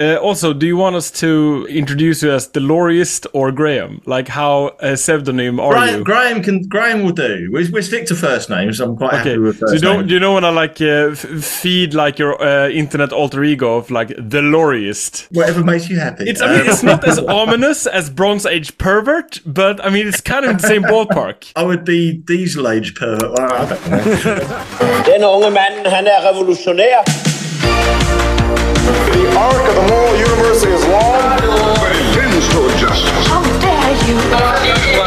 Uh, also, do you want us to introduce you as the Lorryist or Graham? Like how a pseudonym are Graham, you? Graham can Graham will do. We, we stick to first names. I'm quite Okay, happy with so first you don't names. you don't want to like uh, f- feed like your uh, internet alter ego of like the Lorryist. Whatever makes you happy. It's I mean it's not as ominous as Bronze Age pervert, but I mean it's kind of in the same ballpark. I would be diesel age pervert. Well, I don't know. Den unge mand, han er revolutionær. The arc of the moral universe is long, but it bends toward justice. How dare you!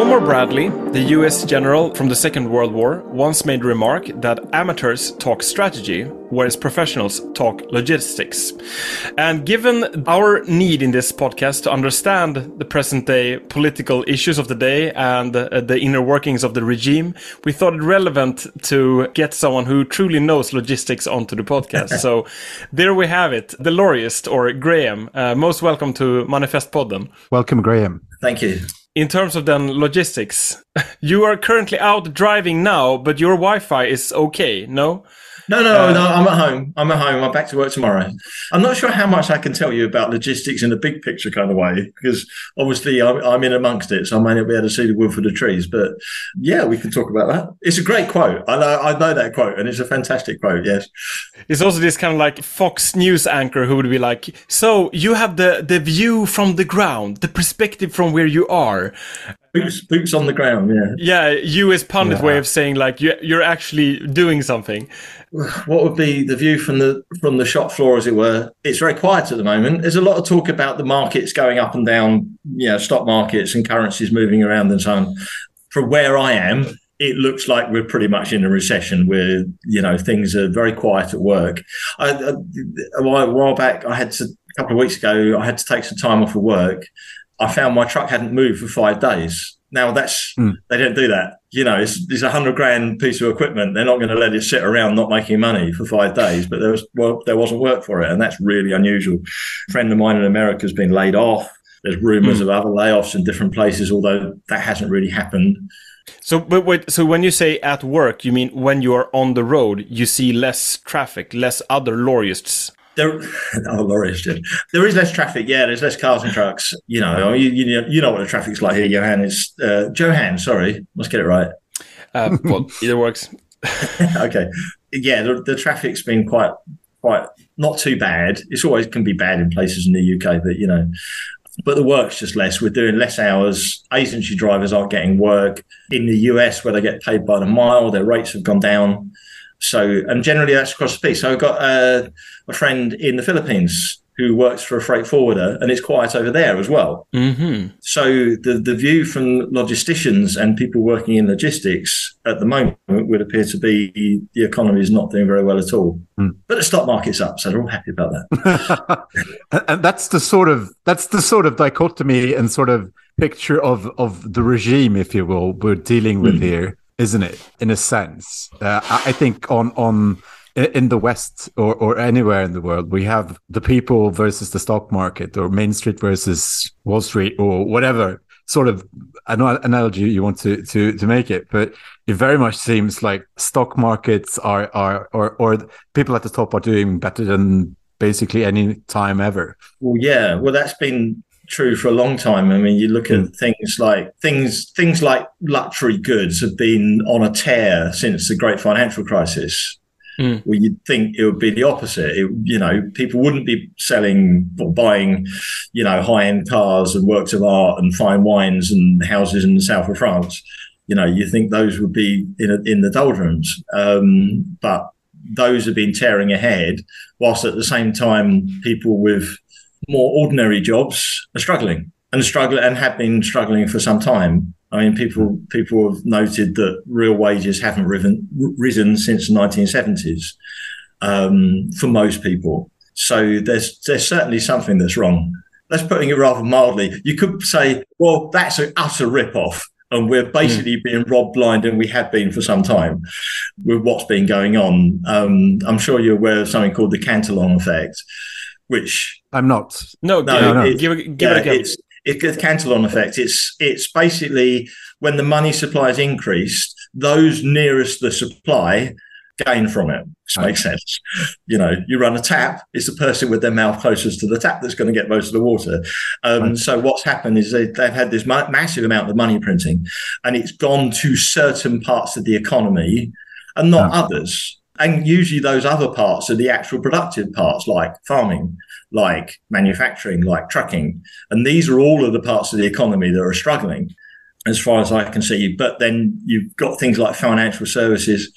Omar Bradley, the US general from the Second World War, once made a remark that amateurs talk strategy, whereas professionals talk logistics. And given our need in this podcast to understand the present day political issues of the day and uh, the inner workings of the regime, we thought it relevant to get someone who truly knows logistics onto the podcast. so there we have it, the Lorryist or Graham. Uh, most welcome to Manifest Podden. Welcome, Graham. Thank you. In terms of then logistics, you are currently out driving now, but your Wi-Fi is okay, no? No, no, uh, no. I'm at home. I'm at home. I'm back to work tomorrow. I'm not sure how much I can tell you about logistics in a big picture kind of way because obviously I'm, I'm in amongst it, so I may not be able to see the wood for the trees. But yeah, we can talk about that. It's a great quote. I know, I know that quote, and it's a fantastic quote. Yes. It's also this kind of like Fox News anchor who would be like, "So you have the the view from the ground, the perspective from where you are." Boots, boots on the ground. Yeah. Yeah, US pundit way of saying like you you're actually doing something. what would be the view from the from the shop floor, as it were? It's very quiet at the moment. There's a lot of talk about the markets going up and down, you know, stock markets and currencies moving around and so on. From where I am, it looks like we're pretty much in a recession where you know things are very quiet at work. I, I, a, a while back, I had to a couple of weeks ago, I had to take some time off of work. I found my truck hadn't moved for five days. Now that's hmm. they don't do that. You know, it's, it's a hundred grand piece of equipment. They're not going to let it sit around not making money for five days. But there was well, there wasn't work for it, and that's really unusual. A friend of mine in America has been laid off. There's rumours hmm. of other layoffs in different places, although that hasn't really happened. So, but wait, so when you say at work, you mean when you are on the road, you see less traffic, less other lorries. There, oh, Laurie did. There is less traffic. Yeah, there's less cars and trucks. You know, you, you, you know what the traffic's like here, Johan. Is uh, Johan? Sorry, let's get it right. Uh, well, either works. okay. Yeah, the, the traffic's been quite, quite not too bad. It's always can be bad in places in the UK, but you know, but the work's just less. We're doing less hours. Agency drivers aren't getting work in the US where they get paid by the mile. Their rates have gone down. So, and generally that's across the piece. So I've got uh, a friend in the Philippines who works for a freight forwarder, and it's quiet over there as well. hmm So the the view from logisticians and people working in logistics at the moment would appear to be the economy is not doing very well at all. But the stock market's up, so they're all happy about that. and and that's the sort of that's the sort of dichotomy and sort of picture of of the regime, if you will, we're dealing with here, isn't it? In a sense, uh, I think on on in the West or or anywhere in the world, we have the people versus the stock market, or Main Street versus Wall Street, or whatever sort of an- analogy you want to to to make it, but it very much seems like stock markets are are or or people at the top are doing better than basically any time ever. Well, yeah, well that's been true for a long time. I mean, you look at things like things things like luxury goods have been on a tear since the great financial crisis. Mm. Well, you'd think it would be the opposite. It, you know, people wouldn't be selling or buying, you know, high-end cars and works of art and fine wines and houses in the south of France. You know, you think those would be in a, in the doldrums, um, but those have been tearing ahead, whilst at the same time, people with more ordinary jobs are struggling and struggle and have been struggling for some time. I mean, people people have noted that real wages haven't risen, risen since the 1970s um, for most people. So there's there's certainly something that's wrong. That's putting it rather mildly. You could say, well, that's an utter rip-off. And we're basically being robbed blind, and we have been for some time with what's been going on. Um, I'm sure you're aware of something called the Cantillon effect, which I'm not. No, no, give, no. it- give, it- give yeah, it a go. it's it's the Cantillon effect. It's it's basically when the money supply is increased, those nearest the supply gain from it. Which makes sense. You know, you run a tap, it's the person with their mouth closest to the tap that's going to get most of the water. Um, Right. So what's happened is they, they've had this ma- massive amount of money printing, and it's gone to certain parts of the economy and not others. And usually those other parts are the actual productive parts, like farming, like manufacturing, like trucking. And these are all of the parts of the economy that are struggling, as far as I can see. But then you've got things like financial services.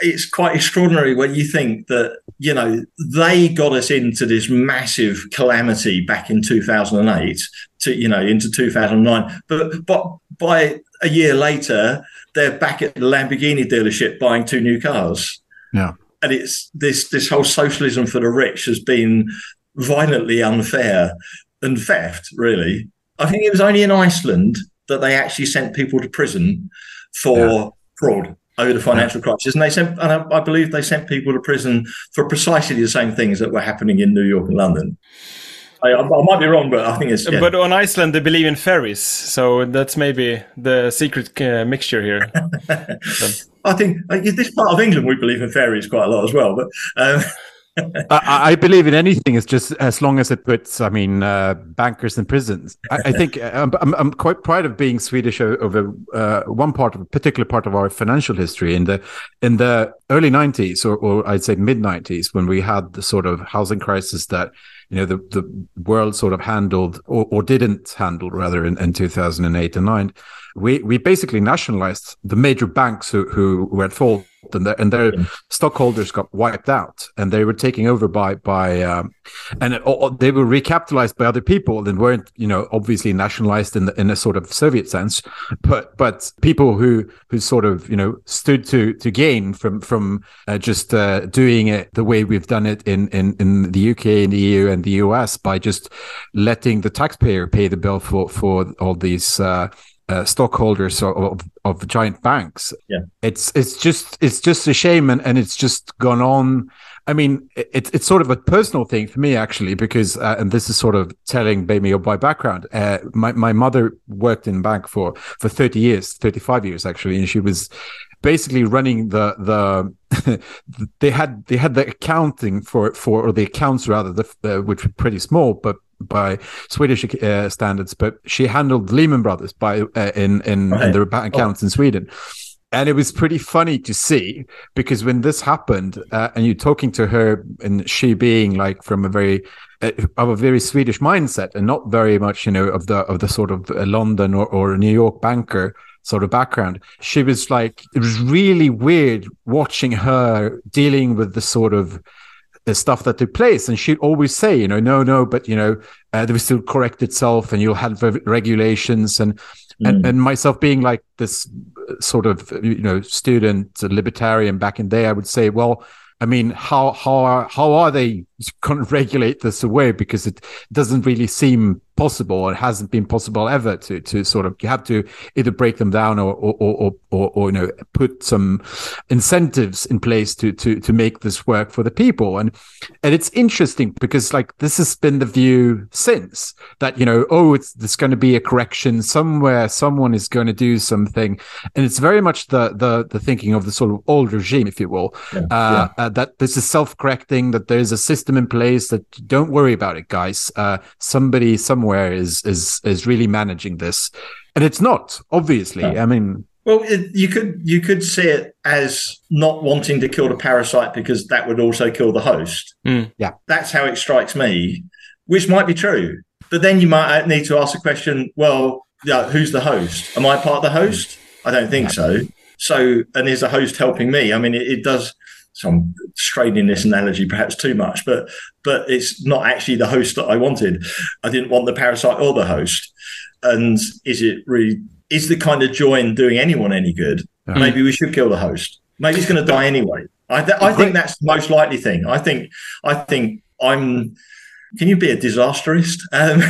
It's quite extraordinary when you think that, you know, they got us into this massive calamity back in 2008 to, you know, into 2009. But, but by a year later, they're back at the Lamborghini dealership buying two new cars. Yeah. and it's this this whole socialism for the rich has been violently unfair and theft really. I think it was only in iceland that they actually sent people to prison for Yeah. fraud over the financial crisis. And they sent and I, I believe they sent people to prison for precisely the same things that were happening in new york and london i, I, I might be wrong but i think it's yeah. But on Iceland, they believe in fairies, so that's maybe the secret uh, mixture here. i think uh, this part of england we believe in fairies quite a lot as well but um, I, I believe in anything. It's just as long as it puts, I mean, uh, bankers in prisons. I, I think uh, I'm, I'm, I'm quite proud of being Swedish over uh, one part of a particular part of our financial history in the in the early 90s, or, or I'd say mid 90s, when we had the sort of housing crisis that you know the the world sort of handled or, or didn't handle rather in, in 2008 and 9 we we basically nationalized the major banks who who were at fault and their, and their stockholders got wiped out and they were taken over by by um, and it, all- they were recapitalized by other people and weren't you know obviously nationalized in the, in a sort of Soviet sense but but people who who sort of you know stood to to gain from from uh, just uh, doing it the way we've done it in in in the UK and the EU and the US by just letting the taxpayer pay the bill for for all these uh, uh, stockholders of, of, giant banks. Yeah. it's it's just it's just a shame, and, and it's just gone on. I mean, it's it's sort of a personal thing for me actually, because uh, and this is sort of telling maybe of my background. Uh, my my mother worked in bank for for thirty years, thirty five years actually, and she was basically running the the they had they had the accounting for for or the accounts rather the uh, which were pretty small but by Swedish uh, standards but she handled Lehman Brothers by uh, in in, Right. in the bank accounts in Sweden and it was pretty funny to see because when this happened uh, and you're talking to her and she being like from a very uh, of a very Swedish mindset and not very much you know of the of the sort of uh, London or, or New York banker sort of background she was like it was really weird watching her dealing with the sort of the stuff that took place. And she'd always say you know no no but you know uh, there will still correct itself and you'll have regulations. And and, and myself being like this uh, sort of you know student uh, libertarian back in the day i would say well i mean how how are how are they going to regulate this away because it doesn't really seem possible it hasn't been possible ever to to sort of you have to either break them down or or or, or, or you know put some incentives in place to to to make this work for the people. And and it's interesting because like this has been the view since that you know oh it's there's going to be a correction somewhere someone is going to do something. And it's very much the the the thinking of the sort of old regime if you will. Uh, uh that this is self-correcting that there's a system in place that don't worry about it guys uh somebody somewhere is is is really managing this and it's not obviously i mean Well, it, you could you could see it as not wanting to kill the parasite because that would also kill the host. Mm. Yeah. that's how it strikes me, which might be true. But then you might need to ask the question: Well, yeah, who's the host? Am I part of the host? I don't think so. So, and is the host helping me? I mean, it, it does. So I'm straining this analogy perhaps too much, but but it's not actually the host that I wanted. I didn't want the parasite or the host. And is it really is the kind of join doing anyone any good? Maybe we should kill the host. Maybe he's going to die anyway. I, th- I think that's the most likely thing. I think I think I'm. Can you be a disasterist? Um,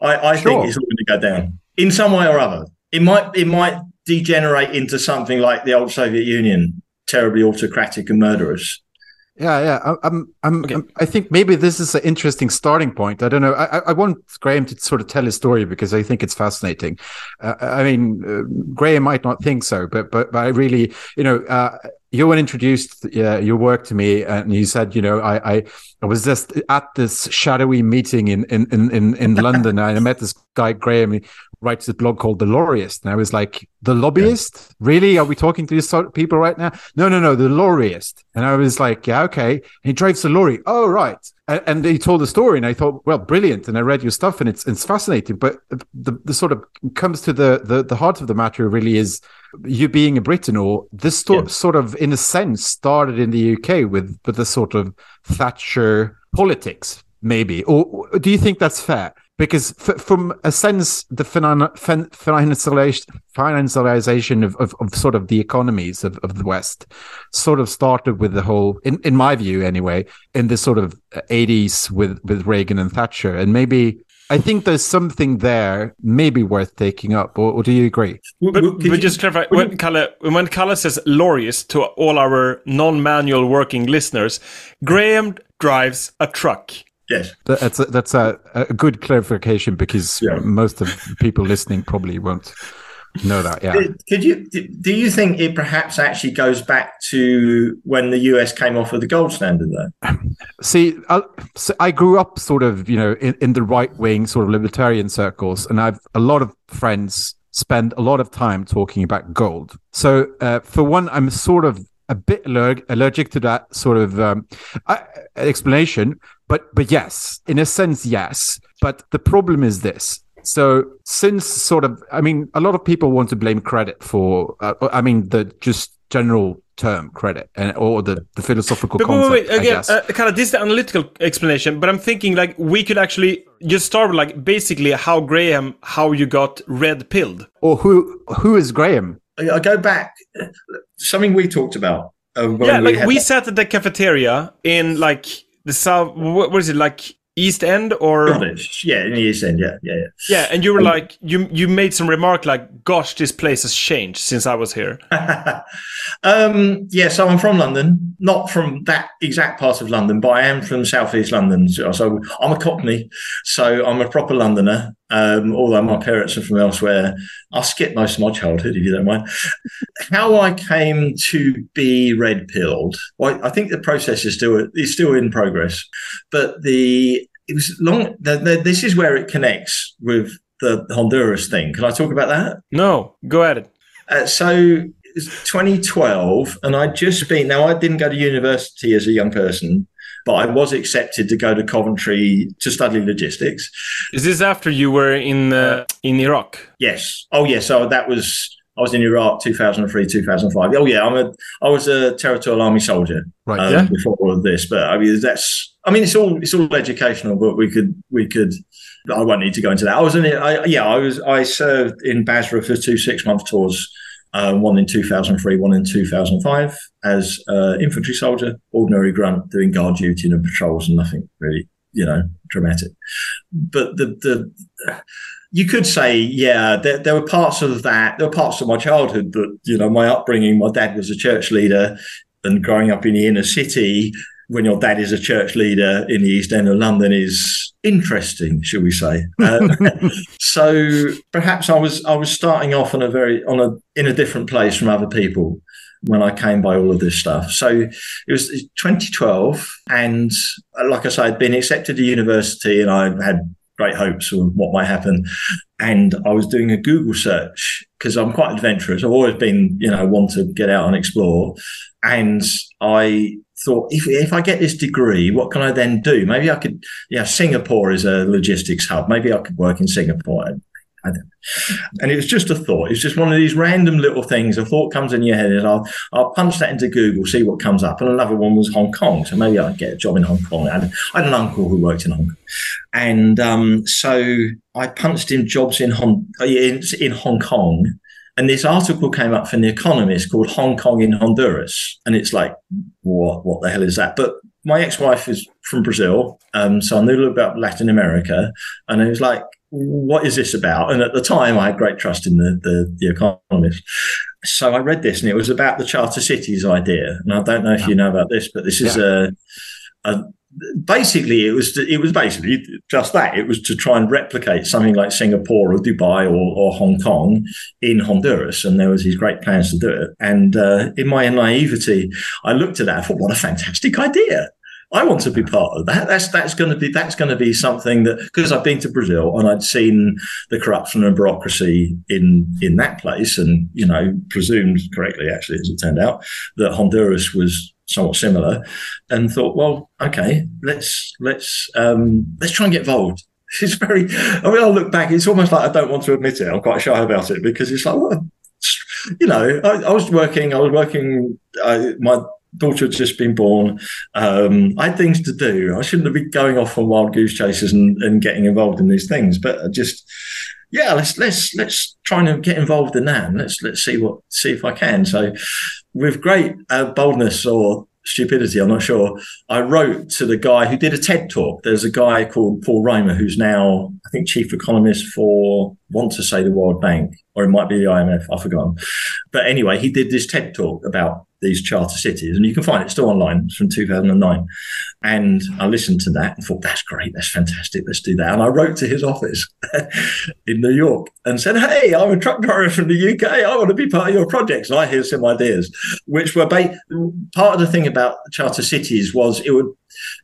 I, I Sure. think it's all going to go down in some way or other. It might it might degenerate into something like the old Soviet Union, terribly autocratic and murderous. Yeah, yeah. I- I'm, I'm, Okay. I'm, I think maybe this is an interesting starting point. I don't know. I, I- I want Graham to sort of tell his story because I think it's fascinating. Uh, I mean, uh, Graham might not think so, but, but, but I really, you know, uh, Johan introduced uh, your work to me, and you said, you know, I, I, I was just at this shadowy meeting in in in in, in London, and I met this guy Graham. Writes a blog called The Lobbyist, and I was like, the lobbyist? Really? Are we talking to these sort of people right now? No, no, no, the lorryist. And I was like, yeah, okay. And he drives a lorry. Oh, right. And, and he told the story, and I thought, well, brilliant. And I read your stuff, and it's it's fascinating. But the the sort of comes to the the, the heart of the matter really is you being a Briton, or this sto- Yeah. sort of, in a sense, started in the UK with with the sort of Thatcher politics, maybe. Or do you think that's fair? Because f- from a sense, the finan- fin- financialization, financialization of, of, of sort of the economies of, of the West sort of started with the whole, in, in my view anyway, in the sort of 80s with, with Reagan and Thatcher. And maybe I think there's something there maybe worth taking up. Or, or do you agree? But, w- could but you- just clarify, would when Kalle, when Kalle says lorries to all our non-manual working listeners, Graham drives a truck. Yes. That's a, that's a, a good clarification because Yeah. most of the people listening probably won't know that. Yeah. Could- you do you think it perhaps actually goes back to when the US came off of the gold standard though? See, I, so I grew up sort of, you know, in, in the right wing sort of libertarian circles, and I've a lot of friends spend a lot of time talking about gold. So, uh, for one, I'm sort of a bit allerg- allergic to that sort of um, explanation, but but yes, in a sense, yes. But the problem is this. So since sort of, I mean, a lot of people want to blame credit for, uh, I mean, the just general term credit and or the, the philosophical But wait, concept. wait, wait, I again, guess. uh, Kalle, this is the analytical explanation, but I'm thinking like we could actually just start with like basically how Graham, how you got red pilled. or who who is Graham? I, I go back something we talked about. Uh, when yeah, like had we that- sat at the cafeteria in like the south. What, what is it like? East End or. Yeah, in the East End. Yeah, yeah, yeah. yeah, and you were like you you made some remark like, "Gosh, this place has changed since I was here." um, yeah, so I'm from London, not from that exact part of London, but I am from southeast London. So so I'm a Cockney, so I'm a proper Londoner. Um, although my parents are from elsewhere, I'll skip most of my childhood if you don't mind. How I came to be red pilled, well, I think the process is still is still in progress, but the it was long. The, the, this is where it connects with the Honduras thing. Can I talk about that? No, go at it. Uh, so it's 2012, and I'd just been. Now I didn't go to university as a young person, but I was accepted to go to Coventry to study logistics. Is this after you were in uh, in Iraq? Yes. Oh, yes. So that was. I was in Iraq 2003, 2005. Oh, yeah. I'm a. I was a territorial army soldier Right. um, Yeah. before all of this, but I mean that's. I mean, it's all it's all educational, but we could we could. I won't need to go into that. I was in it. Yeah, I was. I served in Basra for two six month tours. Uh, one in 2003, one in 2005, as uh, infantry soldier, ordinary grunt, doing guard duty and patrols, and nothing really, you know, dramatic. But the the you could say, yeah, there, there were parts of that. There were parts of my childhood that, you know, my upbringing. My dad was a church leader, and growing up in the inner city, when your dad is a church leader in the East End of London, is interesting, shall we say? Uh, so perhaps I was I was starting off on a very on a in a different place from other people when I came by all of this stuff. So it was 2012, and like I say, I'd been accepted to university, and I had great hopes of what might happen. And I was doing a Google search because I'm quite adventurous. I've always been, you know, want to get out and explore. And I thought, if, if I get this degree, what can I then do? Maybe I could, yeah, Singapore is a logistics hub. Maybe I could work in Singapore. And it was just a thought. It's just one of these random little things. A thought comes in your head, and I'll I'll punch that into Google, see what comes up. And another one was Hong Kong, so maybe I'd get a job in Hong Kong. I had, I had an uncle who worked in Hong Kong, and um, so I punched in jobs in Hong in, in Hong Kong. And this article came up from The Economist called Hong Kong in Honduras. And it's like, what, what the hell is that? But my ex-wife is from Brazil. Um, so I knew a little about Latin America. And it was like, what is this about? And at the time, I had great trust in the, the, the Economist. so I read this, and it was about the charter cities idea. And I don't know if you know about this, but this is a, a basically it was it was basically just that. It was to try and replicate something like Singapore or Dubai or, or Hong Kong in Honduras and there was these great plans to do it. And uh, in my naivety I looked at that I thought what a fantastic idea. I want to be part of that. That's that's going to be that's going to be something that because I've been to Brazil and I'd seen the corruption and bureaucracy in in that place, and you know presumed correctly actually as it turned out that Honduras was somewhat similar, and thought, well, okay, let's let's um, let's try and get involved. It's very. I mean, I look back. It's almost like I don't want to admit it. I'm quite shy about it because it's like, what, you know, I, I was working. I was working. I, my daughter had just been born. Um, I had things to do. I shouldn't have been going off on wild goose chases and, and getting involved in these things. But I just, yeah, let's let's let's try and get involved in that. And let's let's see what see if I can. So, with great uh, boldness or stupidity, I'm not sure. I wrote to the guy who did a TED talk. There's a guy called Paul Romer who's now, I think, chief economist for, want to say the World Bank, or it might be the IMF. I've forgotten. But anyway, he did this TED talk about these charter cities, and you can find it still online. It's from 2009. And I listened to that and thought, that's great, that's fantastic, let's do that. And I wrote to his office in New York and said, hey, I'm a truck driver from the UK. I want to be part of your projects. And I hear some ideas, which were ba- part of the thing about charter cities was it would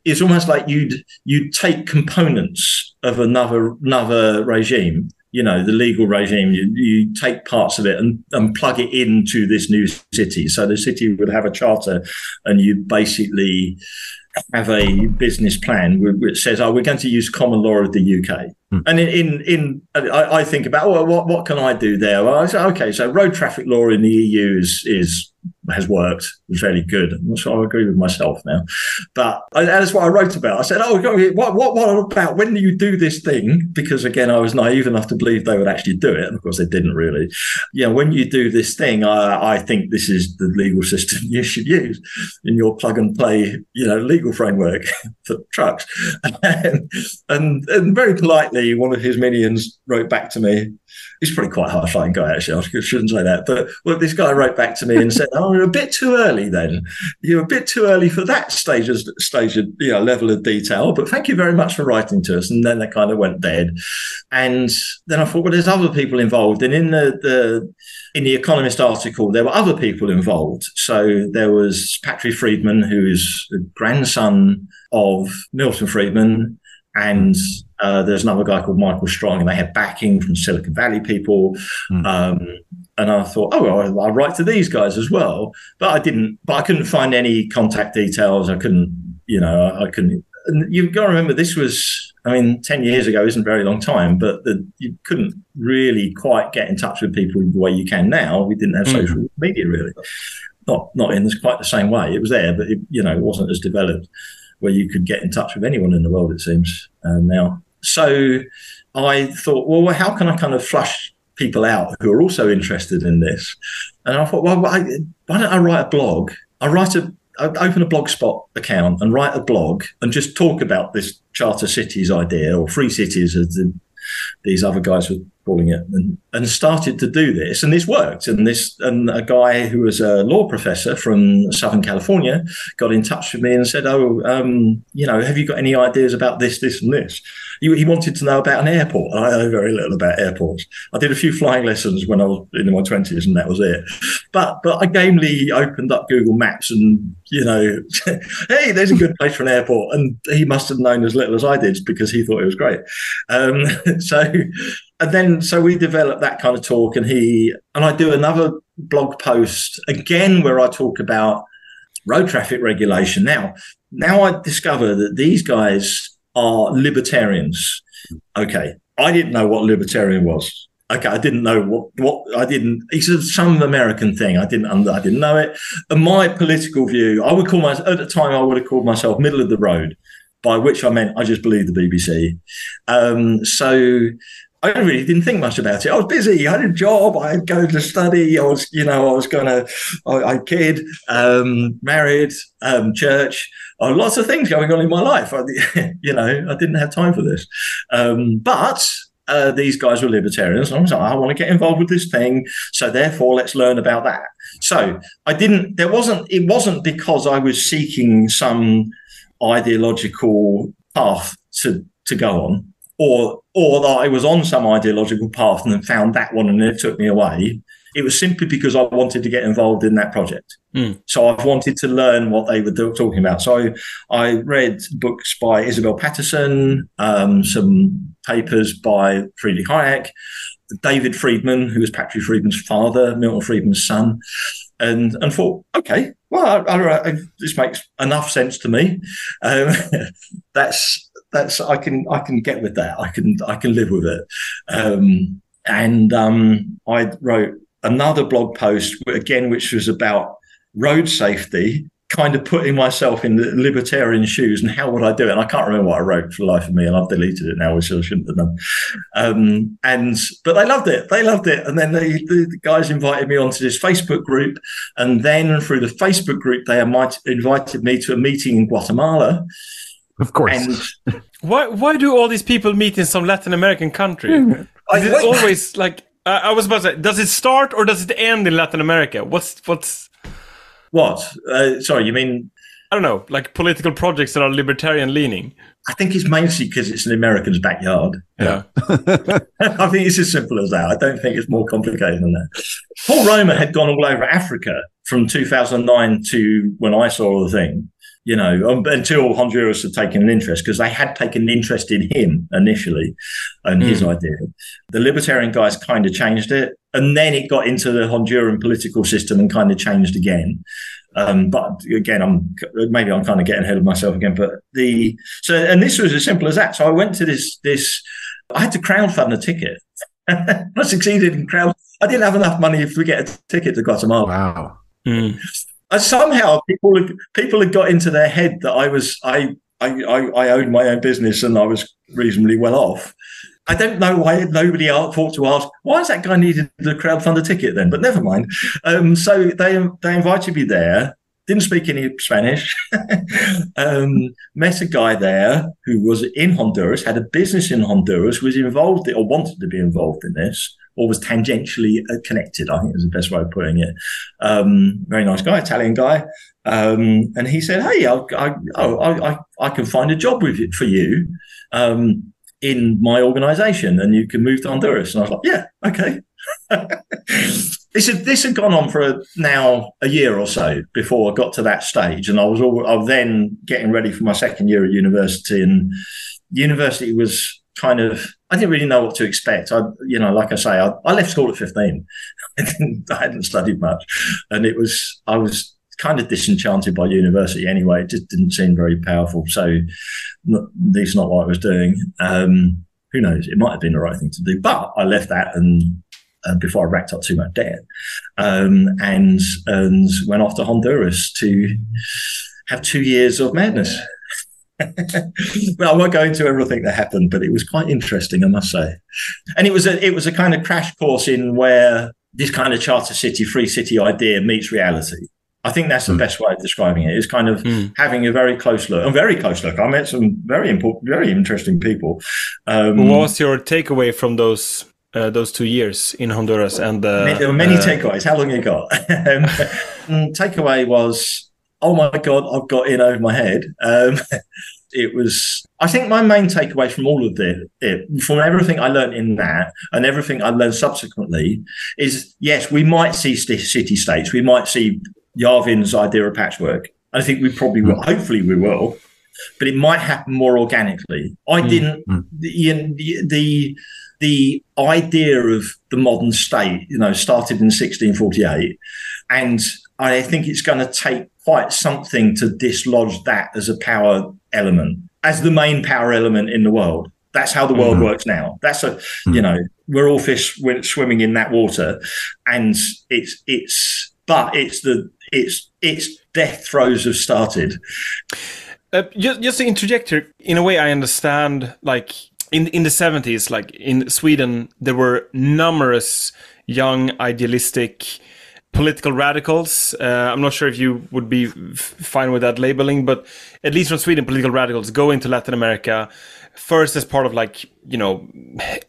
it's almost like you'd you'd take components of another another regime you know the legal regime you, you take parts of it and, and plug it into this new city so the city would have a charter and you basically have a business plan which says, "Oh, we're going to use common law of the UK." Mm. And in in, in I, I, think about, well, what what can I do there? Well, I say, okay, so road traffic law in the EU is is has worked fairly good. I'm sure I agree with myself now, but I, that's what I wrote about. I said, "Oh, what what what about when do you do this thing?" Because again, I was naive enough to believe they would actually do it, and of course, they didn't really. Yeah, when you do this thing, I, I think this is the legal system you should use in your plug and play, you know, legal framework for trucks. and, and, and very politely, one of his minions wrote back to me he's probably quite a flying guy, actually. I shouldn't say that. But well, this guy wrote back to me and said, Oh, you're a bit too early then. You're a bit too early for that stage of, stage of, you know, level of detail. But thank you very much for writing to us. And then that kind of went dead. And then I thought, well, there's other people involved. And in the, the in the Economist article, there were other people involved. So there was Patrick Friedman, who is the grandson of Milton Friedman, and uh, there's another guy called Michael Strong, and they had backing from Silicon Valley people. Mm. Um, and I thought, oh, well, I'll write to these guys as well. But I didn't. But I couldn't find any contact details. I couldn't, you know, I, I couldn't. And you've got to remember, this was, I mean, ten years ago isn't a very long time, but the, you couldn't really quite get in touch with people the way you can now. We didn't have mm. social media really, not not in quite the same way. It was there, but it, you know, it wasn't as developed where you could get in touch with anyone in the world. It seems uh, now so I thought, well, how can I kind of flush people out who are also interested in this? And I thought, well, why, don't I write a blog? I write a I open a blogspot account and write a blog and just talk about this charter cities idea or free cities as the, these other guys were calling it and, and started to do this and this worked and this and a guy who was a law professor from southern california got in touch with me and said oh um, you know have you got any ideas about this this and this he, wanted to know about an airport. I know very little about airports. I did a few flying lessons when i was in my 20s and that was it. But but i gamely opened up google maps and you know hey there's a good place for an airport. And he must have known as little as i did because he thought it was great. Um, so and then so we developed that kind of talk and he and i do another blog post again where i talk about road traffic regulation. Now now i discover that these guys are libertarians. Okay. I didn't know what libertarian was. Okay. I didn't know what what i didn't it's some american thing. I didn't i didn't know it. And my political view i would call myself at the time i would have called myself middle of the road by which i meant i just believe the bbc um, so I really didn't think much about it. I was busy. I had a job. I had go to study. I was, you know, I was going to, I, had kid, um, married, um, church, uh, lots of things going on in my life. I, you know, I didn't have time for this. Um, but uh, these guys were libertarians. And I was like, I want to get involved with this thing. So therefore, let's learn about that. So I didn't, there wasn't, it wasn't because I was seeking some ideological path to, to go on or, or that I was on some ideological path and then found that one and it took me away. It was simply because I wanted to get involved in that project. So I've wanted to learn what they were do- talking about. So I read books by Isabel Paterson, um, some papers by Friedrich Hayek, David Friedman, who was Patrick Friedman's father, Milton Friedman's son, and and thought, okay, well, I, I, I- this makes enough sense to me. Um, that's that's I can I can get with that. I can I can live with it. Um, and um, I wrote another blog post again, which was about road safety, kind of putting myself in the libertarian shoes and how would I do it? And I can't remember what I wrote for the life of me, and I've deleted it now, which I shouldn't have done. Um, and but they loved it. They loved it. And then they, the, guys invited me onto this Facebook group, and then through the Facebook group, they invited me to a meeting in Guatemala. Of course. And Why why do all these people meet in some Latin American country? I, Is it wait, always like uh, I was about to say, does it start or does it end in Latin America? What's what's what? Uh, sorry, you mean? I don't know, like political projects that are libertarian leaning. I think it's mostly because it's an American's backyard. Yeah. I think it's as simple as that. I don't think it's more complicated than that. Paul Romer had gone all over Africa from 2009 to when I saw the thing, you know, um, until Honduras had taken an interest because they had taken an interest in him initially and his idea. The libertarian guys kind of changed it. And then it got into the Honduran political system and kind of changed again. Um, but again, I'm maybe I'm kind of getting ahead of myself again. But the so and this was as simple as that. So I went to this this. I had to crowdfund a ticket. I succeeded in crowd. I didn't have enough money to get a ticket to Guatemala. wow. Mm. And somehow people had, people had got into their head that I was I, I I owned my own business and I was reasonably well off. I don't know why nobody thought to ask why is that guy needed to crowdfund a ticket then, but never mind. Um, so they they invited me there. Didn't speak any Spanish. um, met a guy there who was in Honduras, had a business in Honduras, was involved or wanted to be involved in this, or was tangentially uh, connected. I think is the best way of putting it. Um, very nice guy, Italian guy. Um, and he said, "Hey, I, oh, I, I, I can find a job with it for you um, in my organisation, and you can move to Honduras." And I was like, "Yeah, okay." this had this had gone on for a, now a year or so before I got to that stage, and I was all, I was then getting ready for my second year at university, and university was kind of I didn't really know what to expect. I, you know, like I say, I, I left school at fifteen. I, didn't, I hadn't studied much, and it was I was kind of disenchanted by university anyway. It just didn't seem very powerful. So, not, at least not what I was doing. Um, who knows? It might have been the right thing to do, but I left that and. Uh, before I racked up too much debt, um, and and went off to Honduras to have two years of madness. Well, I won't go into everything that happened, but it was quite interesting, I must say. And it was a it was a kind of crash course in where this kind of charter city, free city idea meets reality. I think that's the best way of describing it. Is kind of having a very close look, a very close look. I met some very important, very interesting people. Um, What was your takeaway from those uh, those two years in Honduras and uh, there were many uh, takeaways. How long you got? um, mm, takeaway was, oh my god, I've got in over my head. Um, it was. I think my main takeaway from all of it, from everything I learned in that and everything I learned subsequently, is yes, we might see city states, we might see Yarvin's idea of patchwork. I think we probably will. Hmm. Hopefully, we will. But it might happen more organically. I hmm. didn't. Hmm. The, the the the idea of the modern state, you know, started in 1648, and I think it's going to take quite something to dislodge that as a power element, as the main power element in the world. That's how the world works now. That's a, you know, we're all fish swimming in that water, and it's it's, but it's the it's it's death throes have started. Uh, just, just to interject here, in a way, I understand. Like in in the seventies, like in Sweden, there were numerous young, idealistic, political radicals. Uh, I'm not sure if you would be f- fine with that labeling, but at least from Sweden, political radicals go into Latin America, first as part of like you know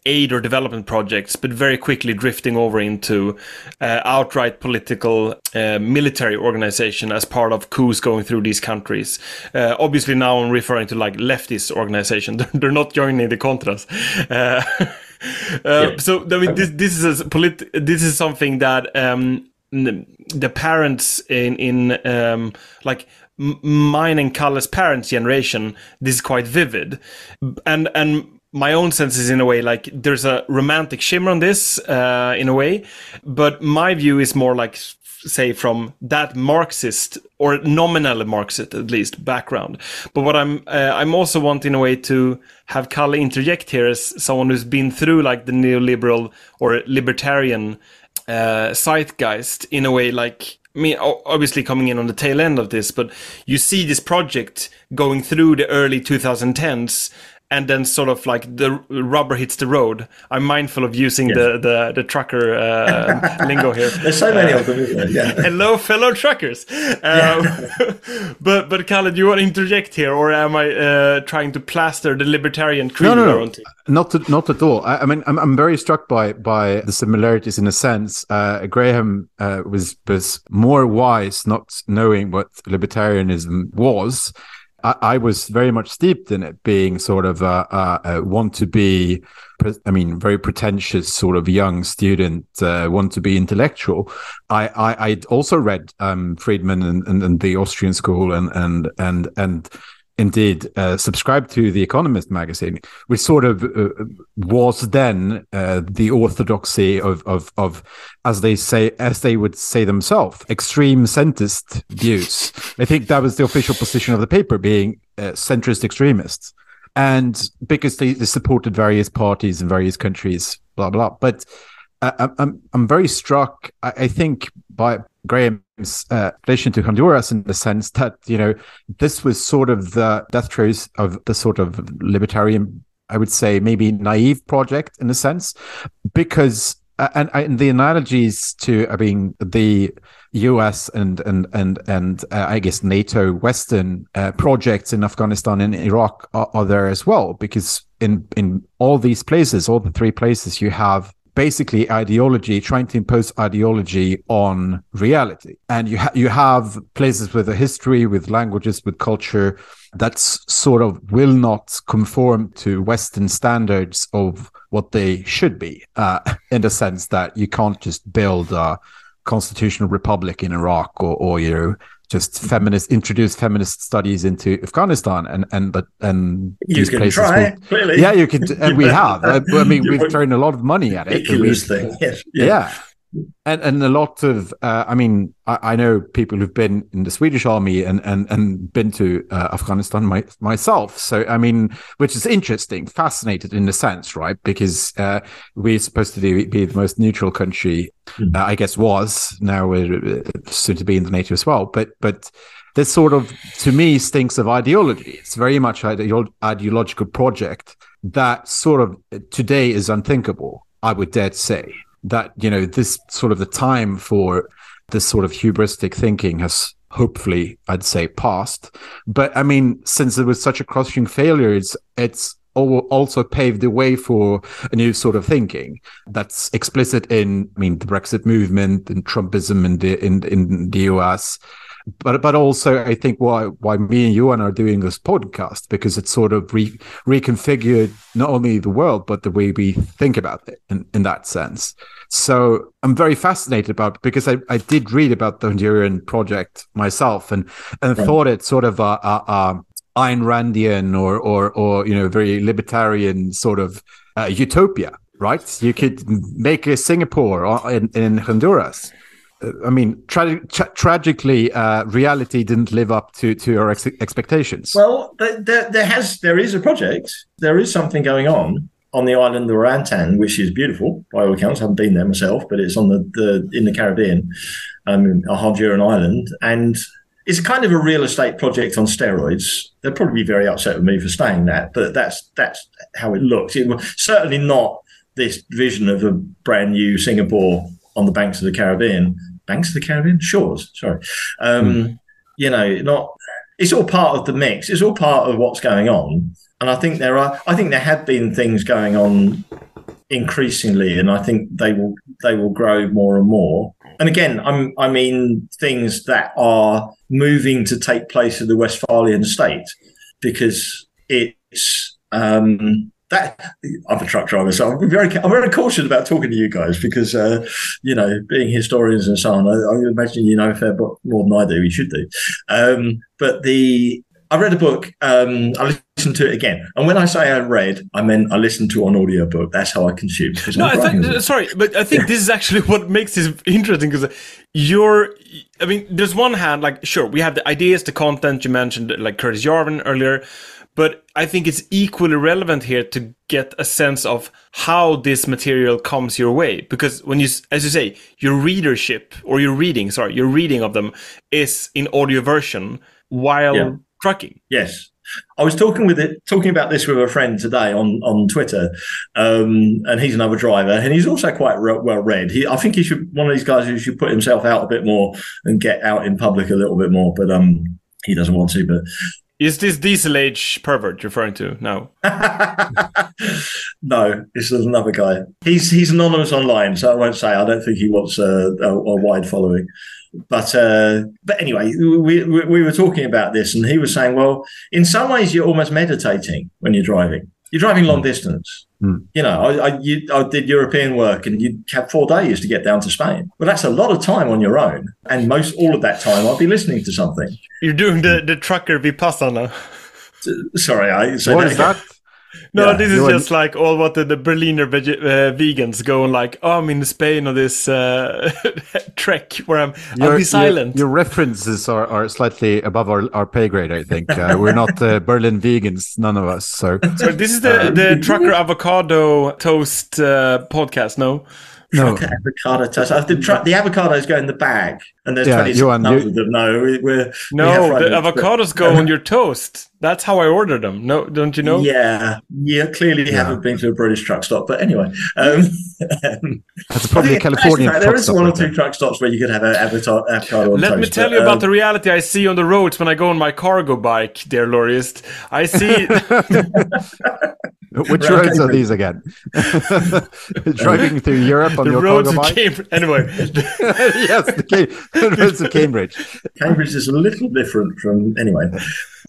aid or development projects, but very quickly drifting over into uh, outright political uh, military organization as part of coups going through these countries. Uh, obviously, now I'm referring to like leftist organization. They're not joining the Contras. Uh, uh, Yeah. So I mean, this this is a polit- This is something that um, the parents in in um, like mine and Kalle's parents' generation. This is quite vivid, and and my own sense is in a way like there's a romantic shimmer on this uh, in a way, but my view is more like say from that Marxist or nominally Marxist at least background. But what I'm uh, I'm also wanting a way to have Kalle interject here as someone who's been through like the neoliberal or libertarian uh, zeitgeist in a way like I mean, obviously coming in on the tail end of this, but you see this project going through the early 2010s, and then sort of like the rubber hits the road. I'm mindful of using the, the the trucker uh, lingo here. There's so many of them. Yeah. Hello, fellow truckers. Um, but but Kalle, do you want to interject here, or am I uh, trying to plaster the libertarian creed no, no, no. Not to, not at all. I, I mean, I'm, I'm very struck by by the similarities in a sense. Uh, Graham uh, was was more wise, not knowing what libertarianism was. I, was very much steeped in it, being sort of a, a, a want to be, I mean, very pretentious sort of young student, uh, want to be intellectual. I, I I'd also read um, Friedman and, and, and the Austrian school and and and and indeed uh, subscribed to the Economist magazine, which sort of uh, was then uh, the orthodoxy of, of of as they say as they would say themselves extreme centrist views. I think that was the official position of the paper, being uh, centrist extremists, and because they, they supported various parties in various countries, blah blah. But uh, I'm- I'm very struck. I, I think by Graham's uh, relation to Honduras in the sense that you know this was sort of the death throes of the sort of libertarian, I would say maybe naive project in a sense, because uh, and, and the analogies to I mean the U.S. and and and and uh, I guess NATO Western uh, projects in Afghanistan and Iraq are, are there as well because in in all these places, all the three places, you have basically ideology trying to impose ideology on reality. And you ha- you have places with a history with languages with culture that's sort of will not conform to western standards of what they should be uh, in the sense that you can't just build a constitutional republic in iraq or, or you know just feminist introduce feminist studies into afghanistan and and but and You these can places try, yeah you can and we have I, I mean we've thrown a lot of money at it and we- ridiculous thing. Yes. yeah. And and a lot of uh, I mean I, I know people who've been in the Swedish army and and and been to uh, Afghanistan my, myself. So I mean, which is interesting, fascinated in a sense, right? Because uh, we're supposed to be, be the most neutral country. Uh, I guess was now we're uh, soon to be in the NATO as well. But but this sort of to me stinks of ideology. It's very much an ideo- ideological project that sort of today is unthinkable. I would dare to say that you know this sort of the time for this sort of hubristic thinking has hopefully I'd say passed. But I mean, since it was such a crushing failure, it's it's also paved the way for a new sort of thinking that's explicit in I mean the Brexit movement and Trumpism in the in in the US. But but also I think why why me and Johan are doing this podcast because it's sort of re, reconfigured not only the world but the way we think about it in, in that sense. So I'm very fascinated about because I, I did read about the Honduran project myself and and thought it sort of a, a, a Ayn Randian or or or you know very libertarian sort of uh, utopia, right? You could make a Singapore uh, in, in Honduras. I mean, tra- tra- tragically, uh, reality didn't live up to to our ex- expectations. Well, there, there, has there is a project. There is something going on on the island of Roatán, which is beautiful by all accounts. I haven't been there myself, but it's on the, the in the Caribbean, um, a Honduran island, and it's kind of a real estate project on steroids. They'll probably be very upset with me for saying that, but that's that's how it looks. It certainly not this vision of a brand new Singapore on the banks of the Caribbean. Banks of the Caribbean? Shores, sorry. Um, You know, not it's all part of the mix. It's all part of what's going on. and I think there are. I think there have been things going on increasingly, and I think they will they will grow more and more. And again, I'm I mean things that are moving to take place in the Westphalian state because it's um, that I'm a truck driver, so I'm very I'm very cautious about talking to you guys because uh, you know being historians and so on. I, I imagine you know a fair bit more than I do. You should do, um, but the I read a book. Um, I listened to it again, and when I say I read, I meant I listened to an audio book. That's how I consume. No, I'm think, sorry, but I think this is actually what makes this interesting because you're, I mean, there's one hand, like, sure, we have the ideas, the content you mentioned, like Curtis Yarvin earlier, but I think it's equally relevant here to get a sense of how this material comes your way. Because when you, as you say, your readership or your reading, sorry, your reading of them is in audio version while Yeah. trucking. Yes. I was talking with it, talking about this with a friend today on on Twitter, um, and he's another driver, and he's also quite re- well read. He, I think he should one of these guys who should put himself out a bit more and get out in public a little bit more, but um, he doesn't want to. But Is this diesel age pervert referring to No. no, this is another guy. He's he's anonymous online, so I won't say. I don't think he wants a, a, a wide following. But uh, but anyway, we, we we were talking about this, and he was saying, well, in some ways, you're almost meditating when you're driving. You're driving long distance. Mm. You know, I I, you, I did European work, and you have four days to get down to Spain. Well, that's a lot of time on your own, and most all of that time, I'd be listening to something. You're doing the, the trucker Vipassana. Sorry, I say What is again. that? No, Yeah. this is just like all what the, the Berliner veg- uh, vegans going like, oh, I'm in Spain on this uh, trek where I'm, I'll Your- be silent. Your, your references are, are slightly above our, our pay grade, I think. Uh, we're not uh, Berlin vegans, none of us. So So this is the, the trucker avocado toast uh, podcast, no? No, avocado toast. Uh, The, tru- the avocados go in the bag, and there's Yeah, 20 Johan, numbers you- of them. No, we, we're No, have the fragments, but- avocados go on your toast. That's how I order them. No, don't you know? Yeah, yeah. clearly haven't been to a British truck stop, but anyway, um, that's probably a I think- Californian actually, truck is stop one or two there. truck stops where you could have an avocado, avocado on Let me tell but, you about um, the reality I see on the roads when I go on my cargo bike, dear Lorryist. I see Which Around roads are these again? Driving through Europe on the your roads of bike? Cambridge. Anyway, yes, the, Cam- the roads of Cambridge. Cambridge is a little different from anyway.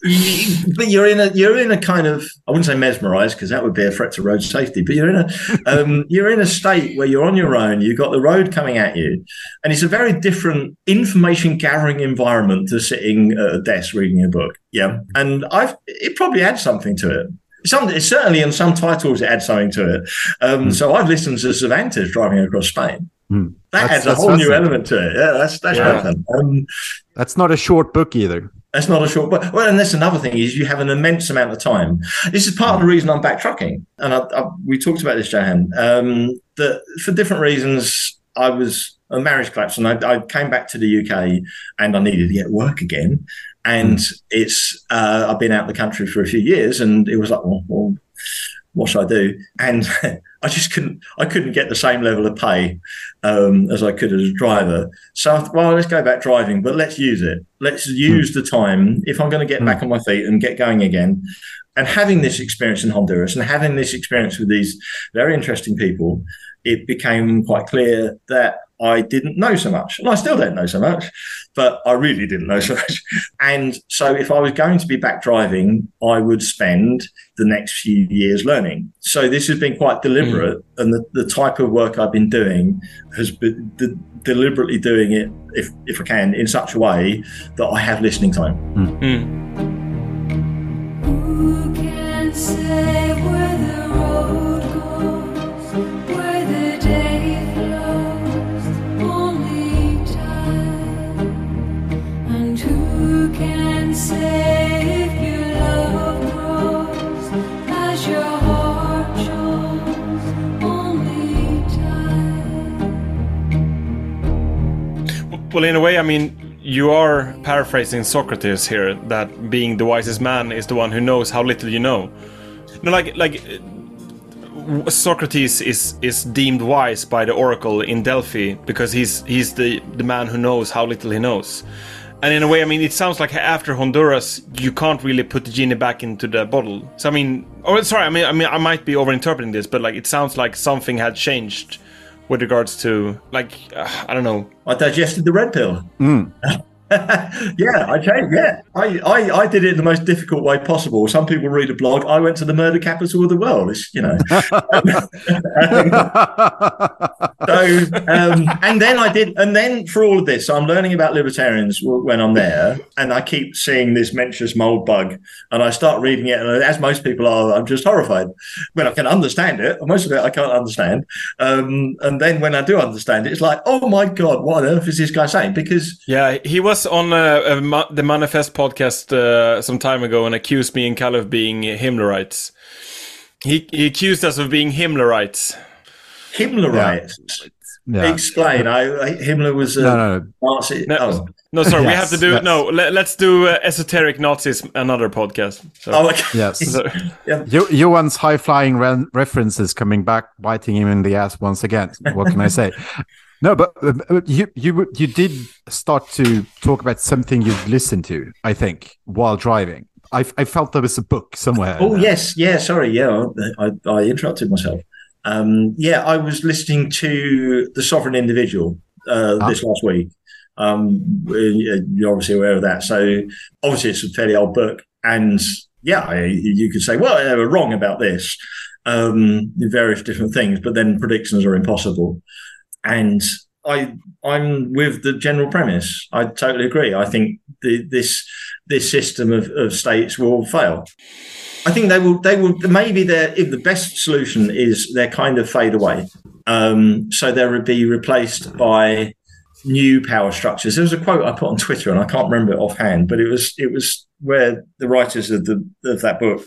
You- But you're in a you're in a kind of I wouldn't say mesmerized because that would be a threat to road safety. But you're in a um, you're in a state where you're on your own. You've got the road coming at you, and it's a very different information gathering environment to sitting at a desk reading a book. Yeah, and I've it probably adds something to it. Some it's certainly in some titles it adds something to it. Um, So I've listened to Cervantes driving across Spain. Hmm. That That's- adds a whole new element to it. Yeah, that's that's Yeah. Um, That's not a short book either. that's not a short, but well, and that's another thing is you have an immense amount of time. This is part of the reason I'm back trucking, and I, I, we talked about this, Johan. Um, that for different reasons, I was a marriage collapse, and I, I came back to the UK, and I needed to get work again. And it's uh, I've been out of the country for a few years, and it was like, well, well what should I do? And I just couldn't, I couldn't get the same level of pay um, as I could as a driver. So, I thought, well, let's go back driving, but let's use it. Let's use the time if I'm going to get back on my feet and get going again. And having this experience in Honduras and having this experience with these very interesting people, it became quite clear that I didn't know so much. And I still don't know so much, but I really didn't know so much. And so if I was going to be back driving, I would spend the next few years learning. So this has been quite deliberate. Hmm. And the, the type of work I've been doing has been de- deliberately doing it, if, if I can, in such a way that I have listening time. Hmm. Who can Well, in a way, I mean, you are paraphrasing Socrates here, that being the wisest man is the one who knows how little you know. No, like, like Socrates is is deemed wise by the oracle in Delphi because he's he's the the man who knows how little he knows. And in a way, I mean, it sounds like after Honduras, you can't really put the genie back into the bottle. So I mean, or sorry, I mean, I mean, I might be overinterpreting this, but like, it sounds like something had changed with regards to like, uh, I don't know. I digested the red pill. yeah, I changed. Yeah, I, I, I did it the most difficult way possible. Some people read a blog. I went to the murder capital of the world. It's, you know. so, um, and then I did, and then for all of this, I'm learning about libertarians when I'm there, and I keep seeing this Mencius Moldbug, and I start reading it, and as most people are, I'm just horrified. When I can understand it, most of it I can't understand, um, and then when I do understand it, it's like, oh my god, what on earth is this guy saying? Because Yeah, he was on uh, uh, Ma- the Manifest podcast uh, some time ago and accused me and Kalle of being Himmlerites. He, he accused us of being Himmlerites. Himmlerites. yeah. Explain. I, I Himmler was a No, no, no. Nazi. No, Oh. no, sorry, we have to do yes. no. Let, let's do uh, esoteric Nazis another podcast. So, Oh, okay. Yes. so- Jo- Johan's high flying re- references coming back, biting him in the ass once again. What can I say? No, but uh, uh, you you you did start to talk about something you'd listened to, I think, while driving. I, I felt there was a book somewhere. Oh yes, yeah. Sorry, yeah. I, I interrupted myself. Um, yeah, I was listening to the Sovereign Individual uh, Ah. this last week. Um, you're obviously aware of that. So obviously, it's a fairly old book, and yeah, you could say, well, they were wrong about this, um, various different things, but then predictions are impossible. And I, I'm with the general premise. I totally agree. I think the, this this system of, of states will fail. I think they will. They will. Maybe they're. If the best solution is they're kind of fade away, um, so they would be replaced by new power structures. There was a quote I put on Twitter, and I can't remember it offhand, but it was it was where the writers of the of that book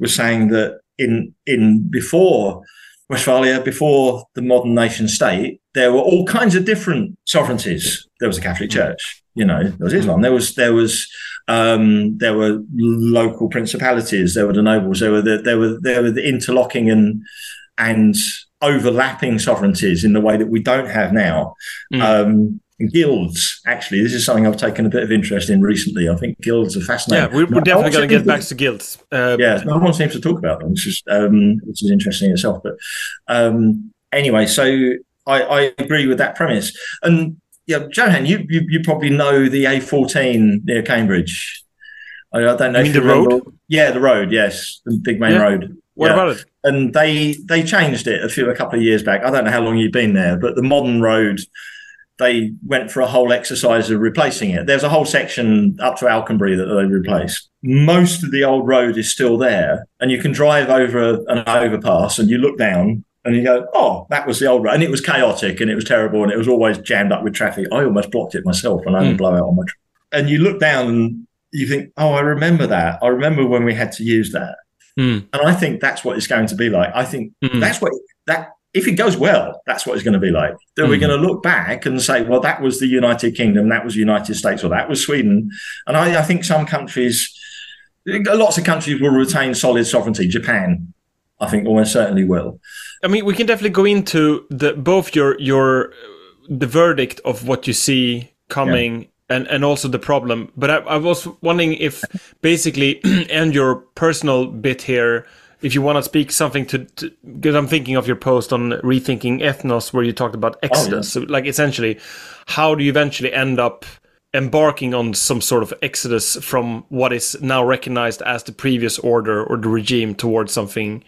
were saying that in in before Westphalia, before the modern nation state, there were all kinds of different sovereignties. There was a Catholic Church, you know, there was Islam, there was there was um, there were local principalities, there were the nobles, there were the, there were there were the interlocking and and overlapping sovereignties in the way that we don't have now. Um, guilds, actually, this is something I've taken a bit of interest in recently. I think guilds are yeah, fascinating. we're, we're No definitely going to get back to guilds. Uh, yeah, no one seems to talk about them, which is um, which is interesting in itself. But um, anyway, so I, I agree with that premise. And yeah, Johan, you you, you probably know the A14 near Cambridge. I, I don't know. You mean the remember- road? Yeah, the road. Yes, the big main Yeah. road. What Yeah. about it? And they they changed it a few a couple of years back. I don't know how long you've been there, but the modern road. They went for a whole exercise of replacing it. There's a whole section up to Alconbury that they replaced. Most of the old road is still there, and you can drive over an overpass and you look down and you go, "Oh, that was the old road," and it was chaotic and it was terrible and it was always jammed up with traffic. I almost blocked it myself and I had Mm. blowout on my. Tra- and you look down and you think, "Oh, I remember that. I remember when we had to use that." Mm. And I think that's what it's going to be like. I think Mm. that's what that if it goes well, that's what it's going to be like. That we're Mm. going to look back and say, well, that was the United Kingdom, that was the United States, or that was Sweden. And I, I think some countries, lots of countries will retain solid sovereignty. Japan, I think, almost certainly will. I mean, we can definitely go into the both your your the verdict of what you see coming and and also the problem. But I, I was wondering if basically and your personal bit here, if you want to speak something to, because I'm thinking of your post on rethinking ethnos where you talked about oh, exodus. So like essentially, how do you eventually end up? embarking on some sort of exodus from what is now recognized as the previous order or the regime towards something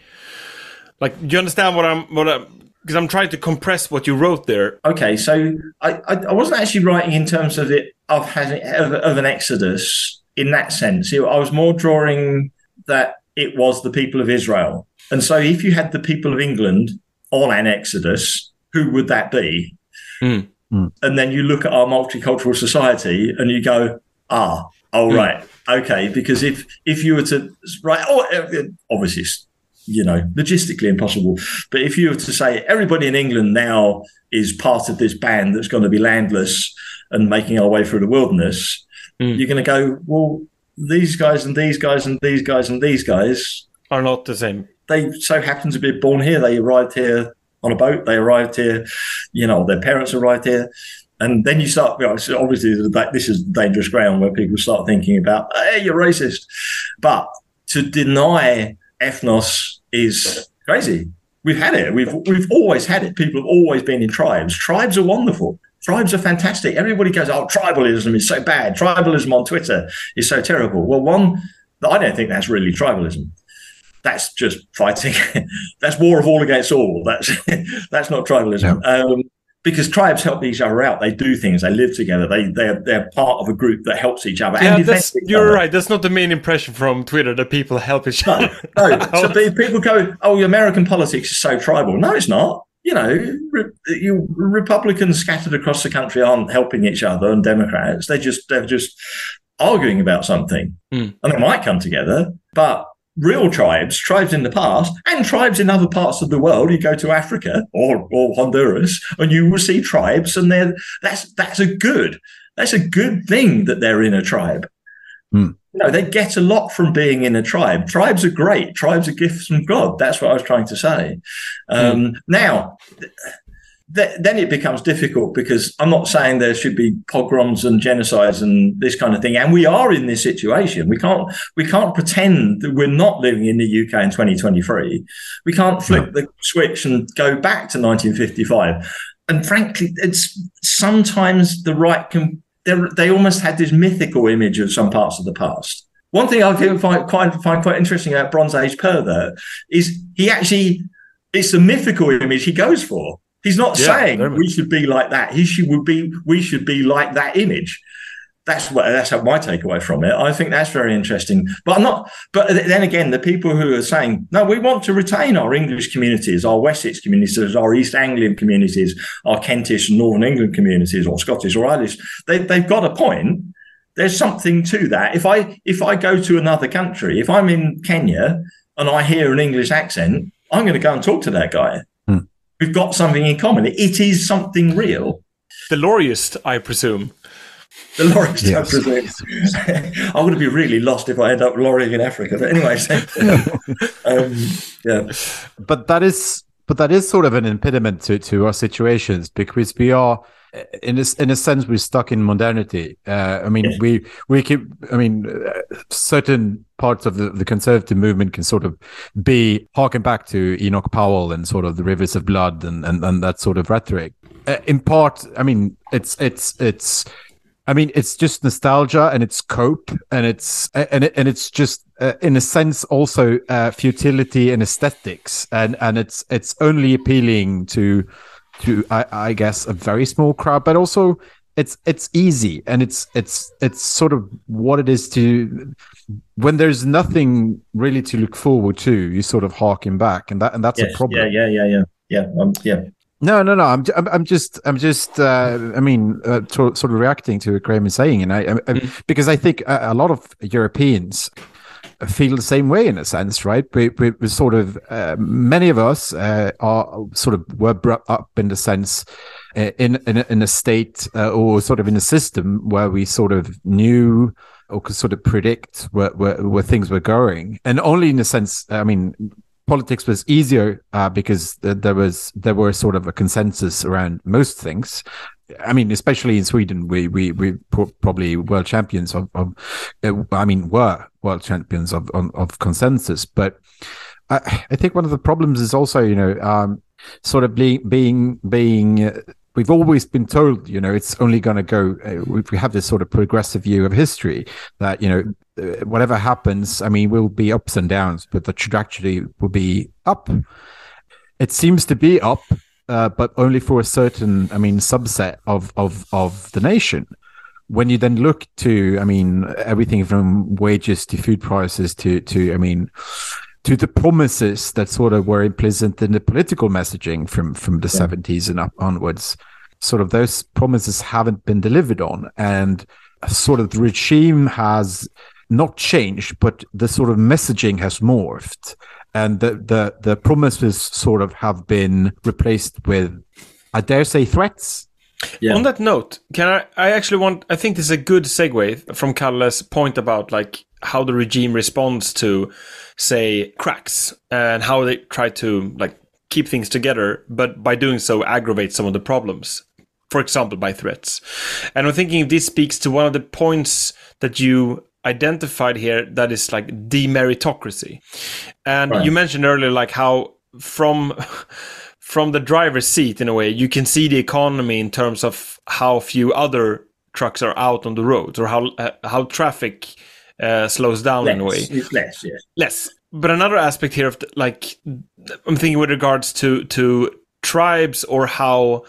like do you understand what i'm what i'm because i'm trying to compress what you wrote there Okay, so I, I, I wasn't actually writing in terms of it of having of, of an exodus in that sense. I was more drawing that it was the people of Israel, and so if you had the people of England on an exodus, who would that be? Mm. Mm. And then you look at our multicultural society and you go, ah, oh Mm. right, okay, because if if you were to right, oh, obviously it's you know, logistically impossible. But if you were to say everybody in England now is part of this band that's going to be landless and making our way through the wilderness, Mm. you're going to go, well, these guys and these guys and these guys and these guys, are not the same they so happen to be born here. They arrived here on a boat. They arrived here, you know, their parents arrived here. And then you start, you know, obviously, this is dangerous ground where people start thinking about, hey, you're racist. But to deny ethnos is crazy. We've had it. We've we've always had it. People have always been in tribes. Tribes are wonderful. Tribes are fantastic. Everybody goes, "Oh, tribalism is so bad. Tribalism on Twitter is so terrible." Well, one, I don't think that's really tribalism. That's just fighting. that's war of all against all. That's that's not tribalism. Um, because tribes help each other out. They do things. They live together. They they're they're part of a group that helps each other. Yeah, and that's, you're other. right. That's not the main impression from Twitter that people help each other. No, so people go, "Oh, American politics is so tribal." No, it's not. You know, re- you, Republicans scattered across the country aren't helping each other, and Democrats they just they're just arguing about something, Mm. and they might come together. But real tribes, tribes in the past, and tribes in other parts of the world, you go to Africa or or Honduras, and you will see tribes, and they're that's that's a good that's a good thing that they're in a tribe. You know, they get a lot from being in a tribe. Tribes are great. Tribes are gifts from God. That's what I was trying to say. Um, Now, th- then it becomes difficult because I'm not saying there should be pogroms and genocides and this kind of thing. And we are in this situation. We can't we can't pretend that we're not living in the UK in 2023. We can't flip the switch and go back to 1955. And frankly, it's sometimes the right can they almost had this mythical image of some parts of the past. One thing I think find quite find quite interesting about Bronze Age Pervert is he actually it's the mythical image he goes for. He's not Yeah, saying we should be like that. He should be we should be like that image. That's what that's my takeaway from it. I think that's very interesting. But I'm not. But then again, the people who are saying no, we want to retain our English communities, our Wessex communities, our East Anglian communities, our Kentish and Northern England communities, or Scottish or Irish. They, they've got a point. There's something to that. If I if I go to another country, if I'm in Kenya and I hear an English accent, I'm going to go and talk to that guy. Hmm. We've got something in common. It is something real. the Lorryist, I presume. The Lorryist, Yes. I'm going to be really lost if I end up lorrying in Africa. But anyway, um, yeah, but that is but that is sort of an impediment to, to our situations because we are in a, in a sense we're stuck in modernity uh, i mean Yeah. we we keep i mean uh, certain parts of the, the conservative movement can sort of be harken back to enoch powell and sort of the rivers of blood and and, and that sort of rhetoric uh, in part i mean it's it's it's I mean, it's just nostalgia and it's cope and it's and it, and it's just uh, in a sense also uh, futility and aesthetics and and it's it's only appealing to to I, I guess a very small crowd, but also it's it's easy and it's it's it's sort of what it is to when there's nothing really to look forward to, you sort of harken back, and that and that's yes, a problem. yeah, yeah, yeah, yeah, yeah, um, yeah. No, no, no. I'm, I'm, I'm just, I'm just. Uh, I mean, uh, to, sort of reacting to what Graham is saying, and I, I, I because I think a, a lot of Europeans feel the same way in a sense, right? We, we, we sort of, uh, many of us uh, are sort of were brought up in the sense uh, in in a, in a state uh, or sort of in a system where we sort of knew or could sort of predict where, where, where things were going, and only in a sense. I mean, politics was easier uh, because th- there was there were sort of a consensus around most things. I mean, especially in Sweden, we we we pro- probably world champions of, of uh, I mean, were world champions of of, of consensus. But I, I think one of the problems is also, you know, um, sort of being being being. Uh, We've always been told, you know, it's only going to go. Uh, we have this sort of progressive view of history that, you know, uh, whatever happens, I mean, will be ups and downs, but the trajectory will be up. It seems to be up, uh, but only for a certain, I mean, subset of of of the nation. When you then look to, I mean, everything from wages to food prices to to, I mean, to the promises that sort of were implicit in the political messaging from from the seventies and up onwards, sort of those promises haven't been delivered on, and sort of the regime has not changed, but the sort of messaging has morphed, and the the the promises sort of have been replaced with, I dare say, threats. Yeah. On that note, can I? I actually want. I think this is a good segue from Kalle's point about like how the regime responds to, say, cracks and how they try to like keep things together, but by doing so aggravate some of the problems. for example, by threats. And I'm thinking if this speaks to one of the points that you identified here that is like demeritocracy. And Right. you mentioned earlier like how from from the driver's seat in a way you can see the economy in terms of how few other trucks are out on the roads or how uh, how traffic uh, slows down in a way Less, less, yeah. less but another aspect here of the, like i'm thinking with regards to to tribes or how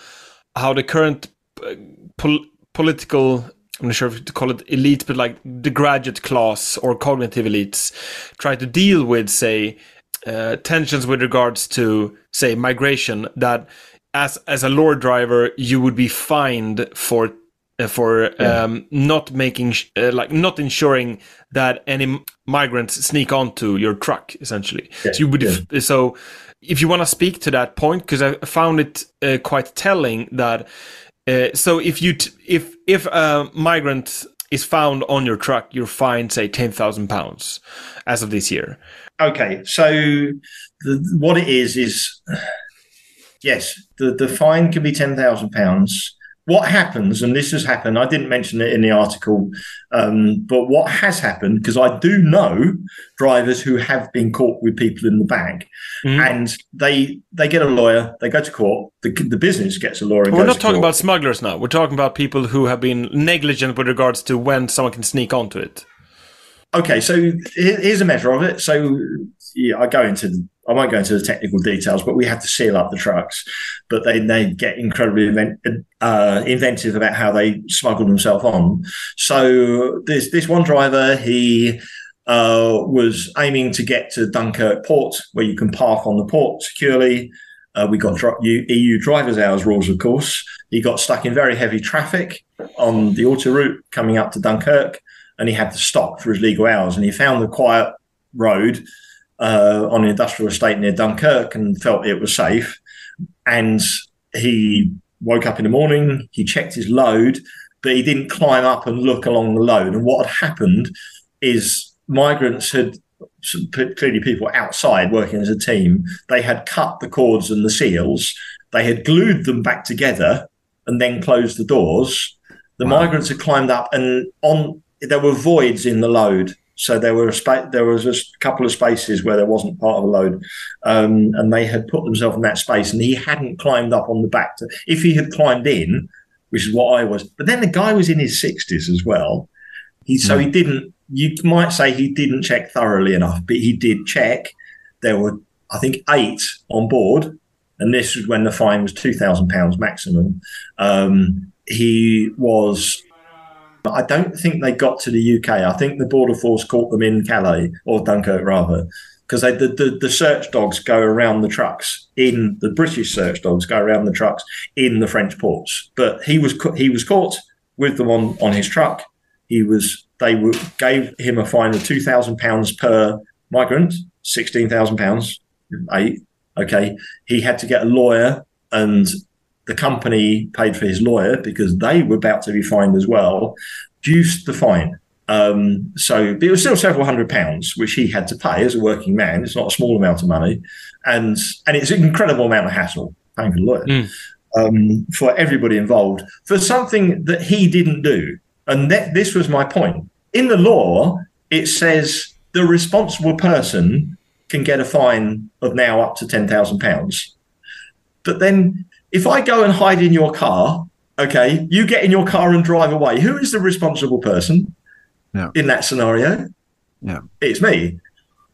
how the current uh, pol- political i'm not sure if to call it elite but like the graduate class or cognitive elites try to deal with say uh, tensions with regards to say migration that as as a lorry driver you would be fined for uh, for um, not making sh- uh, like not ensuring that any migrants sneak onto your truck essentially. Yeah, so you would if, so if you want to speak to that point because i found it uh, quite telling that uh, so if you t- if if a migrant is found on your truck you're fined say 10,000 pounds as of this year Okay, so the, what it is is yes, the, the fine can be ten thousand pounds. What happens, and this has happened, I didn't mention it in the article, um, but what has happened, because I do know drivers who have been caught with people in the bag, Mhm. and they they get a lawyer, they go to court, the, the business gets a lawyer. And we're not talking court. about smugglers now we're talking about people who have been negligent with regards to when someone can sneak onto it Okay, so here's a measure of it. So yeah, I go into I won't go into the technical details, but we had to seal up the trucks. But they they get incredibly invent, uh, inventive about how they smuggle themselves on. So this this one driver he uh, was aiming to get to Dunkirk port, where you can park on the port securely. Uh, we got EU driver's hours rules, of course. He got stuck in very heavy traffic on the autoroute coming up to Dunkirk and he had to stop for his legal hours. And he found the quiet road uh, on an industrial estate near Dunkirk and felt it was safe. And he woke up in the morning, he checked his load, but he didn't climb up and look along the load. And what had happened is migrants had clearly people outside working as a team they had cut the cords and the seals they had glued them back together and then closed the doors the migrants had climbed up and on there were voids in the load so there were a spa- there was a couple of spaces where there wasn't part of the load um, and they had put themselves in that space and he hadn't climbed up on the back to, if he had climbed in which is what i was but then the guy was in his 60s as well. He so he didn't you might say he didn't check thoroughly enough but he did check. There were i think eight on board and this was when the fine was 2000 pounds maximum. Um, he was I don't think they got to the UK. I think the border force caught them in Calais or Dunkirk rather, because the, the the search dogs go around the trucks in the British search dogs go around the trucks in the French ports. But he was he was caught with them on on his truck. He was they were, gave him a fine of two thousand pounds per migrant, sixteen thousand pounds, eight. Okay, he had to get a lawyer and the company paid for his lawyer because they were about to be fined as well, reduced the fine. Um, so but it was still several hundred pounds, which he had to pay as a working man. It's not a small amount of money, and and it's an incredible amount of hassle paying for the lawyer Mm. um, for everybody involved for something that he didn't do. And that, this was my point. In the law, it says the responsible person can get a fine of now up to ten thousand pounds. But then if I go and hide in your car, okay, you get in your car and drive away. Who is the responsible person Yeah. in that scenario? Yeah. It's me.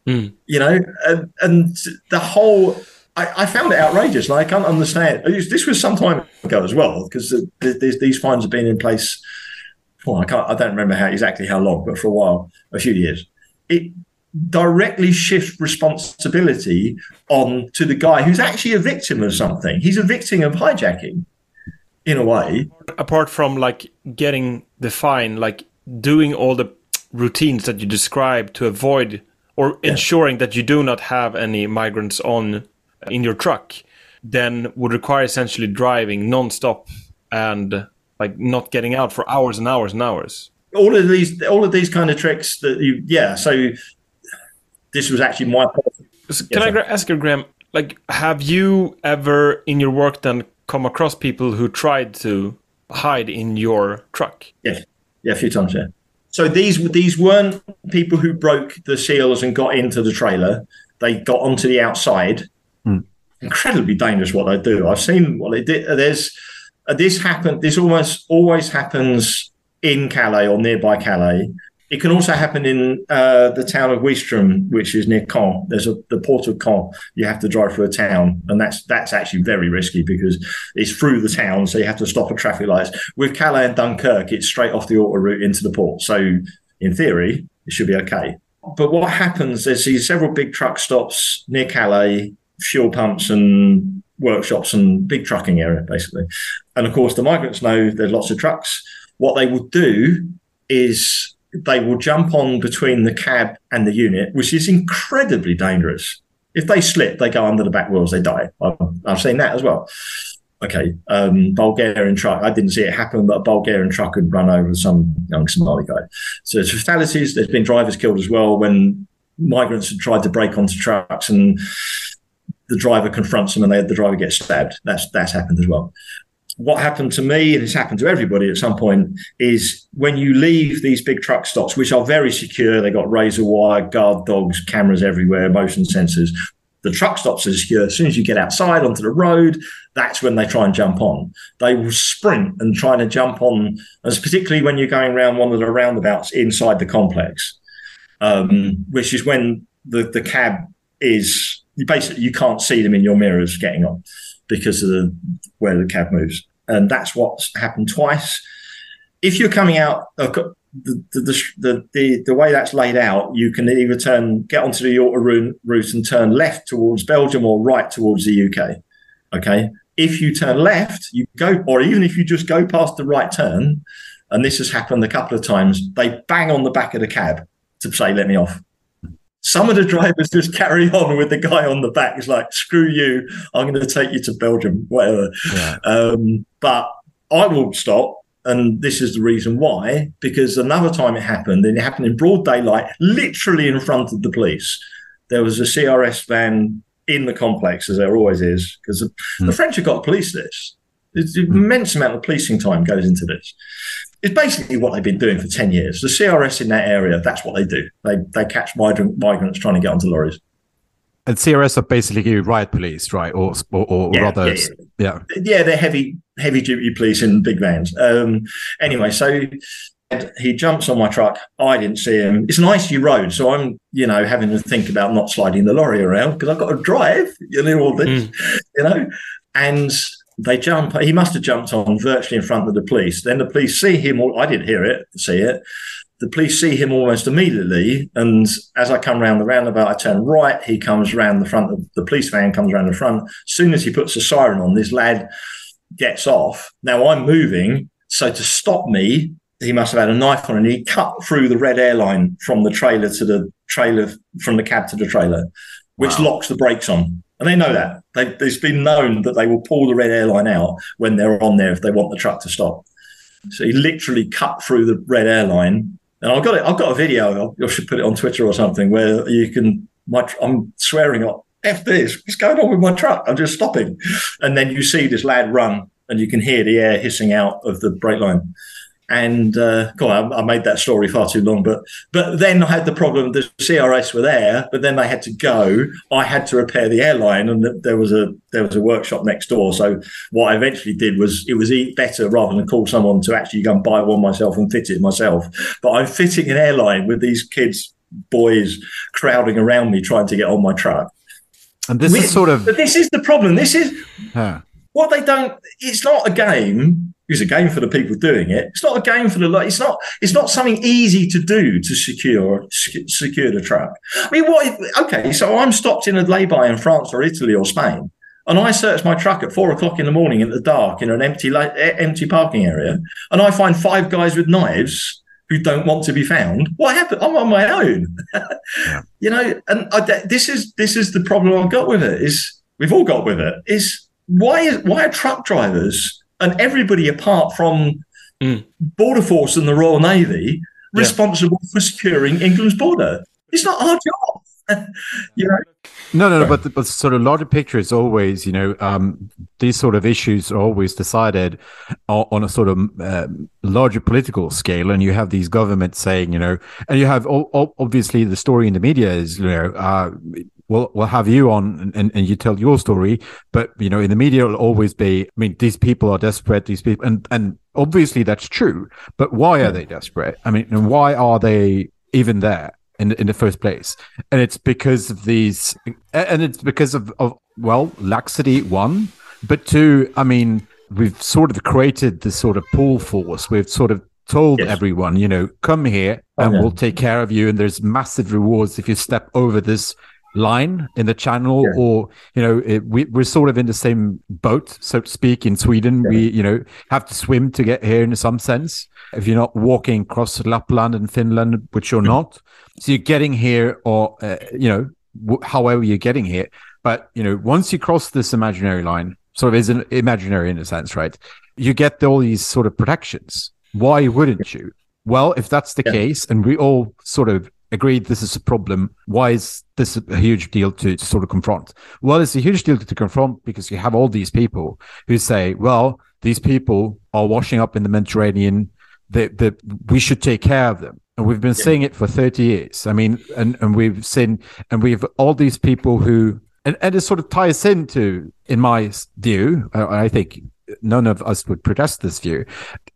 Hmm. You know, and, and the whole, I, I found it outrageous. And I can't understand. This was some time ago as well, because the, the, these, these fines have been in place. Well, I can't, I don't remember how exactly how long, but for a while, a few years. It directly shifts responsibility on to the guy who's actually a victim of something. He's a victim of hijacking, in a way. apart from like getting the fine, like doing all the routines that you described to avoid or ensuring that you do not have any migrants on in your truck, then would require essentially driving non-stop and like not getting out for hours and hours and hours. All of these, all of these kind of tricks that you, yeah. So this was actually my. So Yes, can I sir. ask you, Graham? Like, have you ever in your work then come across people who tried to hide in your truck? Yeah, yeah, a few times. Yeah. So these these weren't people who broke the seals and got into the trailer. They got onto the outside. Incredibly dangerous what they do. I've seen what they did. There's uh, this happened. This almost always happens in Calais or nearby Calais. It can also happen in uh, the town of Ouistreham, which is near Caen. There's a the port of Caen. You have to drive through a town, and that's that's actually very risky because it's through the town, so you have to stop at traffic lights. With Calais and Dunkirk, it's straight off the auto route into the port. So in theory, it should be okay. But what happens? There's these several big truck stops near Calais, fuel pumps and workshops and big trucking area, basically. And of course, the migrants know there's lots of trucks. What they will do is they will jump on between the cab and the unit, which is incredibly dangerous. If they slip, they go under the back wheels, they die. I've, I've seen that as well. Okay, um, Bulgarian truck. I didn't see it happen, but a Bulgarian truck had run over some young Somali guy. So there's fatalities. There's been drivers killed as well when migrants had tried to break onto trucks and the driver confronts them and they, the driver gets stabbed. That's that's happened as well. What happened to me, and it's happened to everybody at some point, is when you leave these big truck stops, which are very secure, they got razor wire, guard dogs, cameras everywhere, motion sensors. The truck stops are secure. As soon as you get outside onto the road, that's when they try and jump on. They will sprint and try to jump on, as particularly when you're going around one of the roundabouts inside the complex, um, which is when the, the cab is you basically you can't see them in your mirrors getting on because of the where the cab moves, and that's what's happened twice. If you're coming out, the, the, the, the, the way that's laid out, you can either turn, get onto the route route and turn left towards Belgium or right towards the UK. Okay. If you turn left, you go, or even if you just go past the right turn, and this has happened a couple of times, they bang on the back of the cab to say, let me off. Some of the drivers just carry on with the guy on the back. It's like, screw you, I'm going to take you to Belgium, whatever. Yeah. Um, but I will stop. And this is the reason why, because another time it happened, and it happened in broad daylight, literally in front of the police. There was a CRS van in the complex, as there always is, because the, the French have got to police this. It's an immense amount of policing time goes into this. It's basically what they've been doing for 10 years. The CRS in that area, that's what they do. They, they catch migrant, migrants trying to get onto lorries. And CRS are basically you riot police, right? Or or, or Yeah, rather, yeah, yeah. yeah, they're heavy, heavy duty police in big vans. Um, anyway, so he jumps on my truck. I didn't see him. It's an icy road, so I'm, you know, having to think about not sliding the lorry around because I've got to drive. You know all this, you know, and they jump. He must have jumped on virtually in front of the police. Then the police see him. Or I didn't hear it, see it. The police see him almost immediately, and as I come round the roundabout, I turn right. He comes round the front of the police van, comes round the front. As soon as he puts the siren on, this lad gets off. Now I'm moving, so to stop me, he must have had a knife on and he cut through the red airline from the trailer to the trailer, from the cab to the trailer, which locks the brakes on. And they know that. They, it's been known that they will pull the red airline out when they're on there if they want the truck to stop. So he literally cut through the red airline. And I've got it. I've got a video. I should put it on Twitter or something where you can. My, I'm swearing at f this. What's going on with my truck? I'm just stopping, and then you see this lad run, and you can hear the air hissing out of the brake line. And uh, God, I, I made that story far too long. But but then I had the problem. The CRS were there, but then they had to go. I had to repair the airline, and th- there was a there was a workshop next door. So what I eventually did was it was better rather than call someone to actually go and buy one myself and fit it myself. But I'm fitting an airline with these kids, boys crowding around me trying to get on my truck. And this is sort of But this is the problem. This is huh. What they don't. It's not a game. It's a game for the people doing it. It's not a game for the. like, It's not. It's not something easy to do to secure sec- secure the truck. I mean, what? If, okay, so I'm stopped in a lay-by in France or Italy or Spain, and I search my truck at four o'clock in the morning in the dark in an empty la- empty parking area, and I find five guys with knives who don't want to be found. What happened? I'm on my own. You know, and I, this is this is the problem I've got with it. Is we've all got with it. Is why is why are truck drivers and everybody apart from Border Force and the Royal Navy responsible for securing England's border? It's not our job. you know, No, no, no. But the, but sort of larger picture is always, you know, um, these sort of issues are always decided on, on a sort of um, larger political scale, and you have these governments saying, you know, and you have o- o- obviously the story in the media is, you know, uh, we'll we'll have you on and, and you tell your story, but you know, in the media it'll always be, I mean, these people are desperate, these people, and and obviously that's true, but why are they desperate? I mean, and why are they even there? in in the first place, and it's because of these, and it's because of of well laxity one, but two. I mean, we've sort of created this sort of pull force. We've sort of told Yes. everyone, you know, come here oh, and yeah. we'll take care of you, and there's massive rewards if you step over this line in the channel Yeah. or you know it, we, we're sort of in the same boat so to speak in sweden. We you know have to swim to get here in some sense. If you're not walking across lapland and finland which you're not so you're getting here or uh, you know w- however you're getting here. But you know once you cross this imaginary line sort of is an imaginary in a sense right you get all these sort of protections. Why wouldn't you? Well if that's the Yeah. case and we all sort of agreed this is a problem. Why is this a huge deal to, to sort of confront? Well it's a huge deal to, to confront because you have all these people who say well these people are washing up in the mediterranean. That that we should take care of them. And we've been saying it for 30 years. I mean and and we've seen and we've all these people who and, and it sort of ties into in my view uh, i think none of us would protest this view.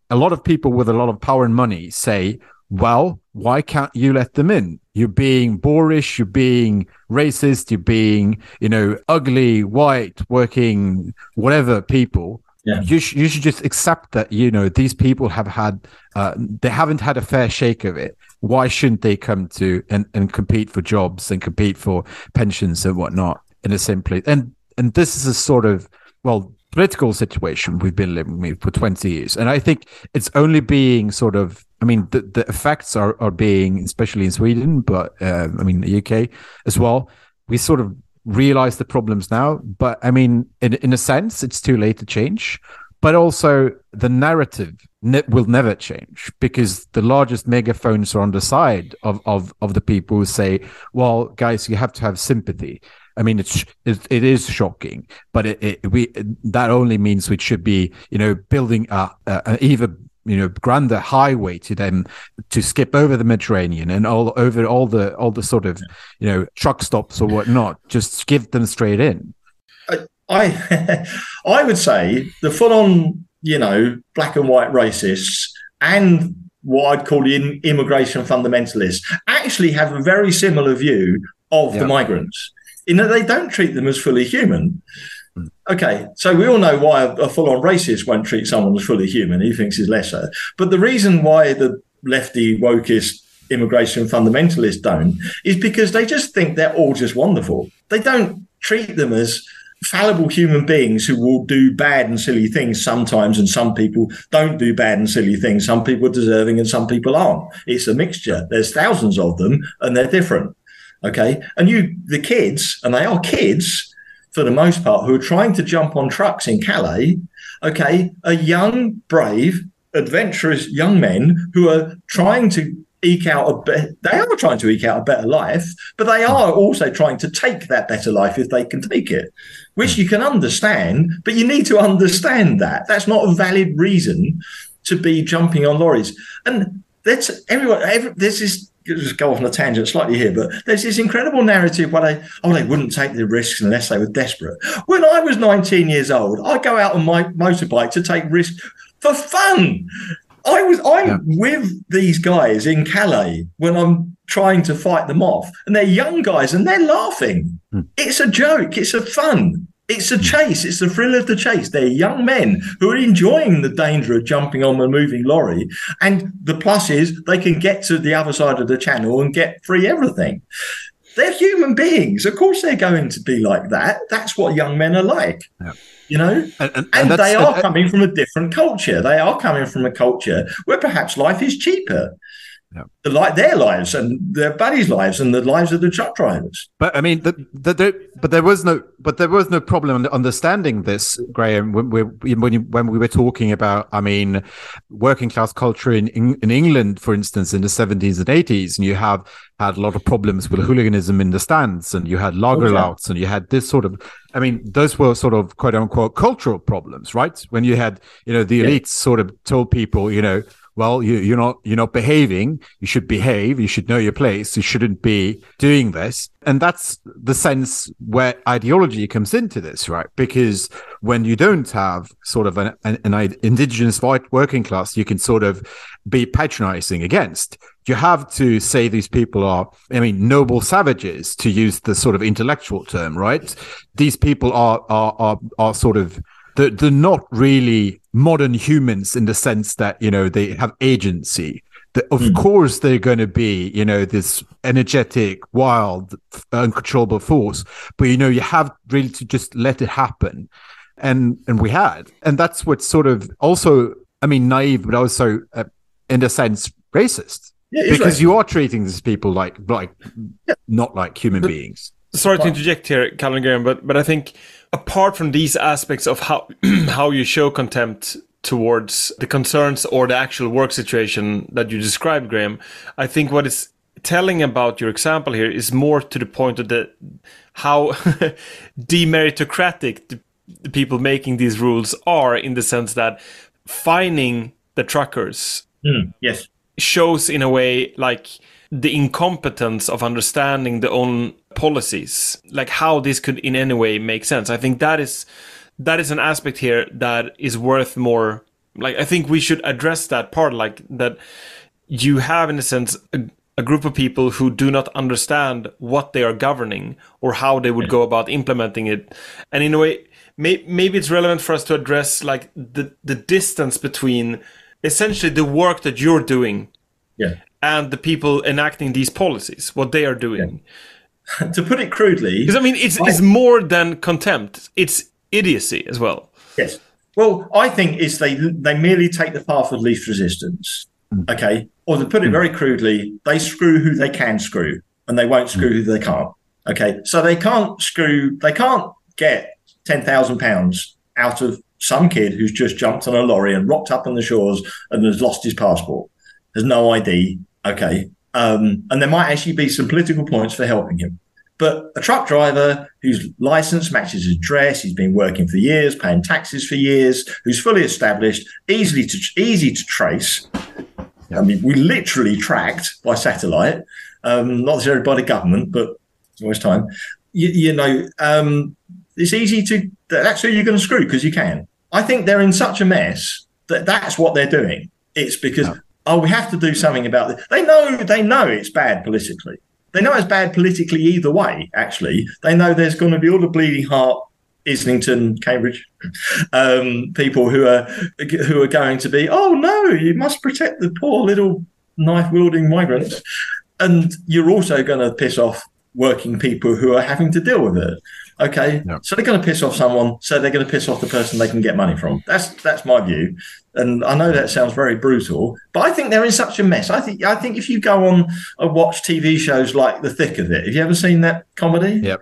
A lot of people with a lot of power and money say well why can't you let them in? You're being boorish you're being racist you're being you know ugly white working whatever people. Yeah. you, sh- you should just accept that you know these people have had uh, they haven't had a fair shake of it. Why shouldn't they come to and, and compete for jobs and compete for pensions and whatnot in a simply and and this is a sort of well political situation we've been living with for 20 years. And i think it's only being sort of i mean the, the effects are are being especially in sweden but uh, i mean the uk as well we sort of realize the problems now but i mean in, in a sense it's too late to change but also the narrative ne- will never change because the largest megaphones are on the side of, of, of the people who say, well, guys, you have to have sympathy. I mean, it's it, it is shocking, but it, it we that only means we should be, you know, building a, a, a even you know grander highway to them to skip over the Mediterranean and all over all the all the sort of you know truck stops or whatnot. Just give them straight in. I I would say the full on, you know, black and white racists and what I'd call the in- immigration fundamentalists actually have a very similar view of Yeah. the migrants in that they don't treat them as fully human. Okay, so we all know why a, full on racist won't treat someone as fully human. He thinks he's lesser. But the reason why the lefty, wokist, immigration fundamentalists don't is because they just think they're all just wonderful. They don't treat them as fallible human beings who will do bad and silly things sometimes, and some people don't do bad and silly things. Some people are deserving and some people aren't. It's a mixture. There's thousands of them and they're different. Okay. And you, the kids, and they are kids for the most part, who are trying to jump on trucks in Calais, okay, are young, brave, adventurous young men who are trying to eke out a be- they are trying to eke out a better life, but they hmm. are also trying to take that better life if they can take it, which hmm. you can understand, but you need to understand that. That's not a valid reason to be jumping on lorries. And that's everyone, every, there's this just go off on a tangent slightly here, but there's this incredible narrative where they, oh, they wouldn't take the risks unless they were desperate. When I was 19 years old, I'd go out on my motorbike to take risks for fun. I was I'm Yeah. with these guys in Calais when I'm trying to fight them off, and they're young guys and they're laughing. Hmm. It's a joke. It's a fun. It's a chase. It's the thrill of the chase. They're young men who are enjoying the danger of jumping on the moving lorry. And the plus is they can get to the other side of the channel and get free everything. They're human beings. Of course, they're going to be like that. That's what young men are like. Yeah. You know? And, and, And that's- they are and- coming from a different culture. They are coming from a culture where perhaps life is cheaper. Yeah. the li- their lives and their buddies' lives and the lives of the truck drivers. But I mean, the, the, the, but there was no, but there was no problem understanding this, Graham. When we when, you, when we were talking about, I mean, working class culture in in, in England, for instance, in the seventies and eighties, and you have had a lot of problems with hooliganism in the stands, and you had oh, lager louts, and you had this sort of. I mean, those were sort of quote unquote cultural problems, right? When you had, you know, the elites sort of told people, you know, well, you, you're not you're not behaving. You should behave. You should know your place. You shouldn't be doing this. And that's the sense where ideology comes into this, right? Because when you don't have sort of an, an, an indigenous white working class, you can sort of be patronizing against. You have to say these people are, I mean, noble savages, to use the sort of intellectual term, right? These people are are are, are sort of they're, they're not really modern humans in the sense that you know they have agency. The, of course they're going to be you know this energetic wild uncontrollable force but you know you have really to just let it happen. And and we had. And that's what sort of also i mean naive but also uh, in a sense racist. Yeah, because racist. you are treating these people like like not like human beings. Sorry to interject here, Calvin Graham, but but I think apart from these aspects of how how you show contempt towards the concerns or the actual work situation that you described, Graham, I think what is telling about your example here is more to the point of the how demeritocratic the, the people making these rules are in the sense that fining the truckers Mm, yes. shows in a way like the incompetence of understanding the own policies like how this could in any way make sense i think that is that is an aspect here that is worth more like i think we should address that part like that you have in a sense a, a group of people who do not understand what they are governing or how they would mm. go about implementing it and in a way may, maybe it's relevant for us to address like the the distance between essentially the work that you're doing Yeah. and the people enacting these policies, what they are doing. to put it crudely, Because I mean, it's it's more than contempt; it's idiocy as well. Yes. Well, I think is they they merely take the path of least resistance. Hmm. Okay. Or to put it hmm. very crudely, they screw who they can screw and they won't screw hmm. who they can't. Okay. So they can't screw they can't get ten thousand pounds out of some kid who's just jumped on a lorry and rocked up on the shores and has lost his passport. Has no ID. Okay. Um, and there might actually be some political points for helping him. But a truck driver whose license matches his dress, he's been working for years, paying taxes for years, who's fully established, easily to easy to trace. I mean, we literally tracked by satellite, um, not necessarily by the government, but it's always time. You, you know, um, it's easy to. That's who you're going to screw because you can. I think they're in such a mess that that's what they're doing. It's because oh, we have to do something about this. They know they know it's bad politically. They know it's bad politically either way. Actually, they know there's going to be all the bleeding heart, Islington, Cambridge, um, people who are who are going to be. Oh no, you must protect the poor little knife wielding migrants, and you're also going to piss off working people who are having to deal with it. Okay, Yeah. so they're going to piss off someone, so they're going to piss off the person they can get money from. That's that's my view, and I know that sounds very brutal, but I think they're in such a mess. I think I think if you go on and watch TV shows like The Thick of It, have you ever seen that comedy? Yep.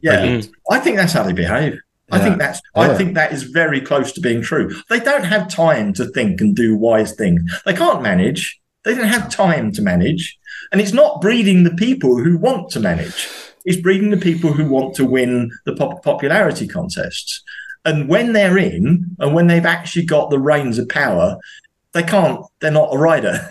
Yeah, Brilliant. I think that's how they behave. I think that's I think that is very close to being true. They don't have time to think and do wise things. They can't manage. They don't have time to manage. And it's not breeding the people who want to manage. It's breeding the people who want to win the pop- popularity contests. And when they're in and when they've actually got the reins of power, they can't, they're not a rider.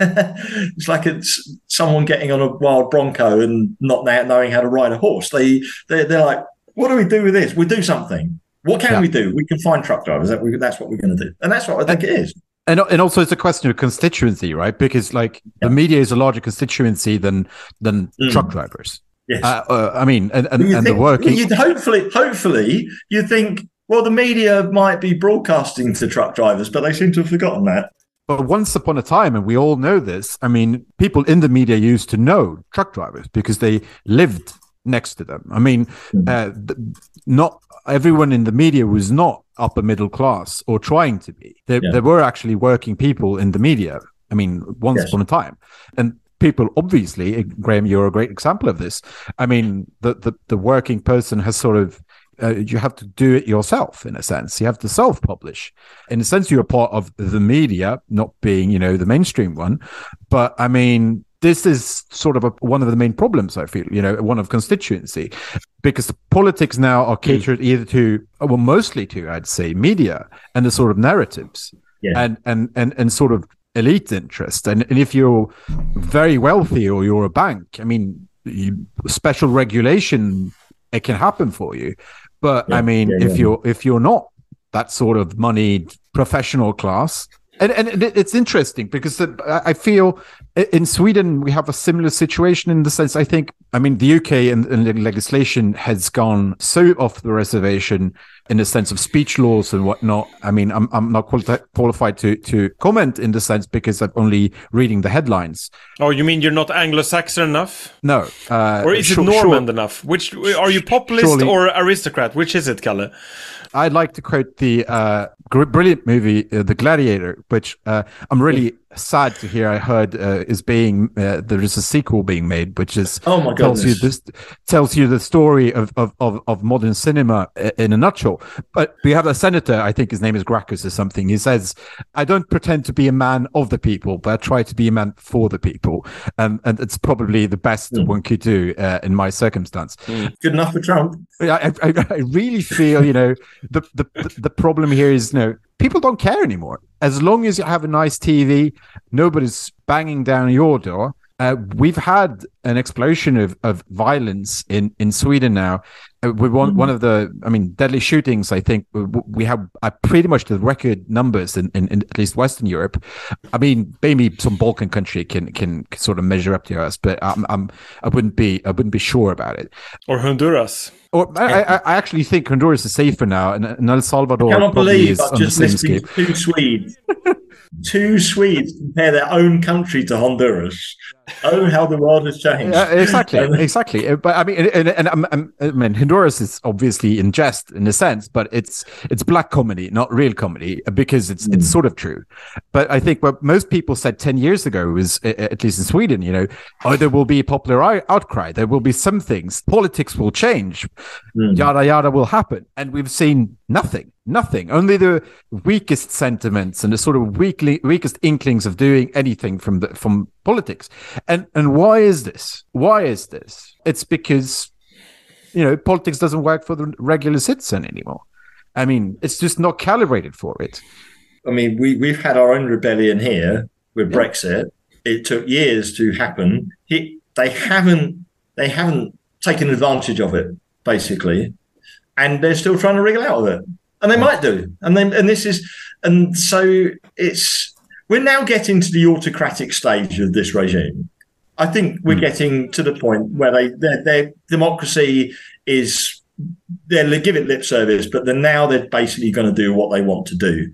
it's like it's someone getting on a wild bronco and not knowing how to ride a horse. They, they're, they're like, what do we do with this? We do something. What can Yeah. we do? We can find truck drivers. That we, that's what we're going to do. And that's what I think it is. And and also it's a question of constituency, right? Because like the media is a larger constituency than than Mm. truck drivers. Yes. Uh, uh, I mean, and and, and the think, working. You'd hopefully, hopefully, you think, well, the media might be broadcasting to truck drivers, but they seem to have forgotten that. But once upon a time, and we all know this, I mean, people in the media used to know truck drivers because they lived next to them. I mean, uh, not everyone in the media was not upper middle class or trying to be. There, Yeah. there were actually working people in the media. I mean, once Yes. upon a time. And people obviously graham you're a great example of this i mean the the, the working person has sort of uh, you have to do it yourself in a sense you have to self-publish in a sense you're part of the media not being you know the mainstream one but i mean this is sort of a, one of the main problems i feel you know one of constituency. Because politics now are hmm. catered either to well mostly to i'd say media and the sort of narratives Yeah. and and and and sort of elite interest. And, and if you're very wealthy or you're a bank i mean you, special regulation it can happen for you. But i mean yeah, if yeah. you're if you're not that sort of moneyed professional class and and it's interesting because I feel in Sweden we have a similar situation in the sense I think I mean the UK and, and the legislation has gone so off the reservation in the sense of speech laws and whatnot. I mean I'm I'm not quali- qualified to to comment in the sense because I'm only reading the headlines. Oh, you mean you're not Anglo-Saxon enough? No, uh, Or is it sure- sure- enough? Which are you populist Surely- or aristocrat? Which is it, Kalle? I'd like to quote the uh, brilliant movie, uh, The Gladiator, which uh, I'm really sad to hear. I heard uh, is being uh, there is a sequel being made, which is Oh my tells you this tells you the story of, of of of modern cinema in a nutshell. But we have a senator, I think his name is Gracchus or something. He says, "I don't pretend to be a man of the people, but I try to be a man for the people," um, and it's probably the best one could do uh, in my circumstance. Good enough for Trump. I, I, I really feel, you know, the, the the problem here is, you know, people don't care anymore. As long as you have a nice TV, nobody's banging down your door. Uh, we've had an explosion of, of violence in, in Sweden now. Uh, we one one of the, I mean, deadly shootings. I think we have uh, pretty much the record numbers in, in, in at least Western Europe. I mean, maybe some Balkan country can can sort of measure up to us, but I'm I wouldn't be I wouldn't be sure about it. Or Honduras? Or I, I, I actually think Honduras is safer now, and, and El Salvador I cannot probably believe is I've on just same listened to two Swedes. two Swedes compare their own country to Honduras. Oh, how the world has changed. Yeah, exactly, Um, exactly. Uh, But I mean, and, and, and, um, I mean, Honduras is obviously in jest in a sense, but it's it's black comedy, not real comedy, uh, because it's it's sort of true. But I think what most people said ten years ago was, at least in Sweden, you know, oh, there will be a popular outcry, there will be some things, politics will change, yada yada will happen, and we've seen nothing. Nothing. Only the weakest sentiments and the sort of weakly, weakest inklings of doing anything from the from politics. And and why is this? Why is this? It's because you know politics doesn't work for the regular citizen anymore. I mean, it's just not calibrated for it. I mean, we, we've had our own rebellion here with Brexit. It took years to happen. He, they haven't they haven't taken advantage of it, basically, and they're still trying to wriggle out of it. And they might do. And then and this is and so it's we're now getting to the autocratic stage of this regime. I think we're hmm. getting to the point where they their, their democracy is they'll give it lip service, but then now they're basically going to do what they want to do.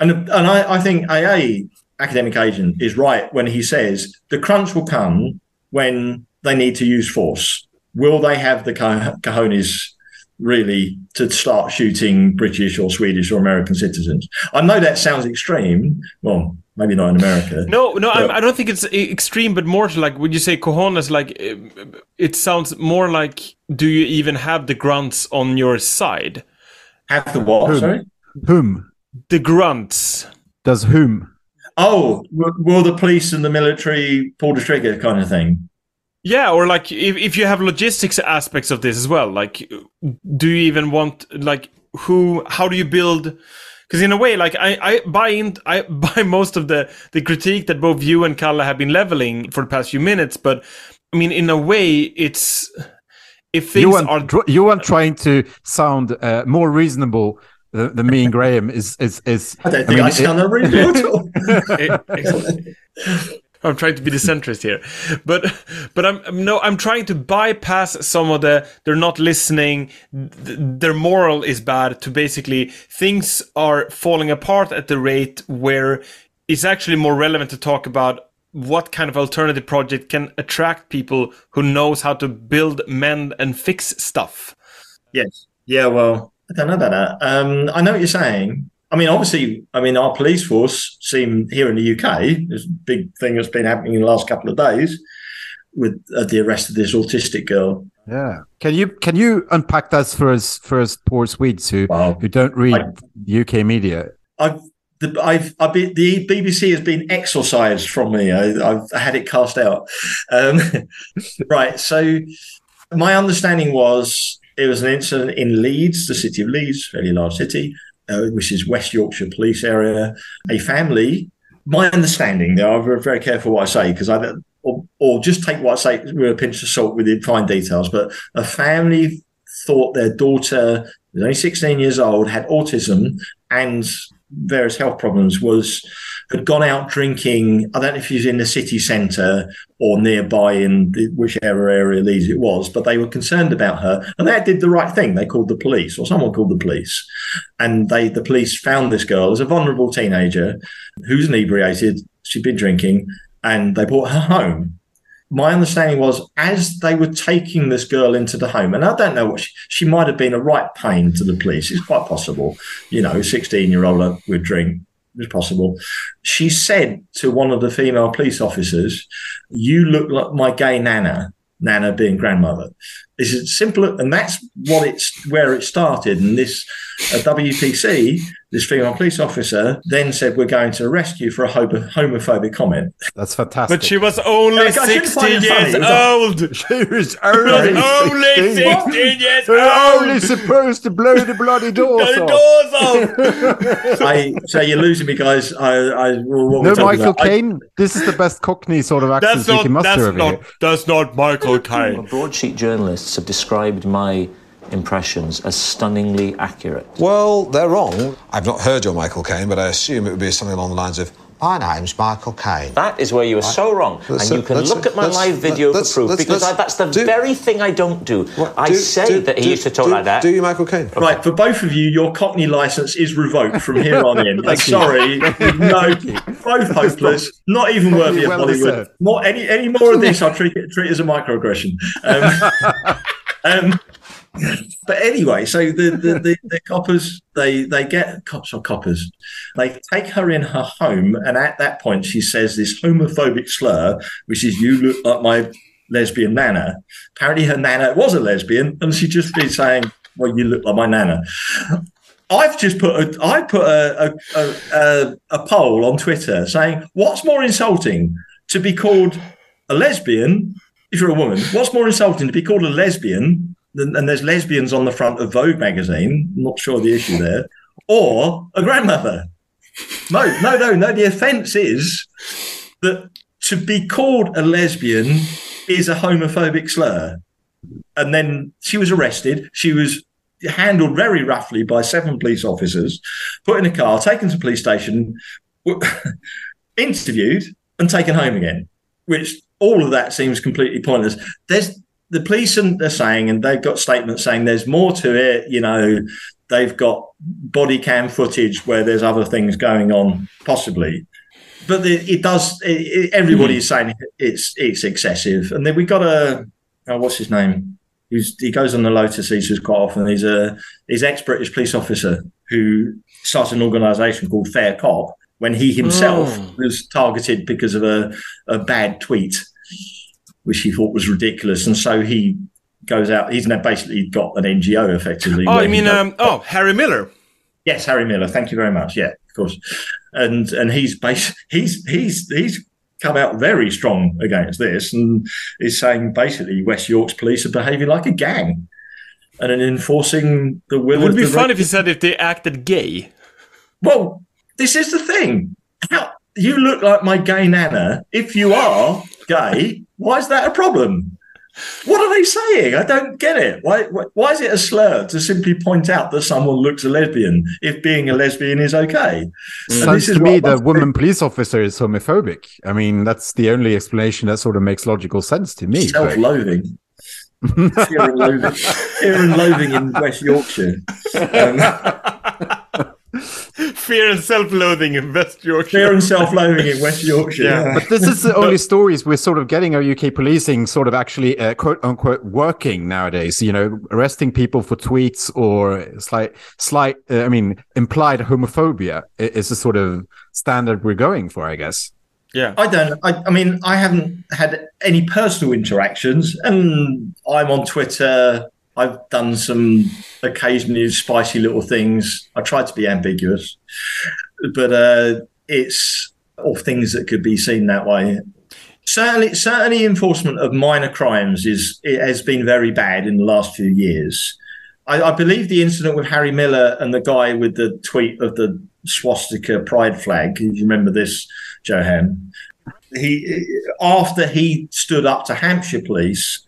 And and I, I think AA academic agent is right when he says the crunch will come when they need to use force. Will they have the co- cojones really to start shooting British or Swedish or American citizens? I know that sounds extreme. Well, maybe not in America. No, no, But- I'm, I don't think it's e- extreme, but more to like when you say cojones, like it, it sounds more like do you even have the grunts on your side? Have the what? Whom? Sorry. Whom The grunts. does whom? Oh, will the police and the military pull the trigger, kind of thing? Yeah, or like if, if you have logistics aspects of this as well, like do you even want like who? How do you build? Because in a way, like I, I buy in, I buy most of the the critique that both you and Kalle have been leveling for the past few minutes. But I mean, in a way, it's if things You want are you want trying to sound uh, more reasonable than, than me and Graham is is is. I don't think I, mean, it- sound unreasonable at all. I'm trying to be the centrist here, but but I'm no I'm trying to bypass some of the they're not listening, th- their moral is bad. To basically things are falling apart at the rate where it's actually more relevant to talk about what kind of alternative project can attract people who knows how to build, mend, and fix stuff. Yes. Yeah, well, I don't know about that. Um, I know what you're saying. I mean, obviously, I mean, our police force seem here in the UK. this big thing that's been happening in the last couple of days with uh, the arrest of this autistic girl. Yeah. Can you can you unpack that for us for us poor Swedes who Wow. who don't read I- UK media? I've the, I've, I've been, the BBC has been exorcised from me. I, I've had it cast out. Um, right. So my understanding was it was an incident in Leeds, the city of Leeds, fairly large city, uh, which is West Yorkshire police area. A family. My understanding, though, I'm very- careful what I say because I or, or just take what I say with a pinch of salt with the fine details. But a family thought their daughter was only 16 years old, had autism, and various health problems was had gone out drinking. I don't know if he was in the city centre or nearby in the, whichever area Leeds it was, but they were concerned about her, and they did the right thing. They called the police, or someone called the police, and they the police found this girl as a vulnerable teenager who's inebriated. She'd been drinking, and they brought her home my understanding was as they were taking this girl into the home, and I don't know what she, she might have been a right pain to the police. It's quite possible, you know, 16 year old with drink. It's possible. She said to one of the female police officers, You look like my gay nana, nana being grandmother. This is simple, and that's what it's where it started. And this uh, WPC, this female police officer, then said, We're going to arrest you for a homo- homophobic comment. That's fantastic. But she was only I shouldn't 60 find it funny, years was old. She was Only only 16. 16 years They're only supposed to blow the bloody doors The off. doors off. I so you're losing me, guys. I, I what No Michael about. Caine. This is the best Cockney sort of accent That's we not. can muster That's over not. here. That's not Michael Caine. Broadsheet journalists have described my impressions as stunningly accurate. Well, they're wrong. I've not heard your Michael Caine, but I assume it would be something along the lines of, My name's Michael Caine. That is where you are so wrong. Let's- and you can let's- look at my live video for proof let's- because let's I, that's the do- very thing I don't do. What- I do- say do- that he do- used to talk do- like that. Do you, Michael Caine? Right, for both of you, your Cockney license is revoked from here on in. Thank sorry, no, both hopeless, not even worthy of well Bollywood. More any any more of this, I'll treat it treat it as a microaggression. Um, um, but anyway, so the, the, the, the coppers they they get cops or coppers, they take her in her home, and at that point she says this homophobic slur, which is "you look like my lesbian nana." Apparently, her nana was a lesbian, and she just been saying, "Well, you look like my nana." I've just put a I put a a, a, a a poll on Twitter saying, "What's more insulting to be called a lesbian if you're a woman? What's more insulting to be called a lesbian?" And there's lesbians on the front of Vogue magazine. Not sure the issue there, or a grandmother. No, no, no, no. The offence is that to be called a lesbian is a homophobic slur. And then she was arrested. She was handled very roughly by seven police officers, put in a car, taken to police station, interviewed, and taken home again. Which all of that seems completely pointless. There's the police and they're saying, and they've got statements saying there's more to it. You know, they've got body cam footage where there's other things going on, possibly. But the, it does. It, it, everybody's saying it's it's excessive, and then we got a oh, what's his name? Who's, he goes on the Lotus Eaters quite often. He's a he's ex-British police officer who started an organisation called Fair Cop when he himself oh. was targeted because of a, a bad tweet, which he thought was ridiculous, and so he goes out. He's now basically got an NGO effectively. Oh, you mean goes- um? Oh, Harry Miller. Yes, Harry Miller. Thank you very much. Yeah, of course. And and he's bas- he's he's he's come out very strong against this and is saying basically West York's police are behaving like a gang and then enforcing the will It would be fun if he said if they acted gay. well, this is the thing. How you look like my gay nana. If you are gay, why is that a problem? What are they saying? I don't get it. Why, why, why is it a slur to simply point out that someone looks a lesbian if being a lesbian is okay? And Sounds this is to me the woman police officer is homophobic. I mean, that's the only explanation that sort of makes logical sense to me. self-loathing. Fear and loathing, fear and loathing in West Yorkshire. Um, Fear and self-loathing in West Yorkshire. Fear and self-loathing in West Yorkshire. Yeah. But this is the only stories we're sort of getting our UK policing sort of actually uh, quote unquote working nowadays. You know, arresting people for tweets or slight, slight, uh, I mean, implied homophobia is the sort of standard we're going for, I guess. Yeah. I don't. I, I mean, I haven't had any personal interactions, and I'm on Twitter. I've done some occasionally spicy little things. I tried to be ambiguous, but uh, it's all things that could be seen that way. Certainly, certainly, enforcement of minor crimes is it has been very bad in the last few years. I, I believe the incident with Harry Miller and the guy with the tweet of the swastika pride flag. If you remember this, Johan? He after he stood up to Hampshire Police,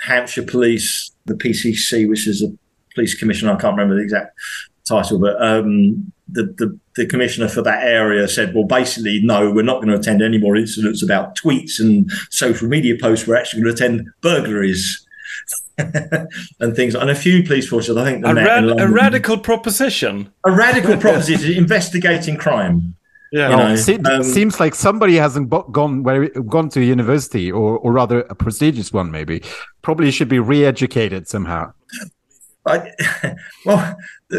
Hampshire Police, the PCC, which is a police commissioner. I can't remember the exact title, but um, the, the the commissioner for that area said, "Well, basically, no, we're not going to attend any more incidents about tweets and social media posts. We're actually going to attend burglaries." and things, and a few police forces. I think the A, Met rad- in a radical proposition. a radical proposition investigating crime. Yeah. You know, Well, se- um, seems like somebody hasn't bo- gone where gone to university, or or rather a prestigious one, maybe. Probably should be re-educated somehow. I, well,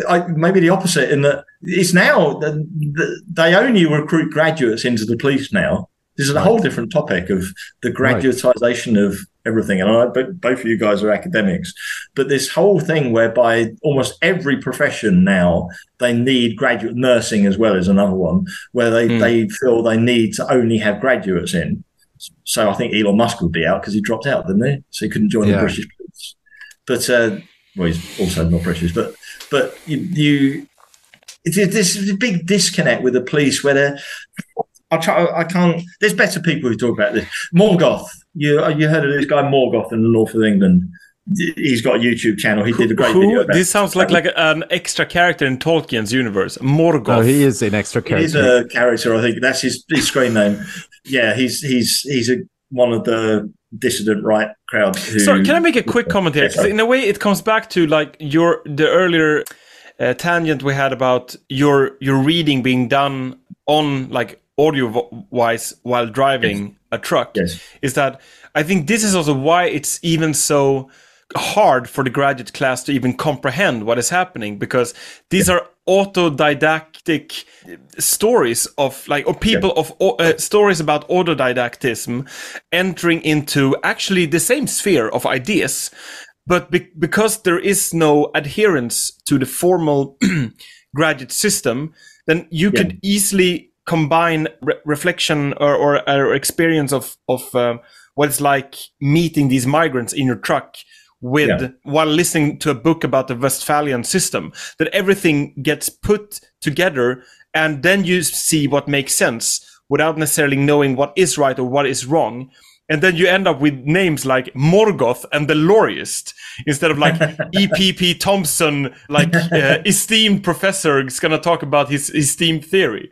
I, maybe the opposite in that it's now the, the, they only recruit graduates into the police now. This is a whole different topic of the Right. graduatization of everything. And I, but both of you guys are academics, but this whole thing whereby almost every profession now they need graduate nursing as well as another one where they, they feel they need to only have graduates in. So I think Elon Musk would be out because he dropped out, didn't he? So he couldn't join Yeah. the British police. But uh, well, he's also not British, but but you, you it's this is a big disconnect with the police where they're. I try. I can't. There's better people who talk about this. Morgoth. You you heard of this guy Morgoth in the north of England? He's got a YouTube channel. He did a great video. Who? About This sounds like like an extra character in Tolkien's universe. Morgoth. Oh, he is an extra He is character. a character. I think that's his, his screen name. Yeah, he's he's he's a, one of the dissident right crowd. Who, Sorry, can I make a quick comment here? Yes, 'Cause in a way, it comes back to like your the earlier uh, tangent we had about your your reading being done on like audio wise while driving a truck. Yes. Is that I think this is also why it's even so hard for the graduate class to even comprehend what is happening because these are autodidactic stories of like or people of uh, stories about autodidactism entering into actually the same sphere of ideas but be- because there is no adherence to the formal graduate system then you Yeah. could easily combine re- reflection or, or, or experience of of um, what it's like meeting these migrants in your truck with Yeah. while listening to a book about the Westphalian system that everything gets put together and then you see what makes sense without necessarily knowing what is right or what is wrong and then you end up with names like Morgoth and the Lorryist instead of like E.P. Thompson like uh, esteemed professor is going to talk about his esteemed theory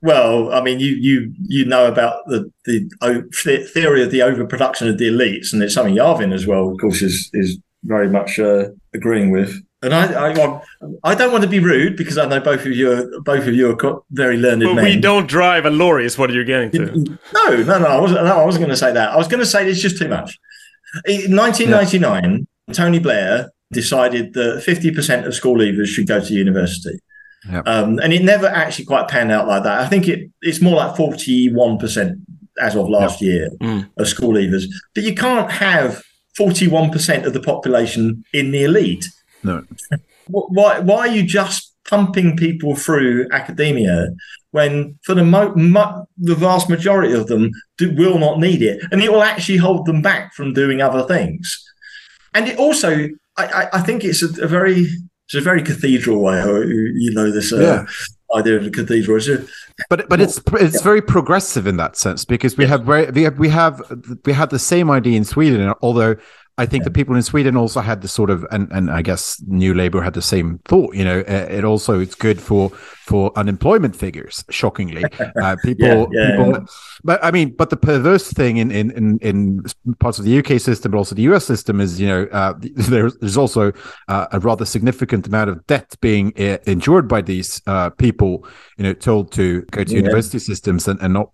Well, I mean, you you you know about the the theory of the overproduction of the elites, and it's something Yarvin as well, of course, is is very much uh, agreeing with. And I, I I don't want to be rude because I know both of you are both of you are very learned but men. we don't drive a lorry is what are you're getting to No, no, no. I wasn't. No, I wasn't going to say that. I was going to say it's just too much. In 1999, Tony Blair decided that 50% of school leavers should go to university. Yeah. Um, and it never actually quite panned out like that. I think it, it's more like 41% as of last year Mm. of school leavers. But you can't have 41% of the population in the elite. No. Why, why are you just pumping people through academia when, for the mo- mo- the vast majority of them, do, will not need it, and it will actually hold them back from doing other things? And it also, I, I, I think it's a, a very, it's a very cathedral way. You know this uh, Yeah. idea of the cathedral. It's a, But but it's it's very progressive in that sense because we have very we have we have we have the same idea in Sweden, although I think the people in Sweden also had the sort of, and, and I guess New Labour had the same thought. You know, uh, it also it's good for for unemployment figures. Shockingly, uh, people, Yeah, yeah, people. yeah. But I mean, but the perverse thing in in in, in parts of the UK system, but also the US system, is you know uh, there's there's also uh, a rather significant amount of debt being uh, endured by these uh, people. You know, told to go to Yeah. university systems and, and not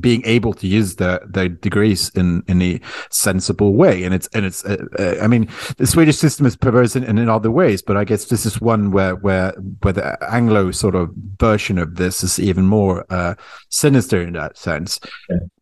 being able to use their their degrees in in a sensible way. And it's and it's uh, uh, I mean, the Swedish system is perverse in, in other ways, but I guess this is one where where where the Anglo sort of version of this is even more uh, sinister in that sense.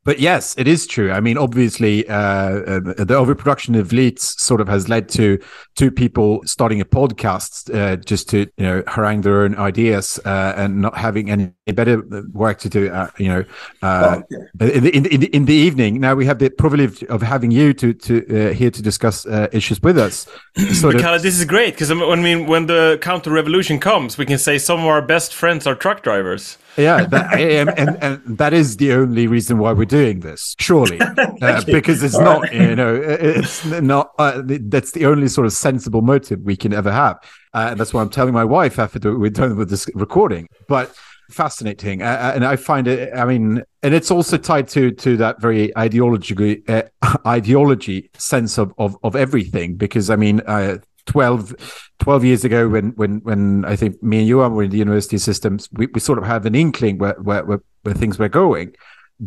But yes, it is true. I mean, obviously, uh, uh, the overproduction of elites sort of has led to two people starting a podcast uh, just to you know harangue their own ideas uh, and not having any better work to do. Uh, you know, uh, in, the, in, the, in, the, in the evening. Now we have the privilege of having you to to uh, here to discuss uh, issues with us. Sort But of- this is great because I mean, when the counter revolution comes, we can say some of our best friends are truck drivers. Yeah, that, and, and and that is the only reason why we're doing this, surely, uh, because it's All not, right. you know, it's not. Uh, that's the only sort of sensible motive we can ever have, uh, and that's why I'm telling my wife after we're done with this recording. But fascinating, uh, and I find it. I mean, and it's also tied to to that very ideology uh, ideology sense of of of everything, because I mean. Uh, 12, 12 years ago when when when I think me and you were in the university systems, we, we sort of had an inkling where where, where, where things were going.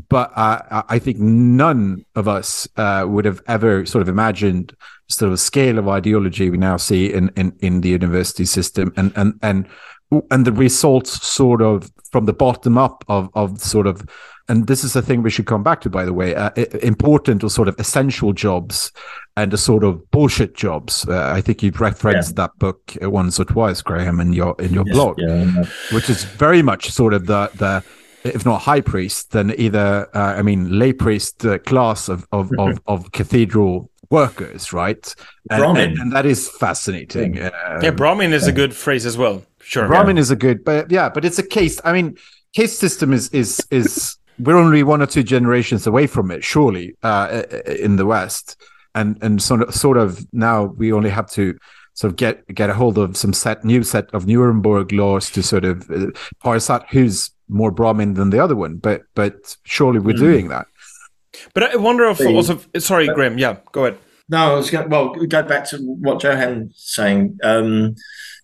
But uh, I- I think none of us uh, would have ever sort of imagined sort of a scale of ideology we now see in, in, in the university system and and and and the results sort of from the bottom up of of sort of and this is a thing we should come back to by the way uh, important or sort of essential jobs and the sort of bullshit jobs. Uh, i think you've referenced that book uh, once or twice graham in your in your Yes, blog yeah, which is very much sort of the the if not high priest then either uh, i mean lay priest uh, class of of, of of cathedral workers right? And, Brahmin. and, and that is fascinating. Uh, yeah, Brahmin is a good phrase as well. Sure. Brahmin is a good, but yeah, but it's a case. I mean, caste system is is is we're only one or two generations away from it, surely, uh, in the West, and and sort of sort of now we only have to sort of get get a hold of some set new set of Nuremberg laws to sort of uh, parse out who's more Brahmin than the other one. But but surely we're doing that. But I wonder if The- also. Sorry, Graham. Yeah, go ahead. No, I was going. Well, go back to what Johan's saying. Um,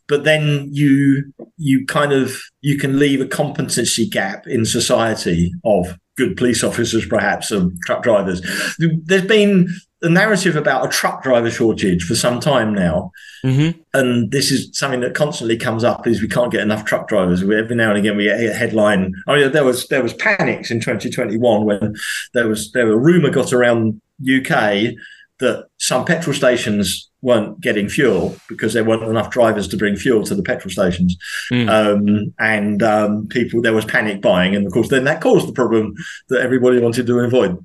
but then you you kind of you can leave a competency gap in society of good police officers, perhaps, and truck drivers. There's been a narrative about a truck driver shortage for some time now, Mm-hmm. and this is something that constantly comes up: is we can't get enough truck drivers. Every now and again, we get a headline. I mean, there was there was panics in 2021 when there was there were rumor got around UK that some petrol stations weren't getting fuel because there weren't enough drivers to bring fuel to the petrol stations, Mm. um, and um, people there was panic buying, and of course then that caused the problem that everybody wanted to avoid.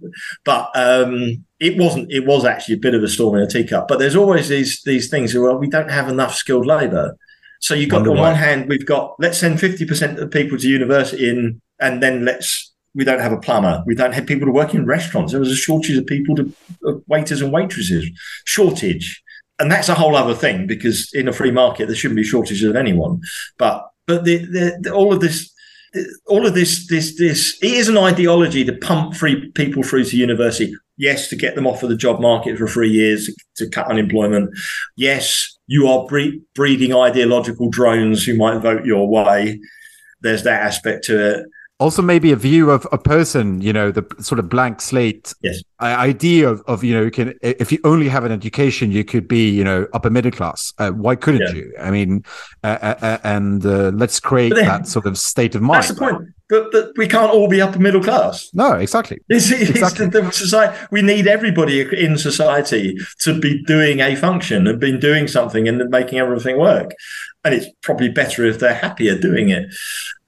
But um, it wasn't. It was actually a bit of a storm in a teacup. But there's always these these things. Well, we don't have enough skilled labour. So you've got Wonder on why. one hand, we've got let's send fifty percent of people to university, in, and then let's we don't have a plumber. We don't have people to work in restaurants. There was a shortage of people to of waiters and waitresses. Shortage, and that's a whole other thing because in a free market there shouldn't be shortages of anyone. But but the, the, the all of this. All of this, this, this, it is an ideology to pump free people through to university. Yes, to get them off of the job market for three years to cut unemployment. Yes, you are bre- breeding ideological drones who might vote your way. There's that aspect to it. Also, maybe a view of a person, you know, the sort of blank slate Yes. idea of, of you know, you can if you only have an education, you could be, you know, upper middle class. Uh, why couldn't Yeah. you? I mean, uh, uh, uh, and uh, let's create then- that sort of state of mind. That's the point. But, but we can't all be upper middle class. No, exactly. It's, it's Exactly. the, the society. We need everybody in society to be doing a function and been doing something and making everything work. And it's probably better if they're happier doing it.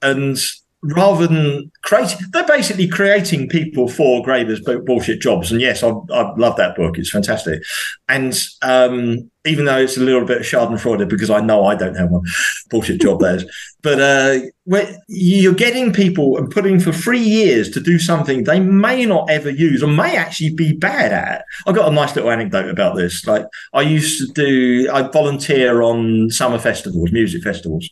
And rather than creating, they're basically creating people for Graeber's bullshit jobs. And yes, I, I love that book. It's fantastic. And um, even though it's a little bit Schadenfreude because I know I don't have one bullshit job, that is. But uh, you're getting people and putting for three years to do something they may not ever use or may actually be bad at. I got a nice little anecdote about this. Like I used to do, I volunteer on summer festivals, music festivals.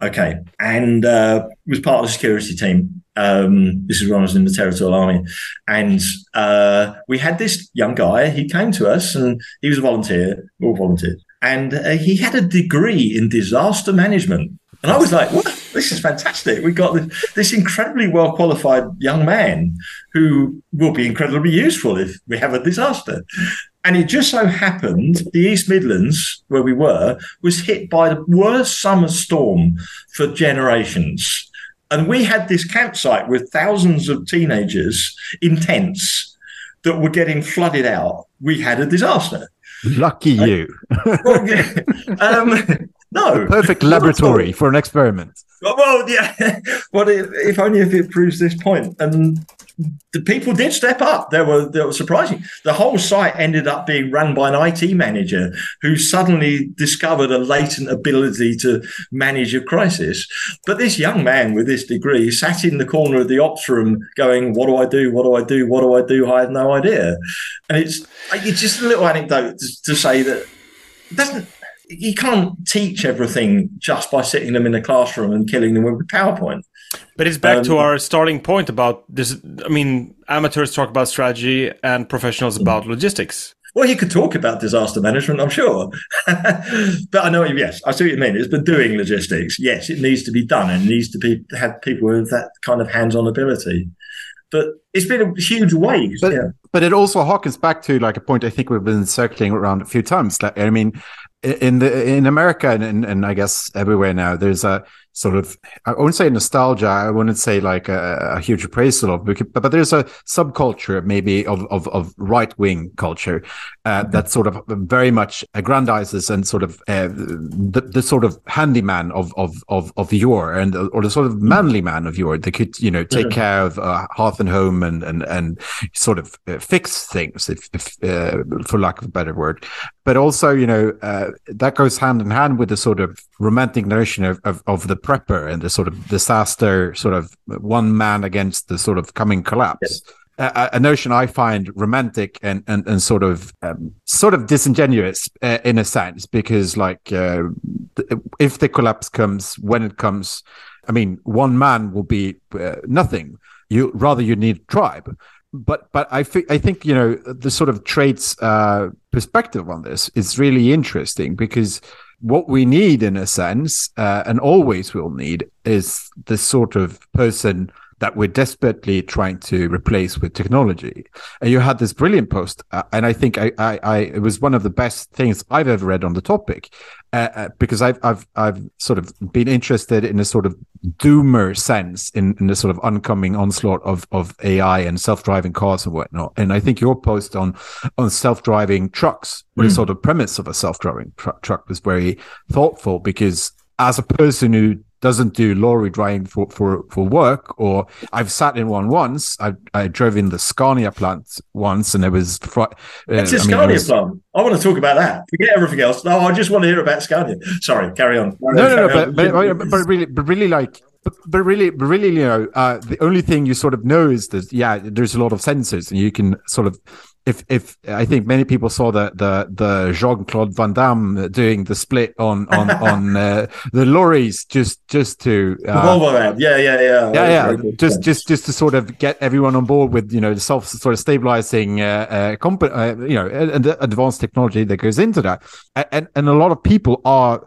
Okay, and uh, was part of the security team. Um, this is when I was in the Territorial Army, and uh, we had this young guy. He came to us, and he was a volunteer. All volunteered, and uh, he had a degree in disaster management. And I was like, "What? This is fantastic! We got this, this incredibly well qualified young man who will be incredibly useful if we have a disaster." And it just so happened the East Midlands, where we were, was hit by the worst summer storm for generations. And we had this campsite with thousands of teenagers in tents that were getting flooded out. We had a disaster. Lucky you. Well, yeah. um, no. Perfect laboratory for an experiment. Well, yeah. Well, if, if only if it proves this point. And the people did step up. They were they were surprising. The whole site ended up being run by an IT manager who suddenly discovered a latent ability to manage a crisis. But this young man with this degree sat in the corner of the ops room, going, "What do I do? What do I do? What do I do? I have no idea." And it's it's just a little anecdote to, to say that it doesn't you can't teach everything just by sitting them in a classroom and killing them with PowerPoint. But it's back to Um, our starting point about this. I mean, amateurs talk about strategy and professionals about logistics. Well, you could talk about disaster management, I'm sure. but I know, yes, I see what you mean. It's been doing logistics. Yes, it needs to be done and needs to be have people with that kind of hands-on ability. But it's been a huge wave. But yeah. but it also harkens back to like a point I think we've been circling around a few times. Like I mean, i- in the in America and, and and I guess everywhere now, there's a sort of I wouldn't say nostalgia. I wouldn't say like a, a huge appraisal of, but but there's a subculture maybe of of, of right wing culture uh, that sort of very much aggrandizes and sort of uh, the, the sort of handyman of of of of yore and or the sort of manly man of yore that could you know take Mhm. care of uh, hearth and home and and and sort of uh, fix things if, if uh, for lack of a better word but also you know uh, that goes hand in hand with the sort of romantic notion of, of of the prepper and the sort of disaster sort of one man against the sort of coming collapse a, a notion I find romantic and and, and sort of um, sort of disingenuous uh, in a sense because like uh, if the collapse comes when it comes, I mean one man will be uh, nothing. You rather you need tribe. But but I think I think you know the sort of traits uh, perspective on this is really interesting because what we need in a sense uh, and always will need is the sort of person that we're desperately trying to replace with technology. And you had this brilliant post, uh, and I think I, I, I, it was one of the best things I've ever read on the topic, uh, uh, because I've, I've, I've sort of been interested in a sort of doomer sense in, in the sort of oncoming onslaught of, of AI and self-driving cars and whatnot. And I think your post on, on self-driving trucks, or the Mm. sort of premise of a self-driving tru- truck was very thoughtful because as a person who doesn't do lorry driving for, for, for work, or I've sat in one once. I, I drove in the Scania plant once, and it was. Fr- uh, It's a I mean, Scania was- plant. I want to talk about that. Forget everything else. No, I just want to hear about Scania. Sorry, carry on. No, no, no, but, but, but really, but really, like, but, but really, but really, you know, uh, the only thing you sort of know is that, yeah, there's a lot of sensors, and you can sort of, if, if I think many people saw the the the Jean Claude Van Damme doing the split on on on uh, the lorries, just just to uh, Volvo. Yeah, yeah, yeah. yeah, yeah. Just, just, just to sort of get everyone on board with you know the self sort of stabilizing, uh, uh, comp- uh you know, and the advanced technology that goes into that, and and a lot of people are,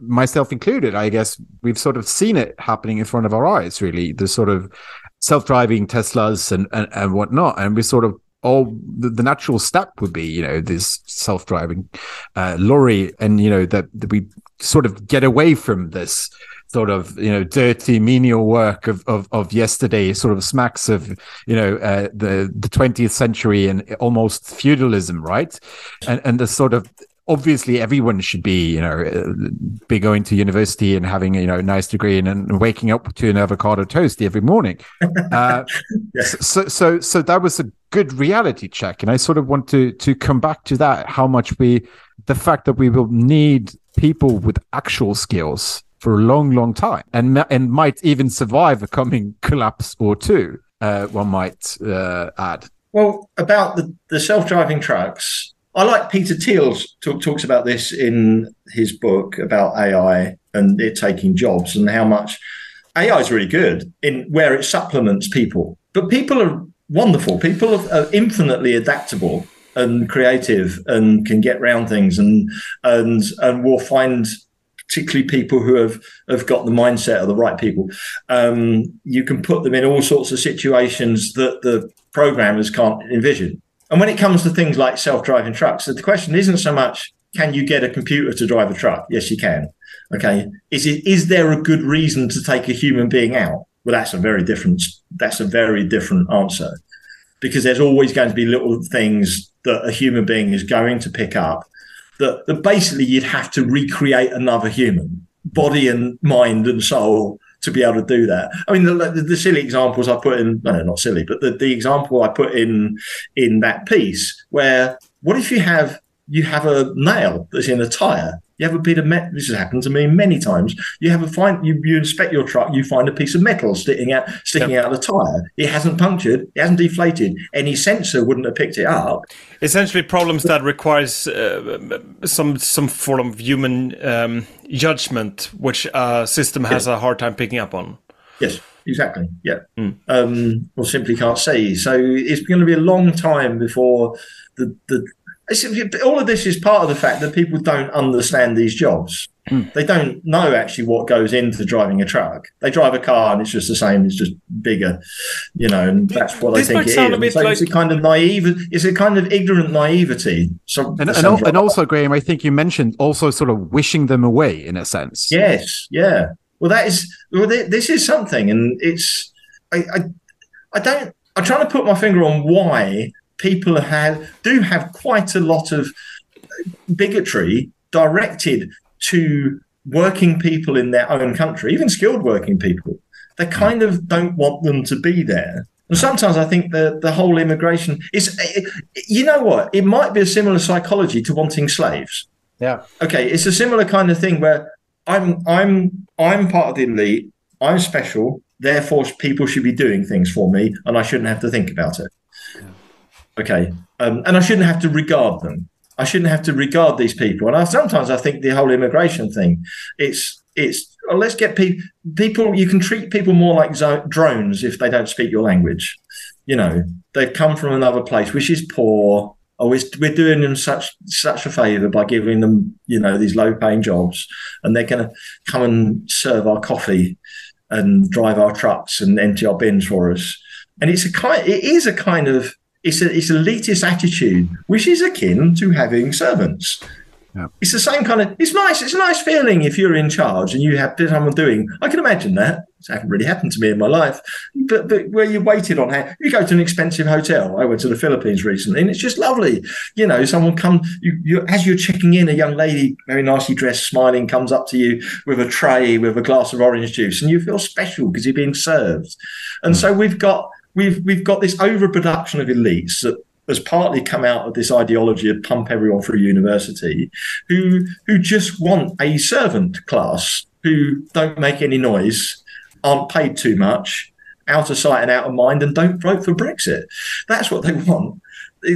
myself included, I guess, we've sort of seen it happening in front of our eyes. Really, the sort of self-driving Teslas and and, and whatnot, and we sort of all the, the natural step would be you know this self-driving uh, lorry, and you know that, that we sort of get away from this sort of you know dirty menial work of of, of yesterday sort of smacks of you know uh, the the 20th century and almost feudalism right? And and the sort of obviously everyone should be you know be going to university and having you know a nice degree and, and waking up to an avocado toast every morning. Uh, so so so that was a good reality check. And i sort of want to to come back to that how much we the fact that we will need people with actual skills for a long long time and and might even survive a coming collapse or two uh, one might uh, add. Well, about the, the self driving trucks, I like Peter Thiel's talk, talks about this in his book about AI and it taking jobs and how much AI is really good in where it supplements people. But people are wonderful. People are, are infinitely adaptable and creative and can get around things and and and will find particularly people who have have got the mindset of the right people. Um, you can put them in all sorts of situations that the programmers can't envision. And when it comes to things like self-driving trucks, the question isn't so much can you get a computer to drive a truck? Yes, you can. Okay. Is it is there a good reason to take a human being out? Well, that's a very different that's a very different answer. Because there's always going to be little things that a human being is going to pick up that, that basically you'd have to recreate another human, body and mind and soul to be able to do that. I mean, the, the, the silly examples I put in, no, not silly, but the, the example I put in in that piece, where what if you have you have a nail that's in a tire? You have a bit of metal. This has happened to me many times. You have a find you, you inspect your truck, you find a piece of metal sticking out sticking out of the tire. It hasn't punctured, it hasn't deflated. Any sensor wouldn't have picked it up. Essentially, problems that requires uh, some some form of human um, judgment, which a system has a hard time picking up on. Yes, exactly. Yeah. Um, or simply can't see. So it's going to be a long time before the, the all of this is part of the fact that people don't understand these jobs. Hmm. They don't know actually what goes into driving a truck. They drive a car and it's just the same. It's just bigger, you know, and that's what This they think it sound a is. bit So it's a kind of naive. It's a kind of ignorant naivety. So, and, and, some al- and also graham i think you mentioned also sort of wishing them away in a sense Yes, yeah. Well, that is well. th- This is something, and it's I, I, I don't. I'm trying to put my finger on why people have do have quite a lot of bigotry directed to working people in their own country, even skilled working people. They mm. kind of don't want them to be there. And sometimes I think the the whole immigration is, you know what? It might be a similar psychology to wanting slaves Yeah. okay it's a similar kind of thing where i'm i'm i'm part of the elite i'm special therefore people should be doing things for me and i shouldn't have to think about it okay um, and i shouldn't have to regard them. I shouldn't have to regard these people. And I, sometimes i think the whole immigration thing it's it's oh, let's get people people you can treat people more like zo- drones if they don't speak your language. You know they've come from another place which is poor. Oh we're, doing them such such a favor by giving them you know these low paying jobs and they're going to come and serve our coffee and drive our trucks and empty our bins for us. And it's a kind it is a kind of it's a it's elitist attitude which is akin to having servants it's the same kind of. It's nice. It's a nice feeling if you're in charge and you have someone doing. I can imagine that. It hasn't really happened to me in my life, but but where you waited on how you go to an expensive hotel. I went to the Philippines recently, and it's just lovely. You know, someone come you, you as you're checking in, a young lady, very nicely dressed, smiling, comes up to you with a tray with a glass of orange juice, and you feel special because you're being served. And hmm. so we've got we've we've got this overproduction of elites that has partly come out of this ideology of pump everyone through university who who just want a servant class who don't make any noise aren't paid too much out of sight and out of mind and don't vote for brexit. That's what they want.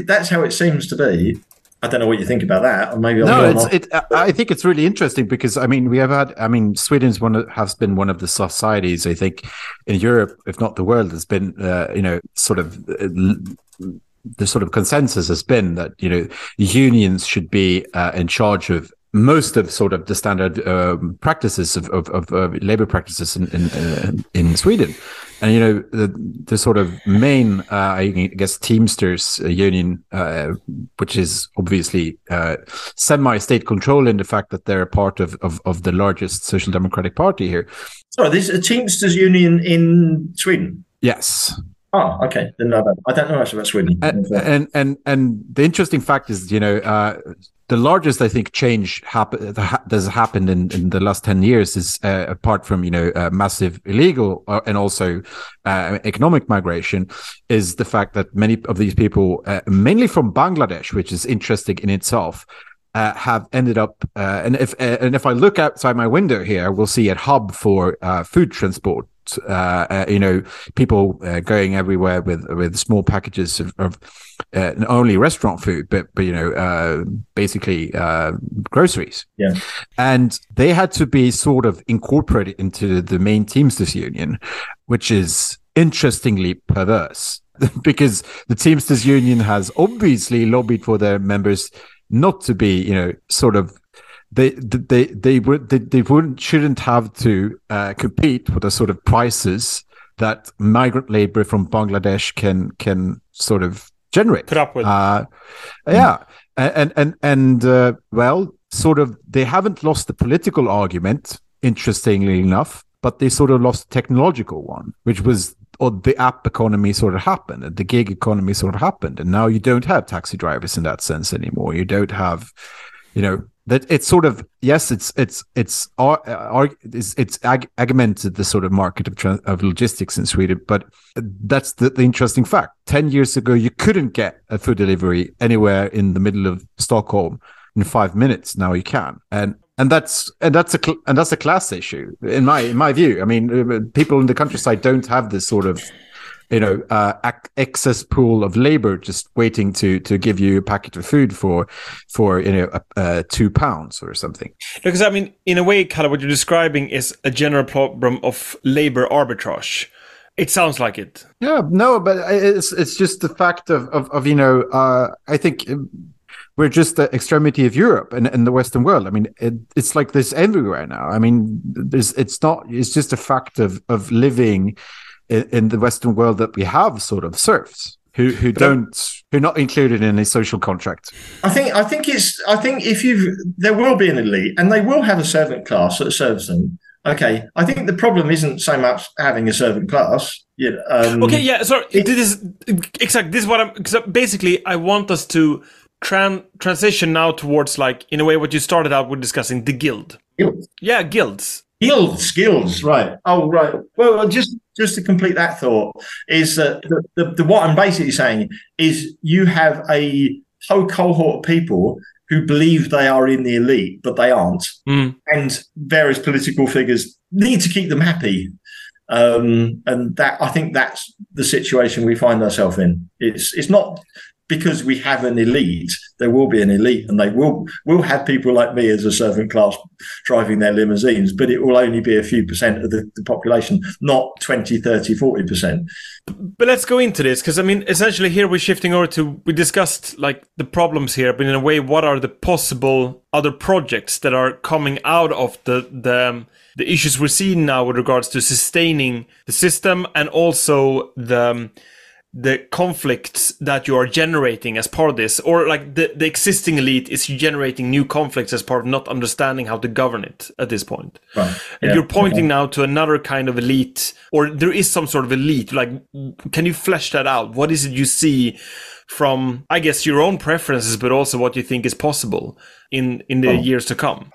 That's how it seems to be i don't know what you think about that or maybe I'm no, it's it. I I think it's really interesting because I mean we have had. I mean Sweden's one of, has been one of the societies I think in Europe, if not the world, has been uh, you know sort of. Uh, the sort of consensus has been that you know unions should be uh, in charge of most of sort of the standard um, practices of, of, of uh, labor practices in in, uh, in Sweden, and you know the the sort of main uh, I guess Teamsters uh, union, uh, which is obviously uh, semi-state control in the fact that they're a part of, of of the largest social democratic party here. sorry this is a teamsters union in sweden? Yes, oh okay. Didn't know that. I don't know much about sweden. And and and, and the interesting fact is, you know, uh, the largest I think change happen that has happened in, in the last ten years is uh, apart from you know uh, massive illegal uh, and also uh, economic migration is the fact that many of these people, uh, mainly from Bangladesh, which is interesting in itself. Uh, have ended up, and if and if I look outside my window here, we'll see a hub for food transport. Uh, uh, you know, people uh, going everywhere with with small packages of, of uh, not only restaurant food, but but you know, uh, basically uh, groceries. Yeah. And they had to be sort of incorporated into the main Teamsters union, which is interestingly perverse because the Teamsters union has obviously lobbied for their members not to be, you know, sort of they they they would they, they wouldn't shouldn't have to uh, compete with the sort of prices that migrant labor from Bangladesh can can sort of generate. Put up with. Uh, yeah, and and and uh, well, sort of they haven't lost the political argument. Interestingly enough, but they sort of lost the technological one, which was or the app economy sort of happened and the gig economy sort of happened and now you don't have taxi drivers in that sense anymore you don't have you know that it's sort of yes it's it's it's it's, it's ag- augmented the sort of market of, of logistics in sweden but that's the, the interesting fact. 10 years ago you couldn't get a food delivery anywhere in the middle of stockholm in five minutes. Now you can. And and that's and that's a cl- and that's a class issue in my in my view. I mean people in the countryside don't have this sort of you know uh, ac- excess pool of labor just waiting to to give you a packet of food for for you know uh, two pounds or something Because I mean, in a way, kind of what you're describing is a general problem of labor arbitrage. It sounds like it. yeah no but it's it's just the fact of of, of you know uh i think um, we're just the extremity of Europe and, and the Western world. I mean, it, it's like this everywhere now. I mean, there's it's not. It's just a fact of of living in, in the Western world that we have sort of serfs who who don't who are not included in a social contract. I think I think it's I think if you there will be an elite and they will have a servant class that serves them. Okay, I think the problem isn't so much having a servant class. Yeah. Um, Okay, yeah. Sorry, this is exactly this is what I'm. Basically, I want us to tran- transition now towards like in a way what you started out with discussing the guild. Guilds. Yeah, guilds. Guilds, guilds, right? Oh, right. Well, just just to complete that thought is that the, the, the what I'm basically saying is you have a whole cohort of people who believe they are in the elite, but they aren't, Mm. and various political figures need to keep them happy. Um, and that I think that's the situation we find ourselves in. It's it's not because we have an elite. There will be an elite, and they will will have people like me as a servant class driving their limousines, but it will only be a few percent of the, the population, not 20, 30, 40 percent. But let's go into this because I mean, essentially, here we're shifting over to we discussed like the problems here, but in a way, what are the possible other projects that are coming out of the the um, the issues we're seeing now with regards to sustaining the system and also the um, the conflicts that you are generating as part of this, or like the, the existing elite is generating new conflicts as part of not understanding how to govern it at this point. Right. And Yeah. you're pointing now to another kind of elite, or there is some sort of elite. Like, can you flesh that out? What is it you see from, I guess, your own preferences, but also what you think is possible in in the Oh. years to come?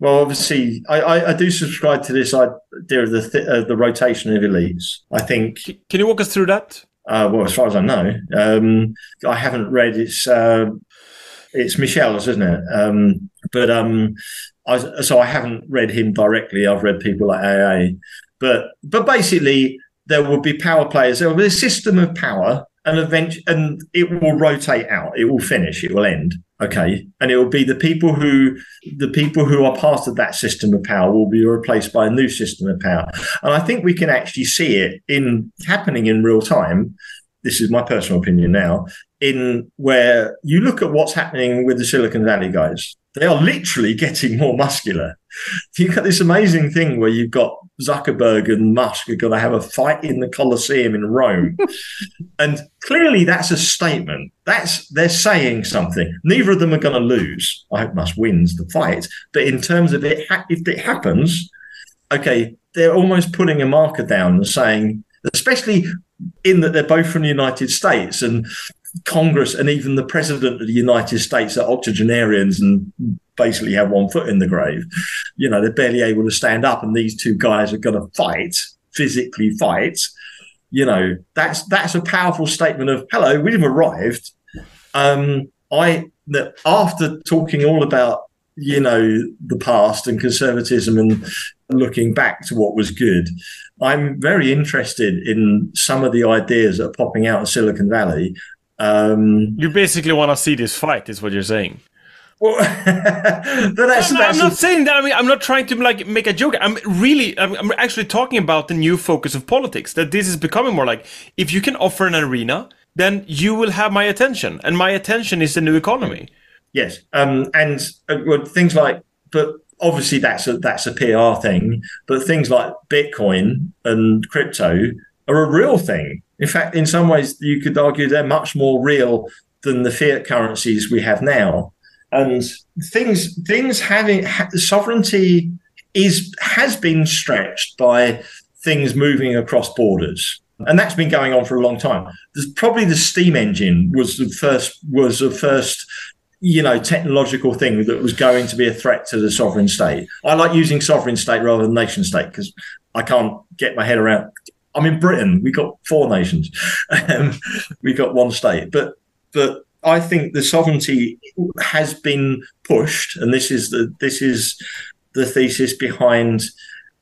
Well, obviously, I, I, I do subscribe to this idea of the th- uh, the rotation of elites. I think Can you walk us through that? Uh, well, as far as I know, um, I haven't read it's uh, it's Michel's, isn't it? Um, but um, I, so I haven't read him directly. I've read people like AA, but but basically there will be power players. There will be a system of power, and event, and it will rotate out. It will finish. It will end. Okay, and it will be the people who the people who are part of that system of power will be replaced by a new system of power. And I think we can actually see it in happening in real time. This is my personal opinion now. In where you look at what's happening with the Silicon Valley guys, they are literally getting more muscular. You've got this amazing thing where you've got Zuckerberg and Musk are going to have a fight in the Colosseum in Rome. and clearly that's a statement. That's they're saying something. Neither of them are going to lose. I hope Musk wins the fight. But in terms of it, if it happens, okay, they're almost putting a marker down and saying, especially in that they're both from the United States and Congress and even the president of the United States are octogenarians and basically have one foot in the grave. You know, they're barely able to stand up, and these two guys are going to fight, physically fight. You know, that's that's a powerful statement of hello, we've arrived. Um, I that after talking all about you know the past and conservatism and looking back to what was good, I'm very interested in some of the ideas that are popping out of Silicon Valley. Um, You basically want to see this fight, is what you're saying. well, No, that's I'm not saying that. I mean, I'm not trying to like make a joke. I'm really, I'm, I'm actually talking about the new focus of politics. That this is becoming more like if you can offer an arena, then you will have my attention, and my attention is the new economy. Yes, um, and uh, well, things like, but obviously that's a that's a PR thing. But things like Bitcoin and crypto are a real thing. In fact, in some ways, you could argue they're much more real than the fiat currencies we have now. And things things having ha- sovereignty is has been stretched by things moving across borders. And that's been going on for a long time. There's probably the steam engine was the first was the first you know, technological thing that was going to be a threat to the sovereign state. I like using sovereign state rather than nation state because I can't get my head around. I'm in Britain. We got four nations. Um, we got one state, but but I think the sovereignty has been pushed, and this is the this is the thesis behind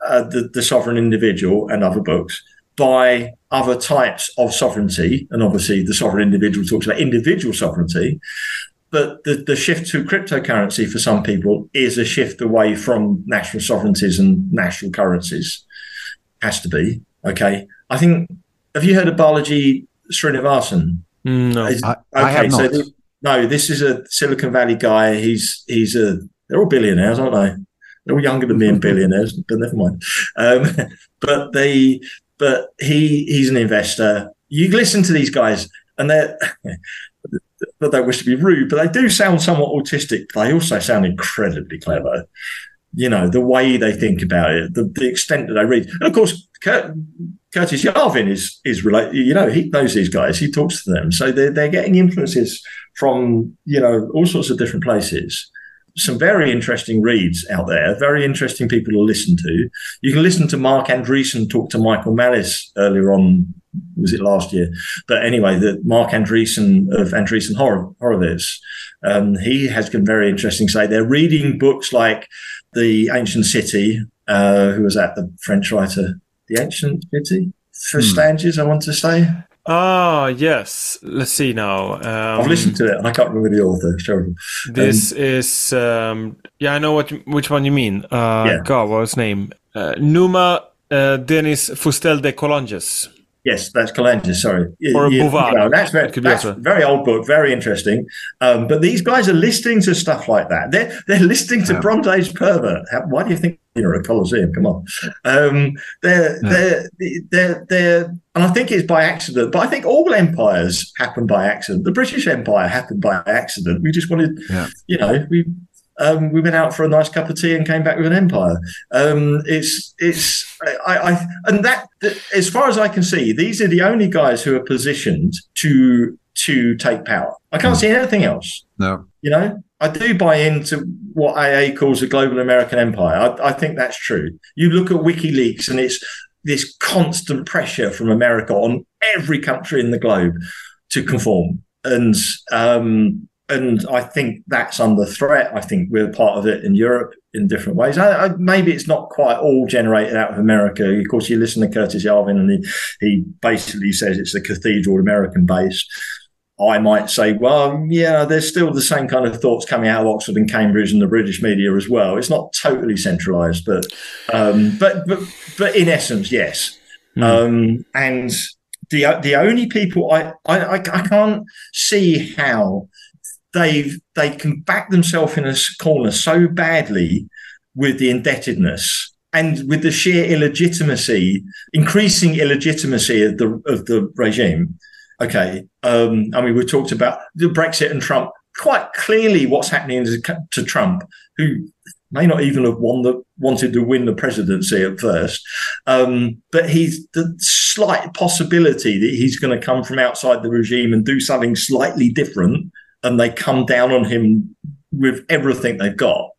uh, the the sovereign individual and other books by other types of sovereignty, and obviously the sovereign individual talks about individual sovereignty but the, the shift to cryptocurrency for some people is a shift away from national sovereignties and national currencies. Has to be. Okay. I think, have you heard of Balaji Srinivasan? No, Is- I- I have not. th- no, this is a Silicon Valley guy. He's, he's a, they're all billionaires, aren't they? They're all younger than me and billionaires, but never mind. Um, but they, but he, he's an investor. You listen to these guys and they're, I don't wish to be rude, but they do sound somewhat autistic. They also sound incredibly clever. You know, the way they think about it, the, the extent that they read. And of course, Kurt, Curtis Yarvin is is related. You know, he knows these guys. He talks to them, so they're they're getting influences from you know all sorts of different places. Some very interesting reads out there. Very interesting people to listen to. You can listen to Marc Andreessen talk to Michael Malice earlier on. Was it last year? But anyway, the Marc Andreessen of Andreessen Hor- Horowitz, um, he has been very interesting. Say they're reading books like The Ancient City. Uh, who was that? The French writer, The Ancient City. For Stanges, I want to say. Ah, yes. Let's see now. Um, I've listened to it and I can't remember the author. It's terrible. This is um, yeah, I know what which one you mean. Uh, Yeah. God, what was his name? Uh, Numa uh, Denis Fustel de Coulanges. Yes, that's Coulanges. Sorry, Or You- Bouvard. you know, that's very, It could be that's also. very old book, very interesting. Um, but these guys are listening to stuff like that. They're they're listening to Yeah. Bronze Age pervert. How, why do you think you're a Colosseum? Come on, um, they're Yeah. they're they're they're, and I think it's by accident. But I think all empires happen by accident. The British Empire happened by accident. We just wanted, Yeah. you know, we. Um, we went out for a nice cup of tea and came back with an empire. Um, it's it's I, I and that as far as I can see, these are the only guys who are positioned to to take power. I can't see anything else. No. You know, I do buy into what AA calls a global American empire. I, I think that's true. You look at WikiLeaks and it's this constant pressure from America on every country in the globe to conform. And um, and I think that's under threat. I think we're part of it in Europe in different ways. I, I, maybe it's not quite all generated out of America. Of course, you listen to Curtis Yarvin, and he, he basically says it's a cathedral American base. I might say, well, yeah, there's still the same kind of thoughts coming out of Oxford and Cambridge and the British media as well. It's not totally centralised, but um, but but but in essence, yes. Um, and the the only people I I I can't see how they've they can back themselves in a corner so badly with the indebtedness and with the sheer illegitimacy, increasing illegitimacy of the of the regime. Okay, um, I mean we talked about the Brexit and Trump. Quite clearly, what's happening to, to Trump, who may not even have won the wanted to win the presidency at first. Um, but he's the slight possibility that he's going to come from outside the regime and do something slightly different, and they come down on him with everything they've got.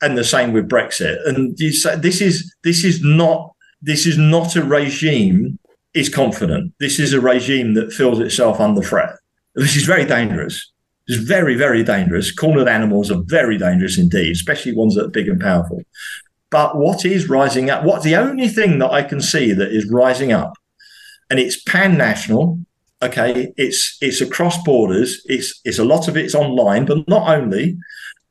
And the same with Brexit. And you say this is this is not this is not a regime is confident. This is a regime that feels itself under threat. This is very dangerous. It's very, very dangerous. Cornered animals are very dangerous indeed, especially ones that are big and powerful. But what is rising up? What's the only thing that I can see that is rising up? And it's pan national. Okay, it's it's across borders. It's it's a lot of it's online, but not only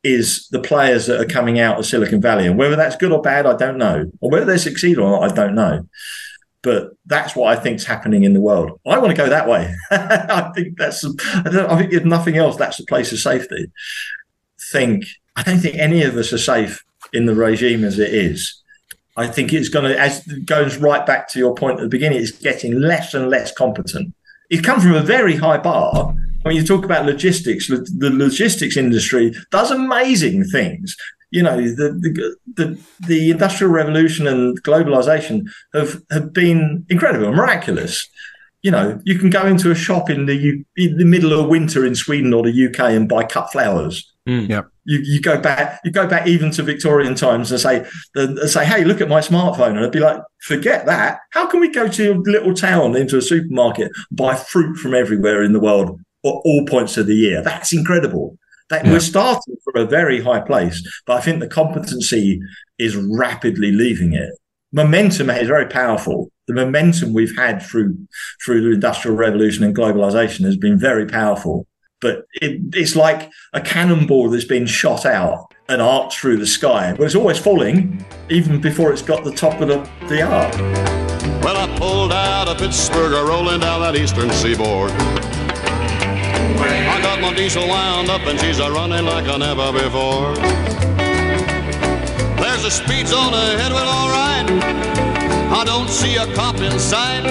is the players that are coming out of Silicon Valley, and whether that's good or bad, I don't know, or whether they succeed or not, I don't know. But that's what I think is happening in the world. I want to go that way. I think that's. I, I think if nothing else, that's a place of safety. Think I don't think any of us are safe in the regime as it is. I think it's going to, as goes right back to your point at the beginning, it's getting less and less competent. It's come from a very high bar. When you talk about logistics, the logistics industry does amazing things. You know, the the the, the industrial revolution and globalization have have been incredible, miraculous. You know, you can go into a shop in the U- in the middle of winter in Sweden or the UK and buy cut flowers hmm. Yeah. You, you go back you go back even to Victorian times and say and say hey look at my smartphone. And I'd be like forget that. How can we go to a little town into a supermarket buy fruit from everywhere in the world at all points of the year? That's incredible. That we're starting from a very high place but I think the competency is rapidly leaving it. Momentum is very powerful. The momentum we've had through through the industrial revolution and globalization has been very powerful but it, it's like a cannonball that's been shot out and arced through the sky. But it's always falling, even before it's got the top of the, the arc. Well, I pulled out of Pittsburgh, rolling down that eastern seaboard. I got my diesel wound up and she's a running like I never before. There's a speed zone ahead, well, all right. I don't see a cop in sight.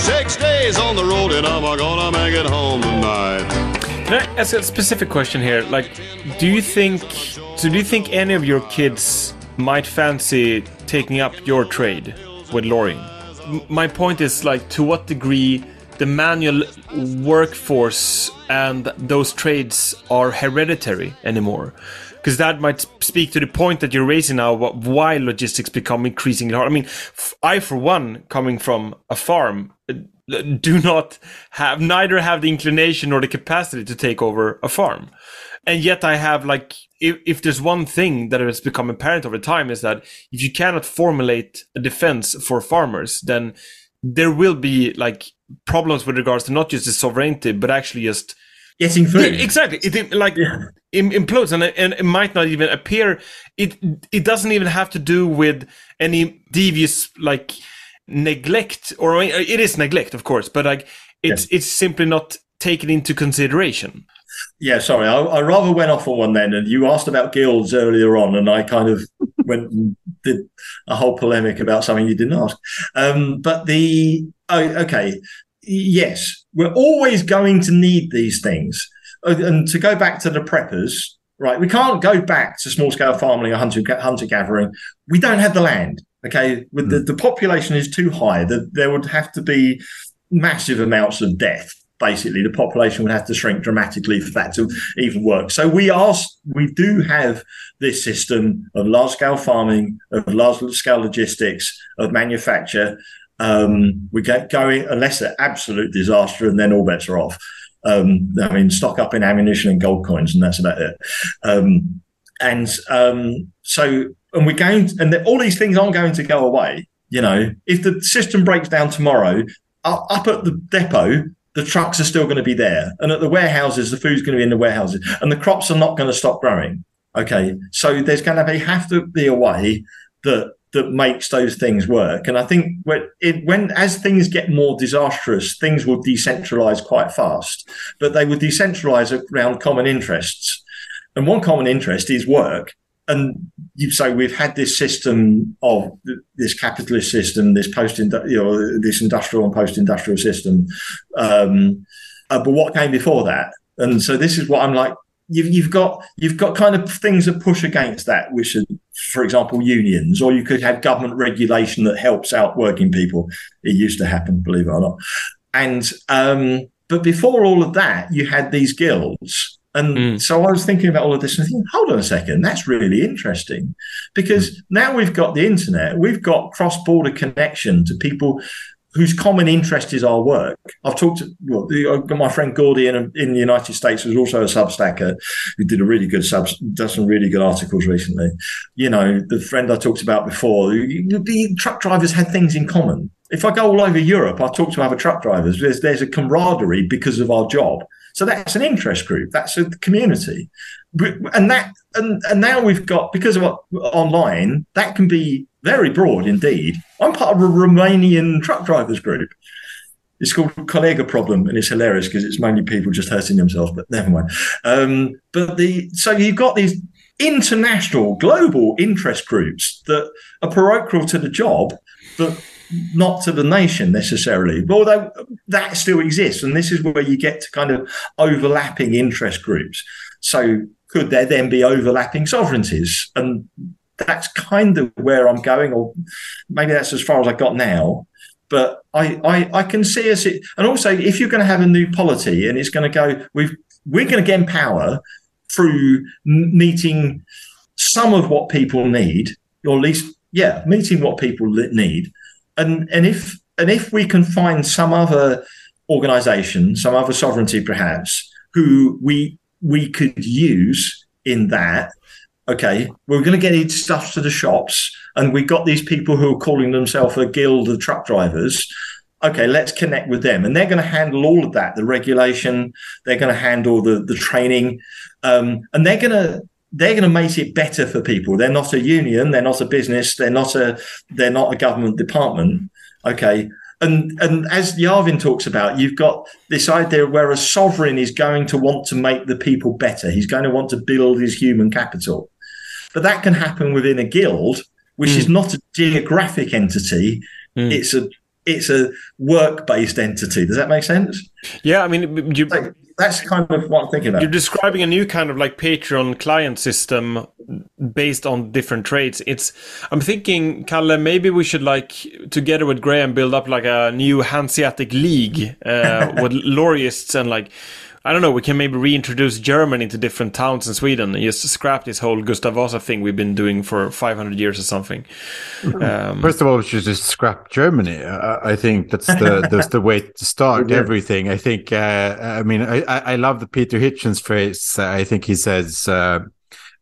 Six days on the road and I'm gonna make it home tonight. Can I ask a specific question here? Like, do you think so? Do you think any of your kids might fancy taking up your trade with lorrying? My point is like, to what degree the manual workforce and those trades are hereditary anymore? Because that might speak to the point that you're raising now. wh- Why logistics become increasingly hard? I mean, I for one, coming from a farm, uh, do not have neither have the inclination or the capacity to take over a farm. And yet i have like if, if there's one thing that has become apparent over time is that if you cannot formulate a defense for farmers then there will be like problems with regards to not just the sovereignty but actually just Getting Yeah, exactly. It like im- implodes and, and it might not even appear. It it doesn't even have to do with any devious like neglect or I mean, it is neglect of course but like it's it's simply not taken into consideration Yeah, sorry, I, I rather went off on one then. And you asked about guilds earlier on, and I kind of went and did a whole polemic about something you didn't ask. Um, but the oh, okay, yes, we're always going to need these things. Uh, And to go back to the preppers, right? We can't go back to small scale farming or hunter hunter gathering. We don't have the land. Okay, with the, the population is too high. That there would have to be massive amounts of death. Basically, the population would have to shrink dramatically for that to even work. So we are, we do have this system of large scale farming, of large scale logistics, of manufacture. Um, we get going unless they're absolute disaster, and then all bets are off. Um, I mean, stock up in ammunition and gold coins, and that's about it. Um, and um, so, and we're going, and the, all these things aren't going to go away. You know, if the system breaks down tomorrow, up, up at the depot, the trucks are still going to be there, and at the warehouses, the food's going to be in the warehouses, and the crops are not going to stop growing. Okay, so there's going to be have to be a way that that makes those things work. And I think when, it, when as things get more disastrous, things will decentralize quite fast, but they will decentralize around common interests. And one common interest is work. And you say we've had this system of this capitalist system, this post, you know, this industrial and post-industrial system. Um, uh, but what came before that? And so this is what I'm like. You've, you've got you've got kind of things that push against that, which are for example, unions, or you could have government regulation that helps out working people. It used to happen, believe it or not. And um, but before all of that, you had these guilds. And hmm. so I was thinking about all of this and thinking, hold on a second, that's really interesting. Because hmm. now we've got the internet, we've got cross border connection to people whose common interest is our work. I've talked to well, the- I've got my friend Gordy in, in the United States, who's also a Substacker, who did a really good sub, does some really good articles recently. You know, the friend I talked about before, the the truck drivers had things in common. If I go all over Europe, I talk to other truck drivers. There's there's a camaraderie because of our job. So that's an interest group. That's a community, and that and and now we've got because of what, online that can be very broad indeed. I'm part of a Romanian truck drivers group. It's called Collega Problem, and it's hilarious because it's mainly people just hurting themselves. But never mind. Um, but the so you've got these international, global interest groups that are parochial to the job, but not to the nation necessarily. Although that still exists, and this is where you get to kind of overlapping interest groups. So could there then be overlapping sovereignties? And that's kind of where I'm going, or maybe that's as far as I got now. But I, I, I can see us, it, and also if you're going to have a new polity and it's going to go, we've we're going to gain power through meeting some of what people need, or at least yeah, meeting what people need, and and if and if we can find some other organization, some other sovereignty perhaps, who we we could use in that okay, we're going to get these stuff to the shops, and we've got these people who are calling themselves a guild of truck drivers. Okay, let's connect with them, and they're going to handle all of that, the regulation. They're going to handle the the training, um, and they're going to they're going to make it better for people. They're not a union, they're not a business, they're not a they're not a government department. Okay. And and as Yarvin talks about, you've got this idea where a sovereign is going to want to make the people better. He's going to want to build his human capital. But that can happen within a guild, which is hmm. not a geographic entity. Hmm. It's a it's a work based entity. Does that make sense? Yeah, I mean, you, that's kind of what I'm thinking about. You're describing a new kind of like patron client system based on different trades. It's I'm thinking, Kalle, maybe we should like together with Graham build up like a new Hanseatic league uh, with lobbyists and like I don't know. We can maybe reintroduce Germany to different towns in Sweden and just scrap this whole Gustav Vasa thing we've been doing for 500 years or something. Um, First of all, we should just scrap Germany. Uh, I think that's the that's the way to start everything. I think. Uh, I mean, I, I I love the Peter Hitchens phrase. Uh, I think he says. Uh,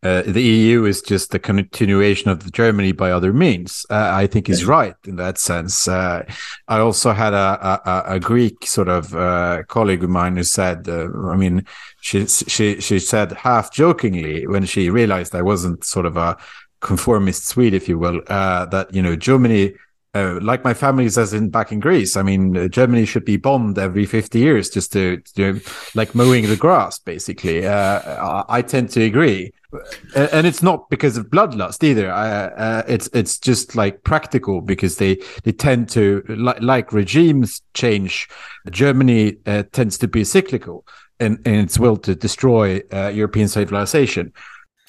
uh, the EU is just a continuation of Germany by other means. Uh, I think he's right in that sense. Uh, I also had a, a, a Greek sort of uh, colleague of mine who said, uh, I mean, she she she said half jokingly when she realized I wasn't sort of a conformist Swede, if you will, uh, that you know Germany. Uh, like my family says in back in Greece, I mean, uh, Germany should be bombed every 50 years just to, to like mowing the grass, basically. Uh, I, tend to agree. Uh, and it's not because of bloodlust either. Uh, it's it's just like practical because they they tend to li- like regimes change. Germany uh, tends to be cyclical in, in its will to destroy European civilization.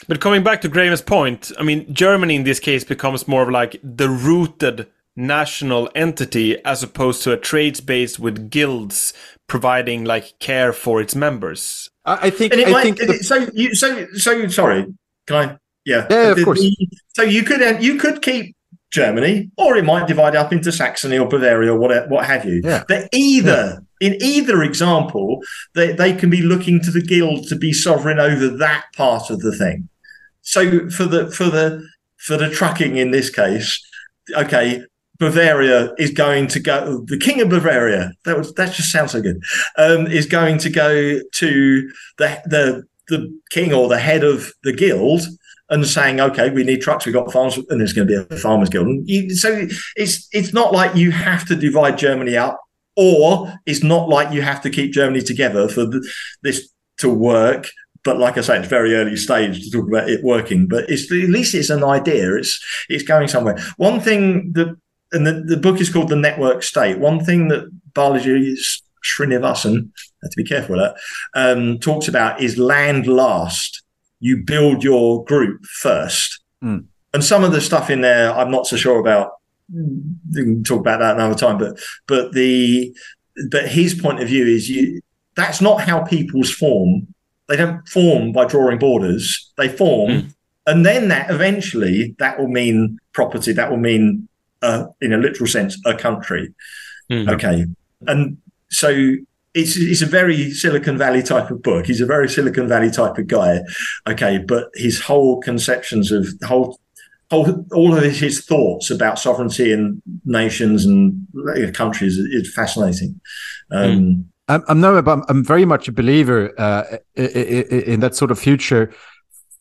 But coming back to Graham's point, I mean, Germany in this case becomes more of like the rooted national entity as opposed to a trades based with guilds providing like care for its members. I, I think. And it I might, think the- so. You so so sorry. Can I? Yeah. Yeah, of The- course. the- so you could uh, you could keep Germany, or it might divide up into Saxony or Bavaria or what what have you. Yeah. But either in either example, they they can be looking to the guild to be sovereign over that part of the thing. So for the for the for the trucking in this case, okay. Bavaria is going to go. The king of Bavaria. That was that just sounds so good. Um, is going to go to the the the king or the head of the guild and saying, "Okay, we need trucks. We've got farms, and there's going to be a farmers guild." You, so it's it's not like you have to divide Germany up, or it's not like you have to keep Germany together for this to work. But like I say, it's very early stage to talk about it working. But it's at least it's an idea. It's it's going somewhere. One thing that and the, the book is called The Network State. One thing that Balaji Srinivasan, I have to be careful with that, um, talks about is land last. You build your group first. Mm. and some of the stuff in there I'm not so sure about. We can talk about that another time, but but the but his point of view is you that's not how peoples form. They don't form by drawing borders. They form, and then that eventually that will mean property. That will mean, uh, in a literal sense, a country. Okay, and so it's it's a very Silicon Valley type of book. He's a very Silicon Valley type of guy. Okay, but his whole conceptions of whole. Whole, all of his, his thoughts about sovereignty and nations and uh, countries is, is fascinating. Um, I'm, I'm no, I'm, I'm very much a believer uh, i- i- i- in that sort of future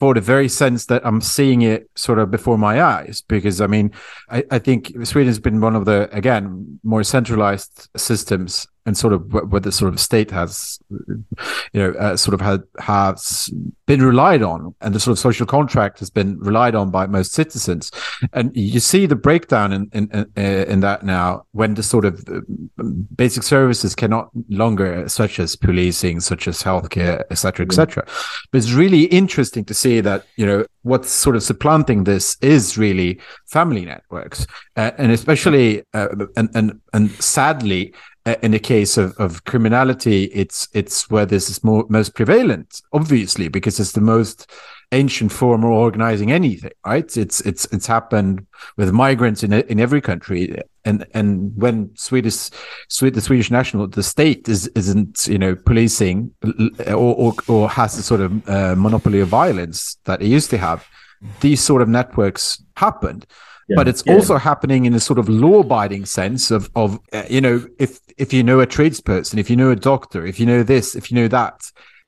for the very sense that I'm seeing it sort of before my eyes. Because I mean, I, I think Sweden's been one of the again more centralized systems, and sort of wh- where the sort of state has, you know, uh, sort of had has been relied on, and the sort of social contract has been relied on by most citizens. And you see the breakdown in in in, uh, that now when the sort of uh, basic services cannot longer, such as policing, such as healthcare, etc., etc. But it's really interesting to see that you know what's sort of supplanting this is really family networks, uh, and especially uh, and and and sadly. In the case of, of criminality, it's it's where this is more most prevalent, obviously, because it's the most ancient form of organizing anything, right? It's it's it's happened with migrants in in every country, and and when Swedish Swed- the Swedish national the state is isn't you know policing or or, or has the sort of uh, monopoly of violence that it used to have, these sort of networks happened. But it's yeah. also happening in a sort of law-abiding sense of of uh, you know if if you know a tradesperson, if you know a doctor, if you know this, if you know that,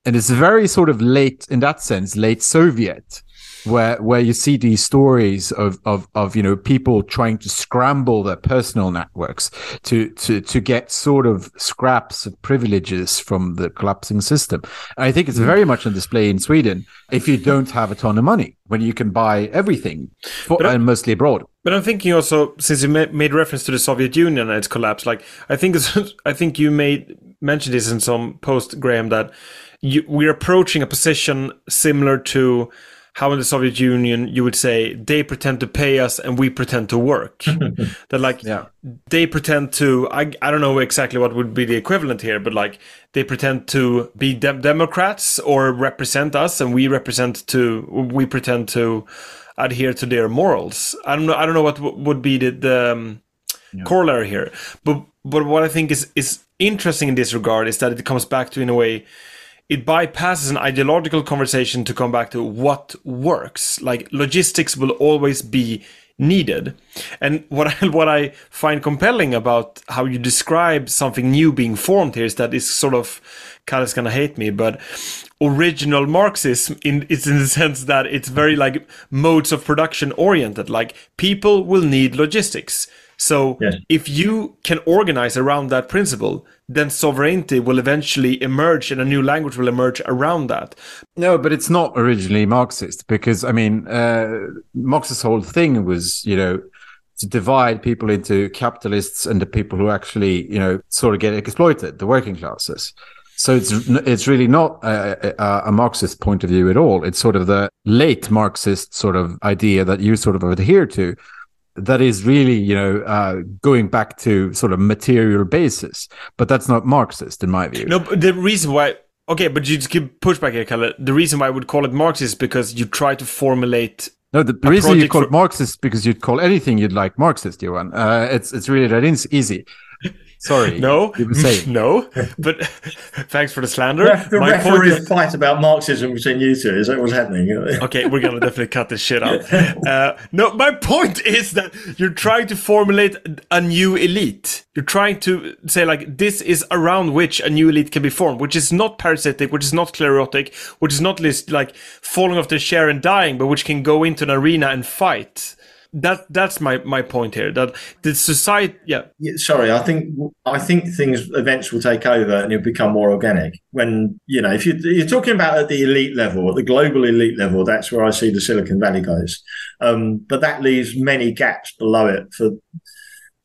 and it's very sort of late in that sense, late Soviet, where where you see these stories of of of you know people trying to scramble their personal networks to to to get sort of scraps of privileges from the collapsing system. And I think it's mm-hmm. very much on display in Sweden if you don't have a ton of money when you can buy everything for, and mostly abroad. But I'm thinking also, since you ma- made reference to the Soviet Union and its collapse, like I think it's, I think you made mention this in some post, Graham, that you, we're approaching a position similar to how in the Soviet Union you would say they pretend to pay us and we pretend to work. that like Yeah. they pretend to I, I don't know exactly what would be the equivalent here but like they pretend to be dem- democrats or represent us and we represent to we pretend to adhere to their morals i don't know i don't know what w- would be the, the um, corollary here but but what i think is is interesting in this regard is that it comes back to in a way it bypasses an ideological conversation to come back to what works. Like logistics will always be needed. And what I, what I find compelling about how you describe something new being formed here is that it's sort of Kyle gonna hate me, but original Marxism in it's in the sense that it's very like modes of production oriented. Like people will need logistics. So Yes. if you can organize around that principle, then sovereignty will eventually emerge and a new language will emerge around that. No, but it's not originally Marxist because I mean, uh, Marx's whole thing was, you know, to divide people into capitalists and the people who actually, you know, sort of get exploited, the working classes. So it's it's really not a, a, a Marxist point of view at all. It's sort of the late Marxist sort of idea that you sort of adhere to. That is really, you know, uh, going back to sort of material basis, but that's not Marxist in my view. No, but the reason why. Okay, but you just give pushback here, Kalle. The reason why I would call it Marxist is because you try to formulate. No, the, reason you call for- it Marxist because you'd call anything you'd like Marxist, Johan. Uh, it's it's really that is easy. Sorry, No, you no. But thanks for the slander. The My point is, fight about Marxism between you two. Is that what's happening? okay, we're gonna definitely cut this shit out. Uh, no, my point is that you're trying to formulate a new elite. You're trying to say like this is around which a new elite can be formed, which is not parasitic, which is not sclerotic, which is not list like falling off the chair and dying, but which can go into an arena and fight. That that's my my point here. That the society, yeah, Yeah, sorry, I think I think things events will take over and it'll become more organic. When you know, if you, you're talking about at the elite level, at the global elite level, that's where I see the Silicon Valley goes Um, but that leaves many gaps below it for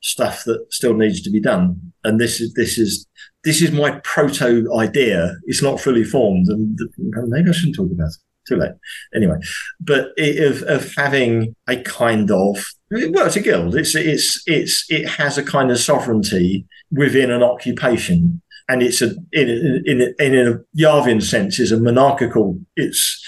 stuff that still needs to be done. And this is this is this is my proto idea. It's not fully formed, and maybe I shouldn't talk about it. Too late. Anyway, but it, of of having a kind of well, it's a guild. It's it's it's it has a kind of sovereignty within an occupation, and it's a in in in, a Yarvin sense is a monarchical. It's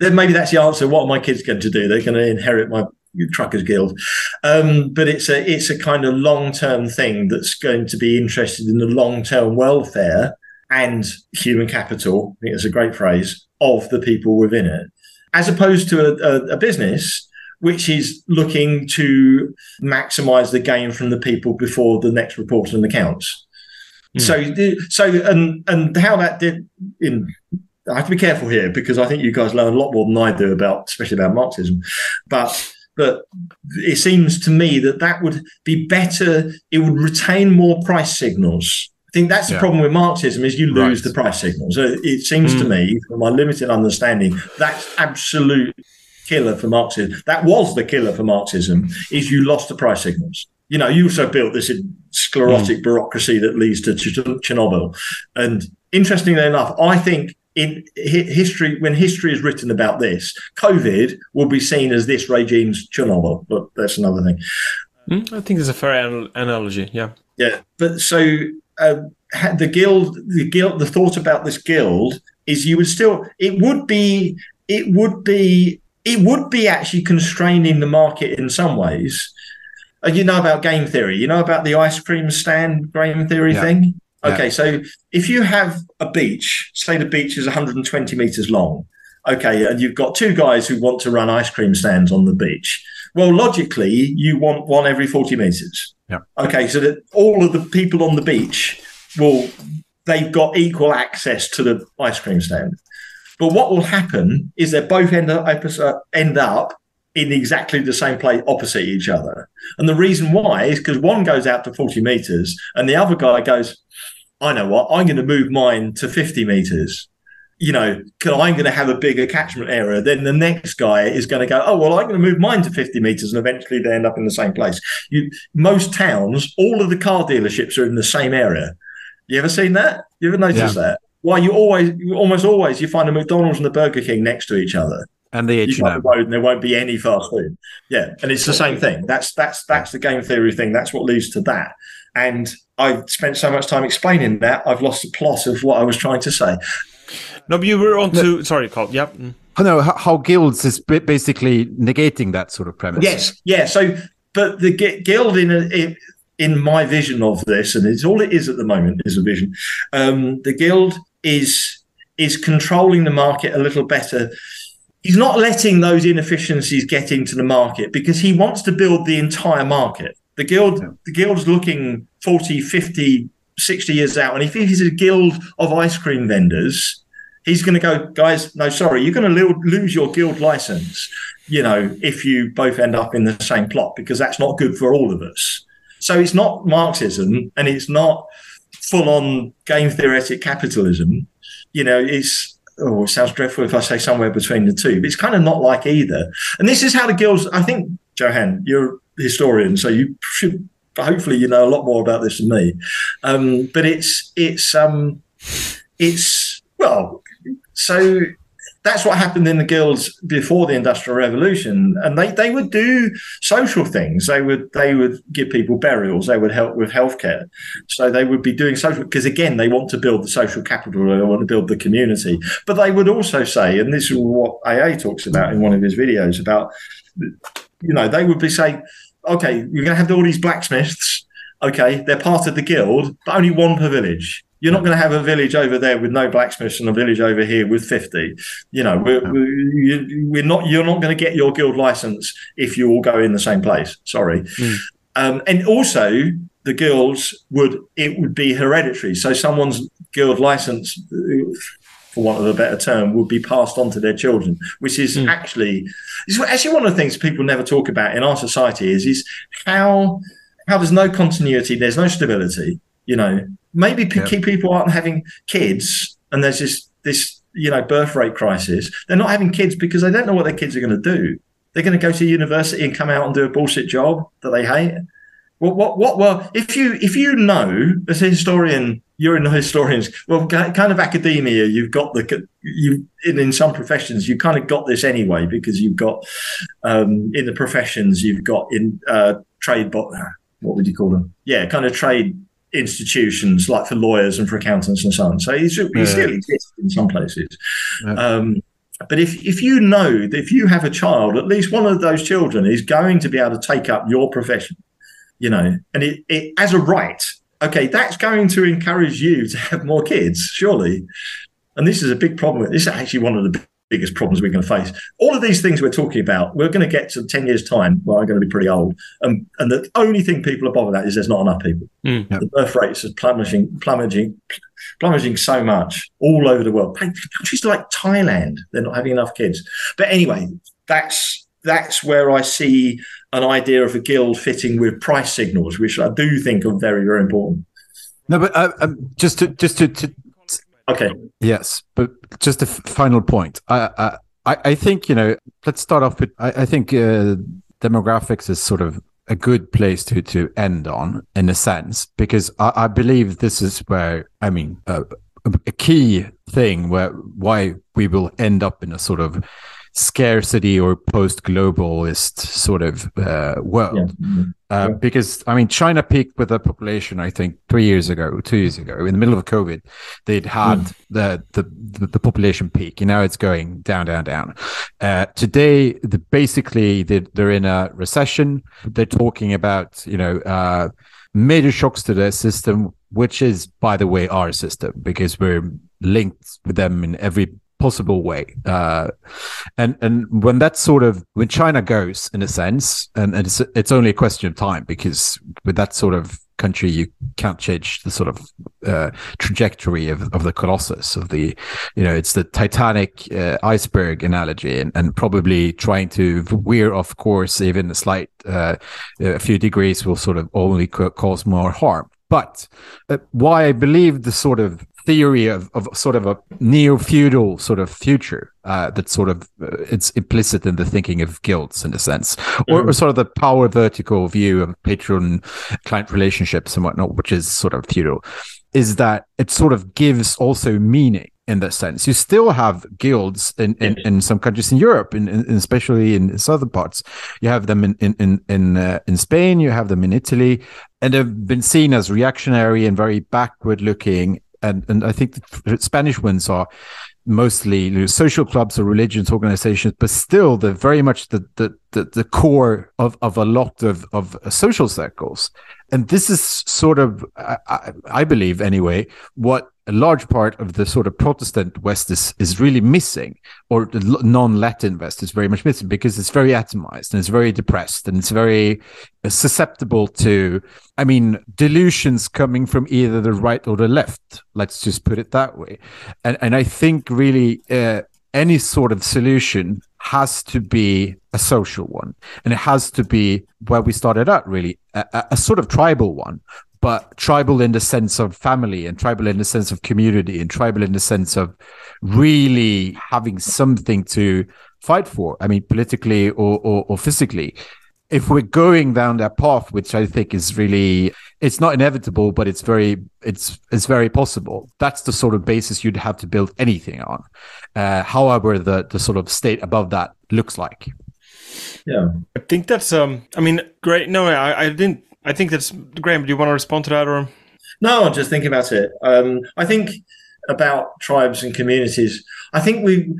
then maybe that's the answer. What are my kids going to do? They're going to inherit my truckers guild um, but it's a it's a kind of long term thing that's going to be interested in the long term welfare and human capital i think it's a great phrase of the people within it as opposed to a, a, a business which is looking to maximize the gain from the people before the next report and accounts hmm. so so and and how that did in I have to be careful here because I think you guys learn a lot more than I do about, especially about Marxism. But but it seems to me that that would be better. It would retain more price signals. I think that's the Yeah. problem with Marxism is you lose Right. the price signals. So It seems to me, from my limited understanding, that's absolute killer for Marxism. That was the killer for Marxism. Is you lost the price signals. You know, you also built this sclerotic bureaucracy that leads to Ch- Chernobyl. And interestingly enough, I think in history, when history is written about this, COVID will be seen as this regime's Chernobyl. But that's another thing. Mm, I think it's a fair anal- analogy. Yeah. Yeah, but so uh, the guild, the guild, the thought about this guild is you would still, it would be, it would be, it would be actually constraining the market in some ways. Uh, you know about game theory. You know about the ice cream stand game theory Yeah. thing. Yeah. Okay, so if you have a beach, say the beach is 120 meters long, okay, and you've got two guys who want to run ice cream stands on the beach. Well, logically, you want one every 40 meters. Yeah. Okay, so that all of the people on the beach will they've got equal access to the ice cream stand. But what will happen is they both end up end up in exactly the same place opposite each other. And the reason why is because one goes out to 40 meters and the other guy goes, I know what, I'm going to move mine to 50 meters. You know, I'm going to have a bigger catchment area. Then the next guy is going to go, oh, well, I'm going to move mine to 50 meters. And eventually they end up in the same place. You, most towns, all of the car dealerships are in the same area. You ever seen that? You ever noticed Yeah. that? Why you always, you almost always, you find a McDonald's and a Burger King next to each other And the you go up H&M. the road and there won't be any fast food. Yeah, and it's the same thing. That's that's that's the game theory thing. That's what leads to that. And I've spent so much time explaining that I've lost the plot of what I was trying to say. No, but you were on to. Sorry, Carl. Yeah. mm. Oh, no, how, how guilds is basically negating that sort of premise. Yes, yeah. So, but the guild in a, in, in my vision of this, and it's all it is at the moment is a vision. Um, the guild is is controlling the market a little better. He's not letting those inefficiencies get into the market because he wants to build the entire market. The guild, the guild's looking 40, 50, 60 years out. And if he's a guild of ice cream vendors, he's going to go, guys, no, sorry, you're going to lo- lose your guild license, you know, if you both end up in the same plot, because that's not good for all of us. So it's not Marxism and it's not full on game theoretic capitalism. You know, it's, oh, it sounds dreadful if I say somewhere between the two, but it's kind of not like either. And this is how the guilds, I think, Johan, you're a historian, so you should, hopefully, you know a lot more about this than me. Um, but it's, it's, um, it's, well, so that's what happened in the guilds before the industrial revolution. And they, they would do social things. They would they would give people burials. They would help with healthcare. So they would be doing social because again they want to build the social capital. They want to build the community. But they would also say and this is what aa talks about in one of his videos about you know they would be saying okay you're going to have all these blacksmiths okay they're part of the guild but only one per village. You're not going to have a village over there with no blacksmiths and a village over here with 50 you know we're, we're, not you're not going to get your guild license if you all go in the same place. Sorry. Um, and also the guilds would it would be hereditary. So someone's guild license for want of a better term would be passed on to their children which is hmm. actually it's actually one of the things people never talk about in our society is is how how there's no continuity there's no stability you know. Maybe Yeah. people aren't having kids and there's this this you know birth rate crisis. They're not having kids because they don't know what their kids are going to do. They're going to go to university and come out and do a bullshit job that they hate. What what what well if you if you know as a historian you're in the historians. Well, kind of academia. You've got the you in, in some professions. You kind of got this anyway because you've got um, in the professions. You've got in uh, trade. But what would you call them? Yeah, kind of trade institutions like for lawyers and for accountants and so on. So he Yeah. still exists in some places. Yeah. Um, but if, if you know that if you have a child, at least one of those children is going to be able to take up your profession, you know, and it, it as a right, okay, that's going to encourage you to have more kids, surely. And this is a big problem. This is actually one of the biggest problems we're going to face. All of these things we're talking about, we're going to get to 10 years' time where I'm going to be pretty old. And, and the only thing people are bothered at is there's not enough people. Mm. The birth rates are plummeting, plummeting, plummeting so much all over the world. Countries like Thailand, they're not having enough kids. But anyway, that's that's where I see an idea of a guild fitting with price signals, which I do think are very, very important. No, but uh, um, just to just to, to Okay. Yes, but just a f- final point. I, I I think you know. Let's start off with. I, I think uh, demographics is sort of a good place to to end on in a sense because I, I believe this is where I mean uh, a key thing where why we will end up in a sort of scarcity or post-globalist sort of uh, world uh, because I mean China peaked with a population I think three years ago, two years ago, in the middle of COVID, they'd had Mm. the, the the population peak. And now it's going down, down, down. Uh, today, the, basically they're, they're in a recession. They're talking about you know uh, major shocks to their system, which is by the way our system because we're linked with them in every possible way. Uh, and and when that sort of when China goes in a sense, and, and it's it's only a question of time because with that sort of country you can't change the sort of uh, trajectory of, of the colossus of the you know it's the titanic uh, iceberg analogy and, and probably trying to veer off course even a slight uh, a few degrees will sort of only ca- cause more harm but uh, why I believe the sort of theory of, of sort of a neo-feudal sort of future uh, that sort of uh, it's implicit in the thinking of guilds in a sense, or, or sort of the power vertical view of patron client relationships and whatnot, which is sort of feudal, is that it sort of gives also meaning in that sense. You still have guilds in, in, in some countries in Europe, in, especially in southern parts. You have them in in in in, uh, in Spain. You have them in Italy, and they've been seen as reactionary and very backward looking. And and I think the Spanish ones are mostly you know, social clubs or religious organizations, but still they're very much the the the, the core of, of a lot of of social circles. And this is sort of, I, I, believe anyway, what a large part of the sort of Protestant West is, is really missing, or the non-Latin West is very much missing because it's very atomized and it's very depressed and it's very uh, susceptible to, I mean, delusions coming from either the right or the left. Let's just put it that way. And and I think really uh, any sort of solution has to be a social one, and it has to be where we started out really a, a- sort of tribal one but tribal in the sense of family and tribal in the sense of community and tribal in the sense of really having something to fight for. I mean politically or, or, or physically if we're going down that path which i think is really it's not inevitable but it's very it's it's very possible that's the sort of basis you'd have to build anything on uh, however the the sort of state above that looks like Yeah. I think that's um. I mean, great. No, I, I didn't. I think that's Graham. Do you want to respond to that or? No, just thinking about it. Um, I think about tribes and communities. I think we,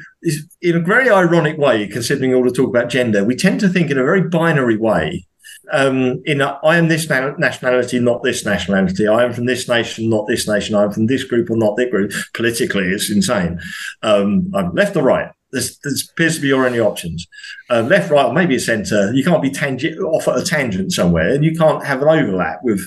in a very ironic way, considering all the talk about gender, we tend to think in a very binary way. Um, in a, I am this na- nationality, not this nationality. I am from this nation, not this nation. I'm from this group or not that group. Politically, it's insane. Um, I'm left or right. There's, there appears to be your only options. Um, left, right, or maybe a centre. You can't be tangent off at a tangent somewhere, and you can't have an overlap with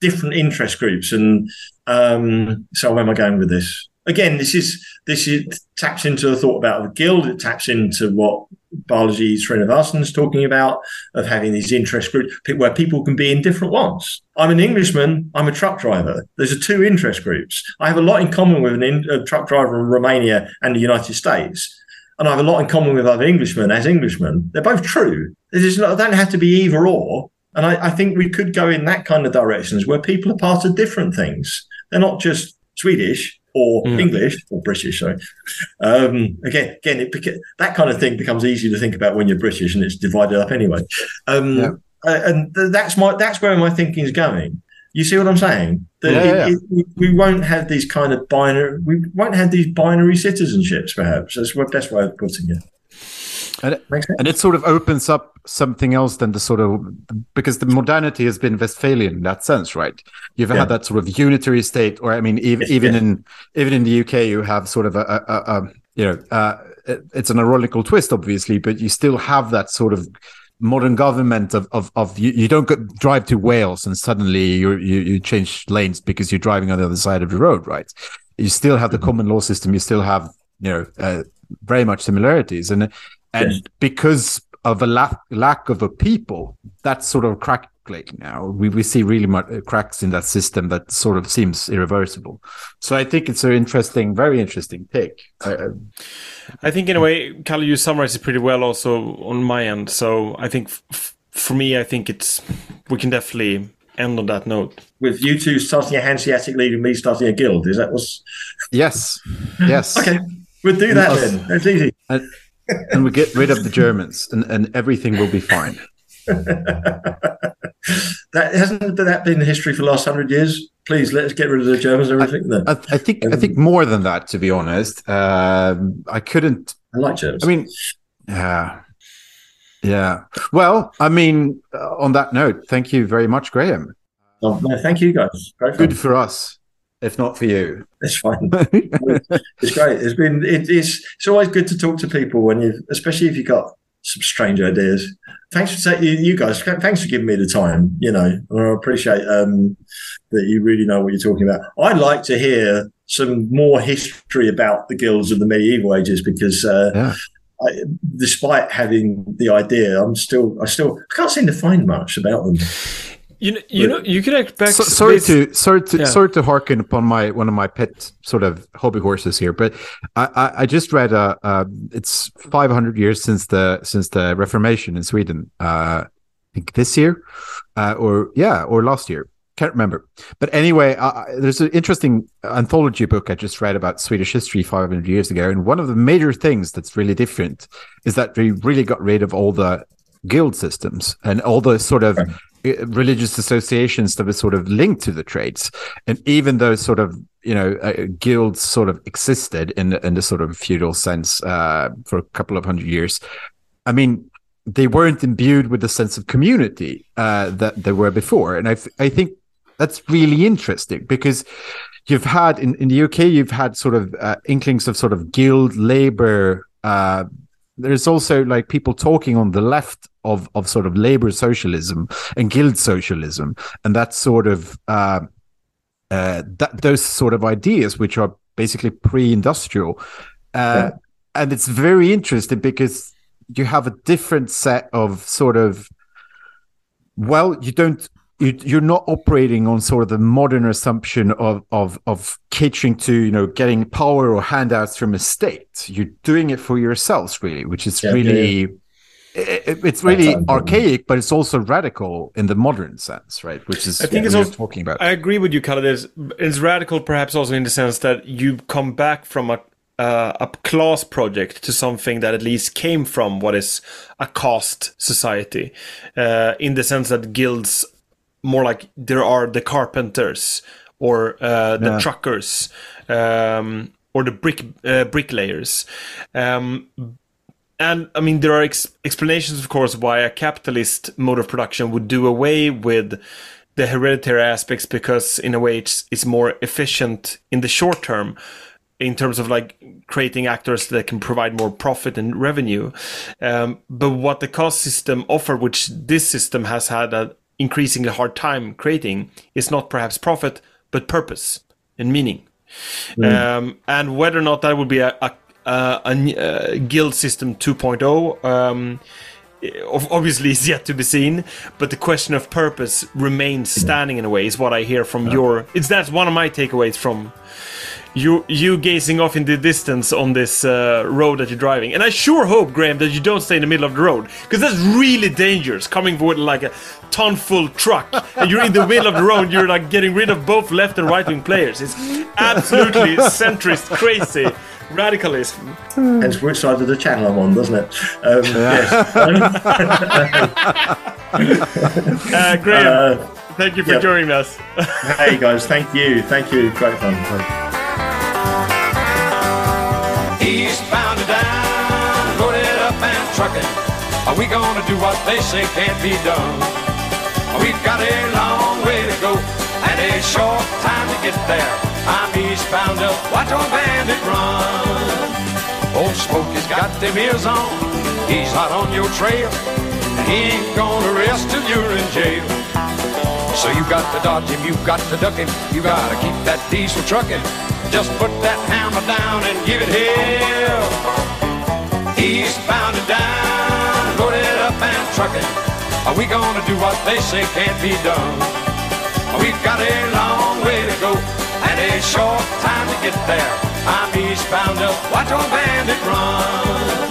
different interest groups. And um, so, where am I going with this? Again, this is this is taps into the thought about the guild. It taps into what Balaji Srinivasan is talking about of having these interest groups where people can be in different ones. I'm an Englishman. I'm a truck driver. Those are two interest groups. I have a lot in common with an in, a truck driver in Romania and the United States and I have a lot in common with other Englishmen as Englishmen. They're both true. It not, don't have to be either or. And I, I think we could go in that kind of directions where people are part of different things. they're not just Swedish or English or British. Sorry. Um, again, again, it, beca- that kind of thing becomes easy to think about when you're British, and it's divided up anyway. Um, Yeah. uh, and th- that's my that's where my thinking is going. You see what I'm saying? That Yeah, it- yeah. it- we- we won't have these kind of binary. We won't have these binary citizenships. Perhaps that's what best way of putting it. And it, and it sort of opens up something else than the sort of because the modernity has been Westphalian in that sense, right? You've Yeah. had that sort of unitary state, or I mean, even Yes, even in even in the UK, you have sort of a, a, a, a you know, uh, it- it's an ironical twist, obviously, but you still have that sort of modern government of of, of you, you don't go, drive to Wales and suddenly you you you change lanes because you're driving on the other side of the road, right? You still have the Mm-hmm. common law system. You still have you know uh, very much similarities, and and Yes. because of a lack lack of a people, that's sort of crackling now. We we see really much cracks in that system that sort of seems irreversible. So I think it's an interesting, very interesting take. Uh, I think in a way, Kalle, you summarized it pretty well also on my end. So I think f- f- for me, I think it's we can definitely end on that note. With you two starting a Hanseatic League and me starting a guild, is that what's yes, yes. okay? We'll do that then. That's easy. And, and we get rid of the Germans, and, and everything will be fine. That hasn't that been the history for the last hundred years? Please let us get rid of the Germans and everything. Then I, I think I think more than that, to be honest. Um, I couldn't I like Germans. I mean, yeah, yeah. Well, I mean, uh, on that note, thank you very much, Graham. Oh, no, thank you guys. Fun. Good for us, if not for you. It's fine. it's great. It's been. It, it's. It's always good to talk to people when you, especially if you've got some strange ideas. Thanks for you, you guys. Thanks for giving me the time. You know, I appreciate um, that you really know what you're talking about. I'd like to hear some more history about the guilds of the medieval ages because. Uh, Yeah. I, despite having the idea, I'm still, I still, I can't seem to find much about them. You know, you know, you could expect. So, sorry to sorry to Yeah. sorry to harken upon my one of my pet sort of hobby horses here, but I I, I just read uh, uh it's 500 years since the since the Reformation in Sweden. Uh, I think this year, uh, or yeah, or last year. Can't remember. But anyway, uh, there's an interesting anthology book I just read about Swedish history 500 years ago, and one of the major things that's really different is that we really got rid of all the guild systems and all the sort of religious associations that were sort of linked to the trades. And even though sort of you know uh, guilds sort of existed in the, in the sort of feudal sense uh, for a couple of hundred years, I mean they weren't imbued with the sense of community uh, that they were before. And I I think that's really interesting because you've had in, in the UK you've had sort of uh, inklings of sort of guild labor. Uh, there's also like people talking on the left of of sort of labor socialism and guild socialism, and that sort of uh, uh, that those sort of ideas, which are basically pre-industrial, uh, and it's very interesting because you have a different set of sort of well, you don't you, you're not operating on sort of the modern assumption of of of catering to you know getting power or handouts from a state. You're doing it for yourselves, really, which is Yeah, really. it- it- it's really archaic, but it's also radical in the modern sense, right? Which is I think what it's we also talking about. I agree with you, Kalle. It's, it's radical, perhaps also in the sense that you come back from a uh, a class project to something that at least came from what is a caste society, uh, in the sense that guilds more like there are the carpenters or uh, the Yeah. truckers um, or the brick uh, bricklayers. Um, and I mean, there are ex- explanations, of course, why a capitalist mode of production would do away with the hereditary aspects because, in a way, it's, it's more efficient in the short term in terms of like creating actors that can provide more profit and revenue. Um, but what the caste system offer, which this system has had an increasingly hard time creating, is not perhaps profit, but purpose and meaning. Um, and whether or not that would be a, a, a, a, uh guild system 2.0 um, obviously is yet to be seen but the question of purpose remains standing in a way is what i hear from your it's that's one of my takeaways from you you gazing off in the distance on this uh, road that you're driving. And I sure hope, Graham, that you don't stay in the middle of the road because that's really dangerous. Coming with like a ton full truck and you're in the middle of the road, you're like getting rid of both left and right wing players. It's absolutely centrist, crazy radicalism. Hence which side of the channel I'm on, doesn't it? Um, yes. Uh, Graham, Uh, thank you for yep. joining us. hey guys, thank you, thank you, great fun. Eastbound and down, loaded up and trucking. Are we gonna do what they say can't be done? We've got a long way to go and a short time to get there. I'm eastbound up, watch old bandit run. Old Smokey's got them ears on, he's hot on your trail, and he ain't gonna rest till you're in jail. So you got to dodge him, you got to duck him, you gotta keep that diesel trucking. Just put that hammer down and give it hell. Eastbound and down, loaded up and trucking. Are we gonna do what they say can't be done? We've got a long short time to get there. I'm eastbound up, watch old bandit run.